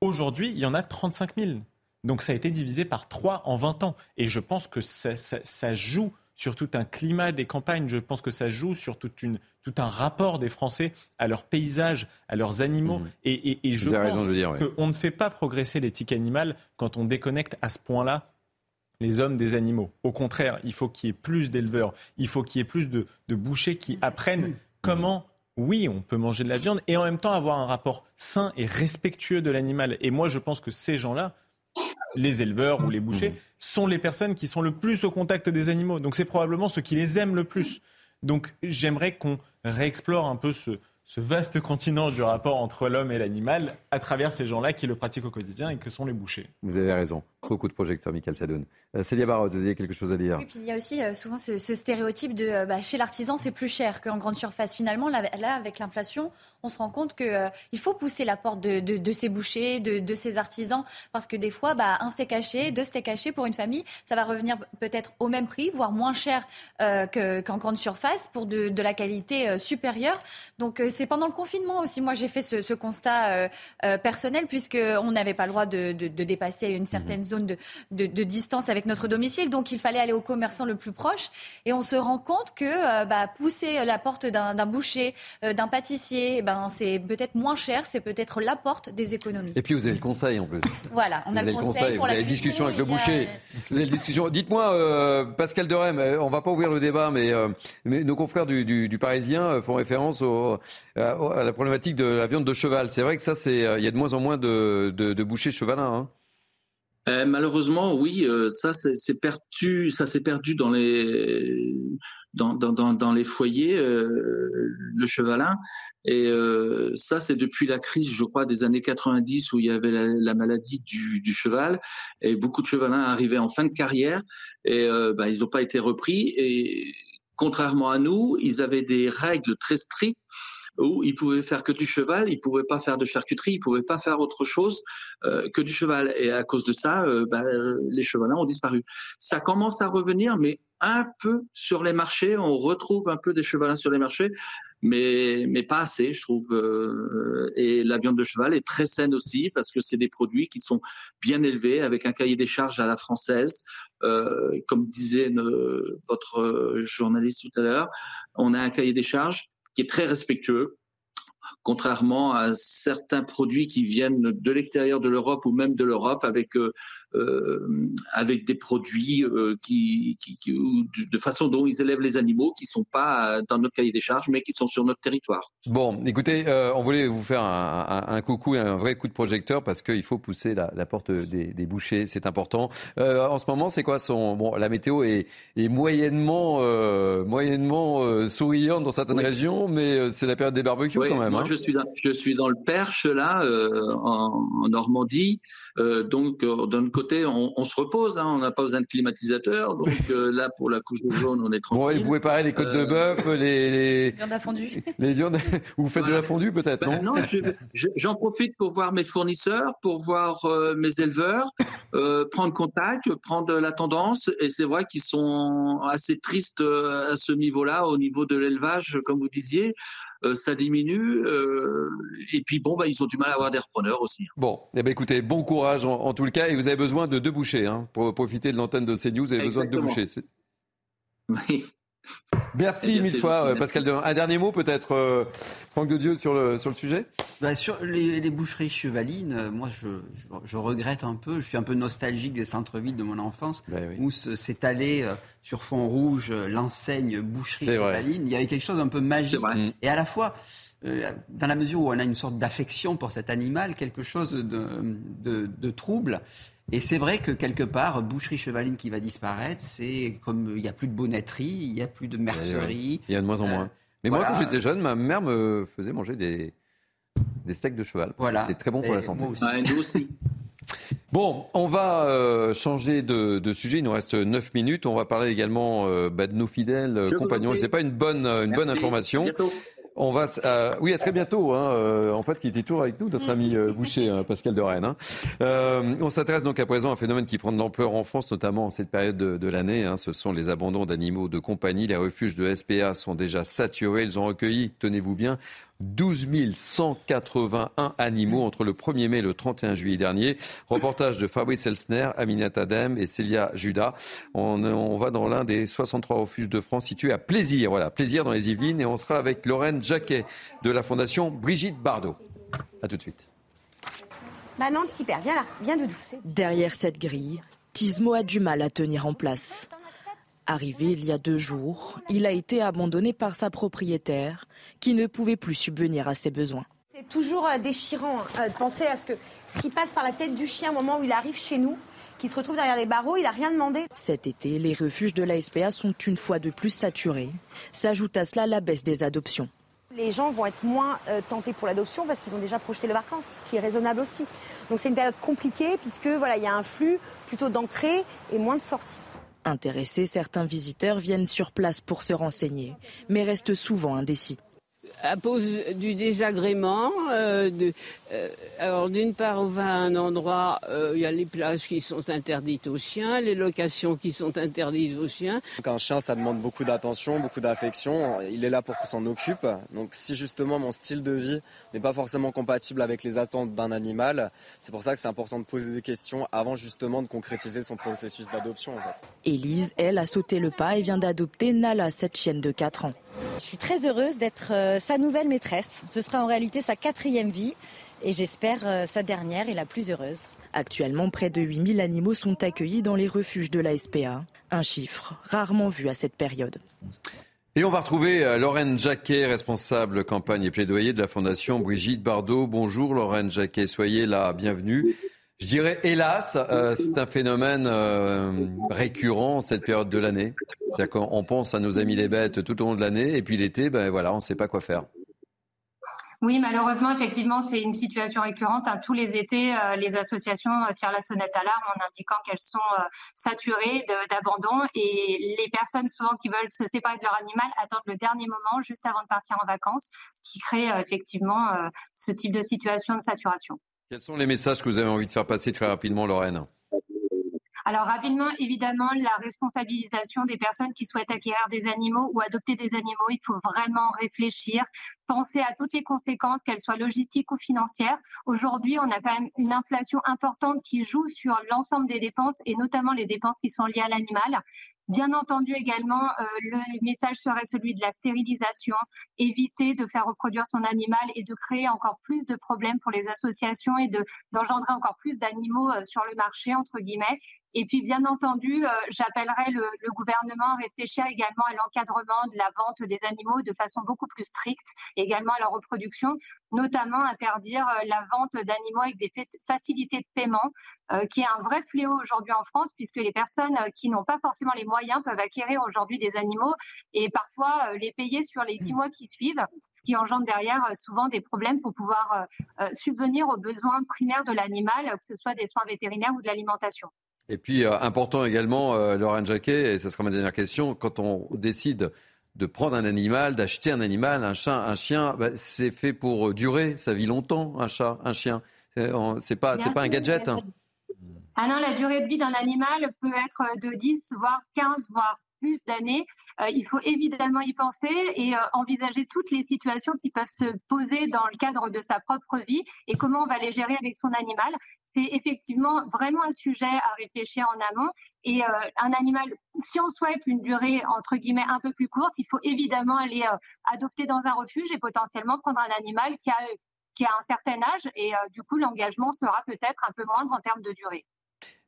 S14: Aujourd'hui, il y en a 35 000. Donc ça a été divisé par 3 en 20 ans. Et je pense que ça, ça joue sur tout un climat des campagnes. Je pense que ça joue sur toute une, tout un rapport des Français à leurs paysages, à leurs animaux. Mmh. Et, et, je pense qu'on ne fait pas progresser l'éthique animale quand on déconnecte à ce point-là les hommes des animaux. Au contraire, il faut qu'il y ait plus d'éleveurs, il faut qu'il y ait plus de, de bouchers qui apprennent comment oui, on peut manger de la viande et en même temps avoir un rapport sain et respectueux de l'animal. Et moi, je pense que ces gens-là, les éleveurs ou les bouchers, mmh. sont les personnes qui sont le plus au contact des animaux. Donc c'est probablement ceux qui les aiment le plus. Donc j'aimerais qu'on réexplore un peu ce, ce vaste continent du rapport entre l'homme et l'animal à travers ces gens-là qui le pratiquent au quotidien et que sont les bouchers.
S1: Vous avez raison. Beaucoup de projecteurs, Michael Sadoun. Euh, Célia Barotte, vous avez quelque chose à dire
S13: Oui, puis il y a aussi euh, souvent ce, stéréotype de euh, bah, chez l'artisan, c'est plus cher qu'en grande surface. Finalement, là, avec l'inflation, on se rend compte qu'il faut pousser la porte de, ces bouchers, de, ces artisans, parce que des fois, bah, un steak haché, deux steaks hachés pour une famille, ça va revenir peut-être au même prix, voire moins cher qu'en grande surface pour de, la qualité supérieure. Donc, c'est pendant le confinement aussi, moi, j'ai fait ce, constat personnel, puisqu'on n'avait pas le droit de, dépasser une certaine zone de, distance avec notre domicile. Donc il fallait aller au commerçant le plus proche. Et on se rend compte que euh, bah, pousser la porte d'un boucher, euh, d'un pâtissier, eh ben, c'est peut-être moins cher, c'est peut-être la porte des économies.
S1: Et puis vous avez le conseil en plus.
S13: Voilà, on a le conseil.
S1: vous avez la discussion avec le boucher. Vous avez la discussion. Dites-moi, euh, Pascal Dorem, on va pas ouvrir le débat, mais, nos confrères du, Parisien font référence à la problématique de la viande de cheval. C'est vrai que ça, c'est il y a de moins en moins de, de bouchers chevalins. Hein.
S29: Euh, malheureusement, oui, euh, ça c'est perdu, ça s'est perdu dans les dans, les foyers, euh, le chevalin. Et ça, c'est depuis la crise, je crois, des années 90 où il y avait la, maladie du, du, cheval et beaucoup de chevalins arrivaient en fin de carrière et bah, ils n'ont pas été repris. Et contrairement à nous, ils avaient des règles très strictes où ils pouvaient faire que du cheval, ils pouvaient pas faire de charcuterie, ils pouvaient pas faire autre chose euh, que du cheval. Et à cause de ça, euh, bah, les chevalins ont disparu. Ça commence à revenir, mais un peu sur les marchés. On retrouve un peu des chevalins sur les marchés, mais, mais pas assez, je trouve. Euh, et la viande de cheval est très saine aussi parce que c'est des produits qui sont bien élevés avec un cahier des charges à la française. Comme disait votre journaliste tout à l'heure, on a un cahier des charges qui est très respectueux contrairement à certains produits qui viennent de l'extérieur de l'Europe ou même de l'Europe avec euh, avec des produits euh, qui, qui, qui, de façon dont ils élèvent les animaux qui sont pas dans notre cahier des charges mais qui sont sur notre territoire.
S1: Bon, écoutez, on voulait vous faire un, un, coucou et un vrai coup de projecteur parce qu'il faut pousser la, la porte des, des bouchers, c'est important. en ce moment, c'est quoi son bon La météo est, est moyennement moyennement souriante dans certaines régions, mais c'est la période des barbecues quand même.
S29: Moi,
S1: hein.
S29: je suis dans, je suis dans le Perche là, en, en Normandie. Euh, donc, euh, d'un côté, on, on, se repose, hein, on n'a pas besoin de climatiseur. *laughs* Donc euh, là, pour la couche de jaune, on est tranquille.
S1: Bon, et vous pouvez parler les côtes de bœuf, les, les...
S13: viandes à fondue. *laughs*
S1: Les viandes... *laughs* Vous faites de la fondue peut-être,
S29: ben, non
S1: Non,
S29: j'en profite pour voir mes fournisseurs, pour voir mes éleveurs, *coughs* prendre contact, prendre la tendance. Et c'est vrai qu'ils sont assez tristes à ce niveau-là, au niveau de l'élevage, comme vous disiez. Euh, ça diminue. Euh, et puis bon, bah, ils ont du mal à avoir des repreneurs aussi.
S1: Bon, eh ben, écoutez, bon courage en, tout le cas. Et vous avez besoin de deux bouchées hein, pour profiter de l'antenne de CNews. Vous avez besoin de deux bouchées. *laughs*
S29: Oui.
S1: Merci mille fois, euh, Pascal Un dernier mot peut-être, euh, Franck de Dieu, sur le, sur le sujet?
S8: Bah, Sur les, boucheries chevalines, euh, moi je, je, regrette un peu, je suis un peu nostalgique des centres-villes de mon enfance, bah où s'étalait sur fond rouge l'enseigne boucherie chevaline. Il y avait quelque chose d'un peu magique. Et à la fois, dans la mesure où on a une sorte d'affection pour cet animal, quelque chose de, de, de trouble. Et c'est vrai que quelque part, boucherie chevaline qui va disparaître, c'est comme il n'y a plus de bonneterie, il n'y a plus de mercerie.
S1: Il y a de moins en moins. Euh, Mais moi, quand j'étais jeune, ma mère me faisait manger des, des steaks de cheval. Voilà. C'est très bon pour la santé.
S29: Moi aussi. *laughs*
S1: Bon, on va euh, changer de, sujet. Il nous reste 9 minutes. On va parler également euh, bah, de nos fidèles compagnons. C'est pas une bonne, une bonne information. On va, euh, oui, à très bientôt. Hein. Euh, en fait, il était toujours avec nous, notre ami euh, Boucher, hein, Pascal de. Hein. on s'intéresse donc à présent à un phénomène qui prend de l'ampleur en France, notamment en cette période de, de l'année. Ce sont les abandons d'animaux de compagnie. Les refuges de SPA sont déjà saturés. Ils ont recueilli, tenez-vous bien, 12 181 animaux entre le 1er mai et le 31 juillet dernier. Reportage de Fabrice Elsner, Aminata Adem et Célia Judas. On, va dans l'un des 63 refuges de France situés à Plaisir. Voilà, Plaisir dans les Yvelines. Et on sera avec Lorraine Jacquet de la Fondation Brigitte Bardot. A tout de suite.
S30: Maman, petit père, viens là, viens doudou.
S31: Derrière cette grille, Tismo a du mal à tenir en place. Arrivé il y a deux jours, il a été abandonné par sa propriétaire qui ne pouvait plus subvenir à ses besoins.
S30: C'est toujours euh, déchirant euh, de penser à ce, que, ce qui passe par la tête du chien au moment où il arrive chez nous, qui se retrouve derrière les barreaux, il n'a rien demandé.
S31: Cet été, les refuges de la SPA sont une fois de plus saturés. S'ajoute à cela la baisse des adoptions.
S30: Les gens vont être moins euh, tentés pour l'adoption parce qu'ils ont déjà projeté le vacances, ce qui est raisonnable aussi. Donc c'est une période compliquée puisque voilà, il y a un flux plutôt d'entrée et moins de sortie.
S31: Intéressés, certains visiteurs viennent sur place pour se renseigner, mais restent souvent indécis
S32: à cause du désagrément. Euh, de, euh, alors d'une part, on va à un endroit, euh, il y a les plages qui sont interdites aux chiens, les locations qui sont interdites aux chiens.
S33: un chien, ça demande beaucoup d'attention, beaucoup d'affection. Il est là pour qu'on s'en occupe. Donc si justement mon style de vie n'est pas forcément compatible avec les attentes d'un animal, c'est pour ça que c'est important de poser des questions avant justement de concrétiser son processus d'adoption.
S31: Élise, elle, a sauté le pas et vient d'adopter Nala, cette chienne de 4 ans.
S34: Je suis très heureuse d'être euh, sa nouvelle maîtresse. Ce sera en réalité sa quatrième vie et j'espère euh, sa dernière et la plus heureuse.
S31: Actuellement, près de 8000 animaux sont accueillis dans les refuges de la SPA. Un chiffre rarement vu à cette période.
S1: Et on va retrouver euh, Lorraine Jacquet, responsable campagne et plaidoyer de la Fondation Brigitte Bardot. Bonjour Lorraine Jacquet, soyez la bienvenue. Je dirais hélas, euh, c'est un phénomène euh, récurrent cette période de l'année. C'est-à-dire qu'on pense à nos amis les bêtes tout au long de l'année et puis l'été, ben voilà, on ne sait pas quoi faire.
S35: Oui, malheureusement, effectivement, c'est une situation récurrente. Hein. Tous les étés, euh, les associations tirent la sonnette d'alarme en indiquant qu'elles sont saturées d'abandon et les personnes souvent qui veulent se séparer de leur animal attendent le dernier moment juste avant de partir en vacances, ce qui crée effectivement ce type de situation de saturation.
S1: Quels sont les messages que vous avez envie de faire passer très rapidement, Lorraine
S35: alors rapidement, évidemment, la responsabilisation des personnes qui souhaitent acquérir des animaux ou adopter des animaux, il faut vraiment réfléchir, penser à toutes les conséquences, qu'elles soient logistiques ou financières. Aujourd'hui, on a quand même une inflation importante qui joue sur l'ensemble des dépenses et notamment les dépenses qui sont liées à l'animal. Bien entendu également, euh, le message serait celui de la stérilisation, éviter de faire reproduire son animal et de créer encore plus de problèmes pour les associations et d'engendrer encore plus d'animaux euh, sur le marché, entre guillemets. Et puis, bien entendu, euh, j'appellerai le, le, gouvernement à réfléchir également à l'encadrement de la vente des animaux de façon beaucoup plus stricte, également à leur reproduction, notamment interdire euh, la vente d'animaux avec des facilités de paiement, euh, qui est un vrai fléau aujourd'hui en France, puisque les personnes qui n'ont pas forcément les moyens peuvent acquérir aujourd'hui des animaux et parfois les payer sur les dix mois qui suivent ce qui engendre derrière souvent des problèmes pour pouvoir subvenir aux besoins primaires de l'animal, que ce soit des soins vétérinaires ou de l'alimentation.
S1: Et puis, euh, important également, euh, Laurent Jacquet, et ce sera ma dernière question, quand on décide de prendre un animal, d'acheter un animal, un chat, un chien, bah, c'est fait pour euh, durer sa vie longtemps, un chat, un chien. C'est pas, c'est pas un gadget. Hein.
S35: Ah non, la durée de vie d'un animal peut être de 10, voire 15, voire plus d'années. il faut évidemment y penser et envisager toutes les situations qui peuvent se poser dans le cadre de sa propre vie et comment on va les gérer avec son animal c'est effectivement vraiment un sujet à réfléchir en amont. Et euh, un animal, si on souhaite une durée entre guillemets un peu plus courte, il faut évidemment aller euh, adopter dans un refuge et potentiellement prendre un animal qui a, qui a un certain âge. Et euh, du coup, l'engagement sera peut-être un peu moindre en termes de durée.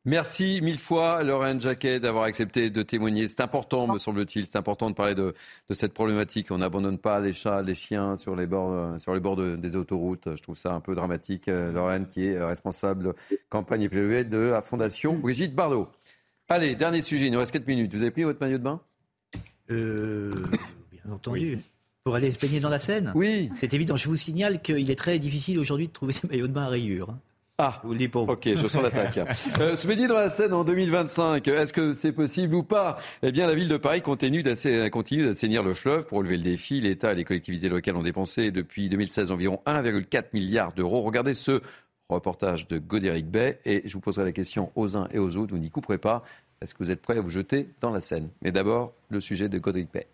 S1: Merci mille fois, Lorraine Jacquet, d'avoir accepté de témoigner. C'est important, me semble-t-il, c'est important de parler de, cette problématique. On n'abandonne pas les chats, les chiens sur les bords, euh, sur les bords des autoroutes. Je trouve ça un peu dramatique. Euh, Lorraine, qui est euh, responsable campagne et de la Fondation Brigitte Bardot. Allez, dernier sujet, il nous reste 4 minutes. Vous avez pris votre maillot de bain?
S12: Euh, Bien entendu. Pour aller se baigner dans la Seine?
S1: Oui.
S12: C'est évident. Je vous signale qu'il est très difficile aujourd'hui de trouver ces maillots de bain à rayures.
S1: Ah, ok, je sens l'attaque. *laughs* euh, se baigner dans la Seine en 2025, est-ce que c'est possible ou pas? Eh bien, la ville de Paris continue d'assainir le fleuve pour relever le défi. L'État et les collectivités locales ont dépensé depuis 2016 environ 1,4 milliard d'euros. Regardez ce reportage de Godéric Bay et je vous poserai la question aux uns et aux autres. Vous n'y couperez pas. Est-ce que vous êtes prêts à vous jeter dans la Seine? Mais d'abord, le sujet de Godéric Bay.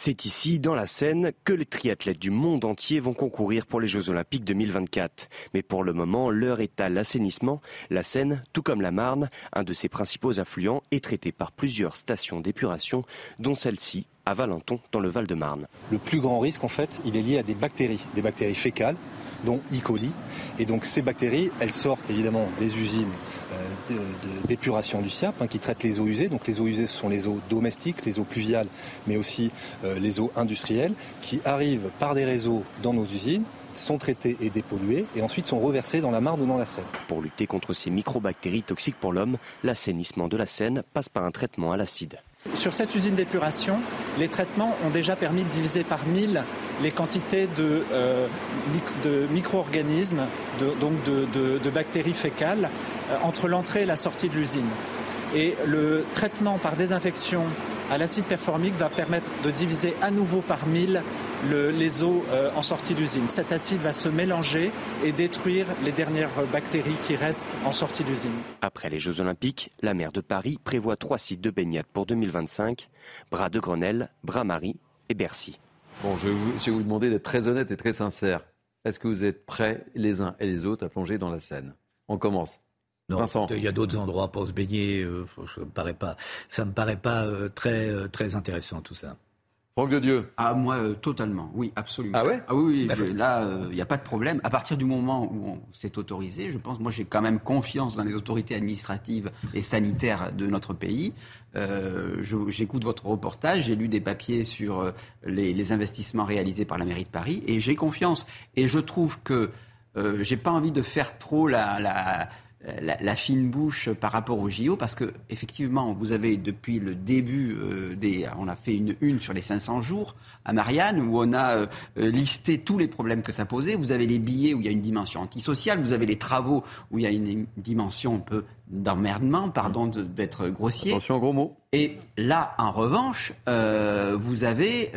S36: C'est ici, dans la Seine, que les triathlètes du monde entier vont concourir pour les Jeux Olympiques 2024. Mais pour le moment, l'heure est à l'assainissement. La Seine, tout comme la Marne, un de ses principaux affluents, est traité par plusieurs stations d'épuration, dont celle-ci à Valenton, dans le Val-de-Marne.
S37: Le plus grand risque, en fait, il est lié à des bactéries, des bactéries fécales, dont E. coli. Et donc ces bactéries, elles sortent évidemment des usines d'épuration du SIAP, hein, qui traitent les eaux usées. Donc les eaux usées, ce sont les eaux domestiques, les eaux pluviales, mais aussi euh, les eaux industrielles, qui arrivent par des réseaux dans nos usines sont traitées et dépolluées et ensuite sont reversées dans la Marne ou dans la Seine.
S36: Pour lutter contre ces microbactéries toxiques pour l'homme, l'assainissement de la Seine passe par un traitement à l'acide.
S38: Sur cette usine d'épuration, les traitements ont déjà permis de diviser par 1000 les quantités de, euh, de micro-organismes, donc de bactéries fécales, euh, entre l'entrée et la sortie de l'usine. Et le traitement par désinfection à l'acide performique va permettre de diviser à nouveau par 1000 les eaux euh, en sortie d'usine. Cet acide va se mélanger et détruire les dernières bactéries qui restent en sortie d'usine.
S36: Après les Jeux Olympiques, la maire de Paris prévoit trois sites de baignade pour 2025 Bras de Grenelle, Bras-Marie et Bercy.
S1: Bon, je vais, vous, je vais vous demander d'être très honnête et très sincère. Est-ce que vous êtes prêts les uns et les autres à plonger dans la Seine? On commence.
S12: Non, il y a d'autres endroits pour se baigner. Euh, ça me paraît pas, ça me paraît pas euh, très euh, très intéressant tout ça.
S1: Franck de Dieu.
S8: Ah moi totalement, oui absolument.
S1: Ah ouais
S8: Ah oui, oui bah, là il n'y a pas de problème. À partir du moment où on s'est autorisé, je pense, moi j'ai quand même confiance dans les autorités administratives et sanitaires de notre pays. J'écoute votre reportage, j'ai lu des papiers sur les, les, investissements réalisés par la mairie de Paris et j'ai confiance. Et je trouve que j'ai pas envie de faire trop la, la la, fine bouche par rapport au JO parce que effectivement, vous avez depuis le début euh, des, on a fait une une sur les 500 jours à Marianne où on a euh, listé tous les problèmes que ça posait. Vous avez les billets où il y a une dimension antisociale, vous avez les travaux où il y a une dimension un peu d'emmerdement, pardon d'être grossier.
S1: Attention, gros mots.
S8: Et là, en revanche, euh, vous avez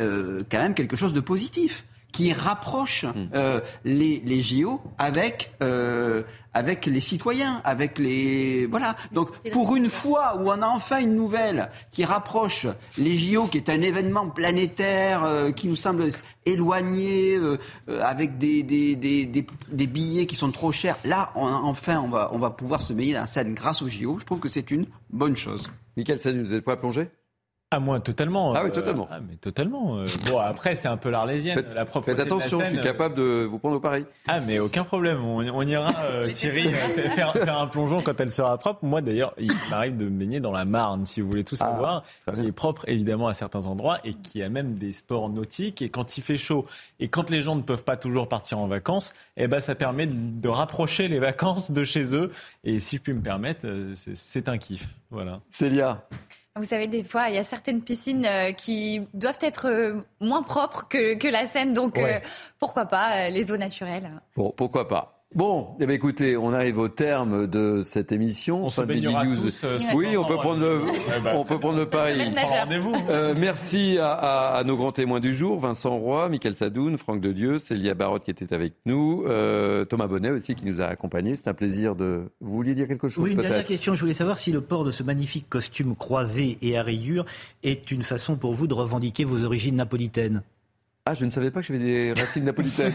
S8: quand même quelque chose de positif qui rapproche hmm. euh, les, les JO avec euh, avec les citoyens, avec les voilà. Donc pour une fois où on a enfin une nouvelle qui rapproche les JO, qui est un événement planétaire euh, qui nous semble éloigné, euh, euh, avec des des, des, des, des, billets qui sont trop chers. Là, on, enfin, on va on va pouvoir se baigner dans la scène grâce aux JO. Je trouve que c'est une bonne chose.
S1: Michael Sanu, vous n'êtes pas plongé
S14: ah, moi, totalement.
S1: Ah oui, totalement.
S14: ah, mais totalement. Euh, bon, après, c'est un peu l'arlésienne.
S1: Faites,
S14: la
S1: faites attention, je suis euh. capable de vous prendre au pareil.
S14: Ah, mais aucun problème. On, on ira, euh, Thierry, faire, faire, un plongeon quand elle sera propre. Moi, d'ailleurs, il m'arrive de me baigner dans la Marne, si vous voulez tout ah, savoir, qui est propre, évidemment, à certains endroits et qui a même des sports nautiques. Et quand il fait chaud et quand les gens ne peuvent pas toujours partir en vacances, eh ben, ça permet de, de rapprocher les vacances de chez eux. Et si je puis me permettre, c'est un kiff. Voilà.
S1: Célia.
S13: Vous savez, des fois, il y a certaines piscines euh, qui doivent être euh, moins propres que, que la Seine, donc euh, pourquoi pas les eaux naturelles.
S1: Bon, pourquoi pas Bon, eh bien, écoutez, on arrive au terme de cette émission.
S14: On se baignera tous, euh,
S1: oui, on peut prendre le, *laughs* on peut prendre le pari. Euh, merci à, à, à, nos grands témoins du jour, Vincent Roy, Michael Sadoun, Franck de Dieu, Célia Barotte qui était avec nous, euh, Thomas Bonnet aussi qui nous a accompagnés. C'est un plaisir de. Vous vouliez dire quelque chose
S12: Oui, une dernière question. Je voulais savoir si le port de ce magnifique costume croisé et à rayures est une façon pour vous de revendiquer vos origines napolitaines.
S1: Ah, je ne savais pas que j'avais des racines napolitaines.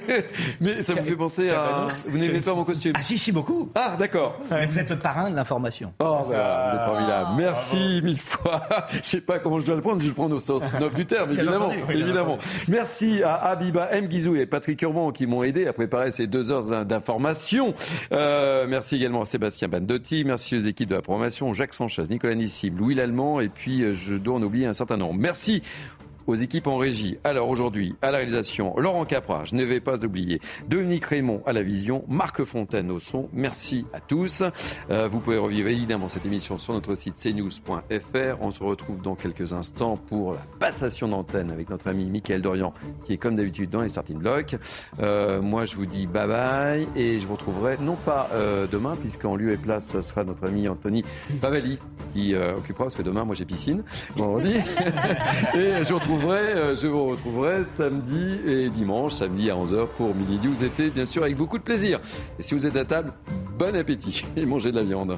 S1: *laughs* mais, ça vous fait penser à. Vous n'aimez pas mon costume
S12: Ah, si, si, beaucoup.
S1: Ah, d'accord.
S12: Mais vous êtes le parrain de l'information.
S1: Oh, voilà, vous êtes formidable. Merci mille fois. *laughs* je ne sais pas comment je dois le prendre, je le prends au sens noble du terme, évidemment. évidemment. Merci à Abiba M. Guizou et Patrick Urban qui m'ont aidé à préparer ces deux heures d'information. Euh, merci également à Sébastien Bandotti. Merci aux équipes de la programmation, Jacques Sanchez, Nicolas Nissim, Louis Lallemand, et puis euh, je dois en oublier un certain nombre. Merci aux équipes en régie. Alors aujourd'hui, à la réalisation, Laurent Capra, je ne vais pas oublier, Dominique Raymond à la vision, Marc Fontaine au son. Merci à tous. Euh, vous pouvez revivre évidemment cette émission sur notre site cnews.fr. On se retrouve dans quelques instants pour la passation d'antenne avec notre ami Mickaël Dorian, qui est comme d'habitude dans les starting blocks. Euh, moi, je vous dis bye bye et je vous retrouverai non pas euh, demain, puisqu'en lieu et place, ça sera notre ami Anthony Pavali qui occupera, parce que demain, moi j'ai piscine, vendredi. *laughs* et je vous retrouve euh, je vous retrouverai samedi et dimanche, samedi à 11h pour Mini News été, bien sûr, avec beaucoup de plaisir. Et si vous êtes à table, bon appétit et mangez de la viande.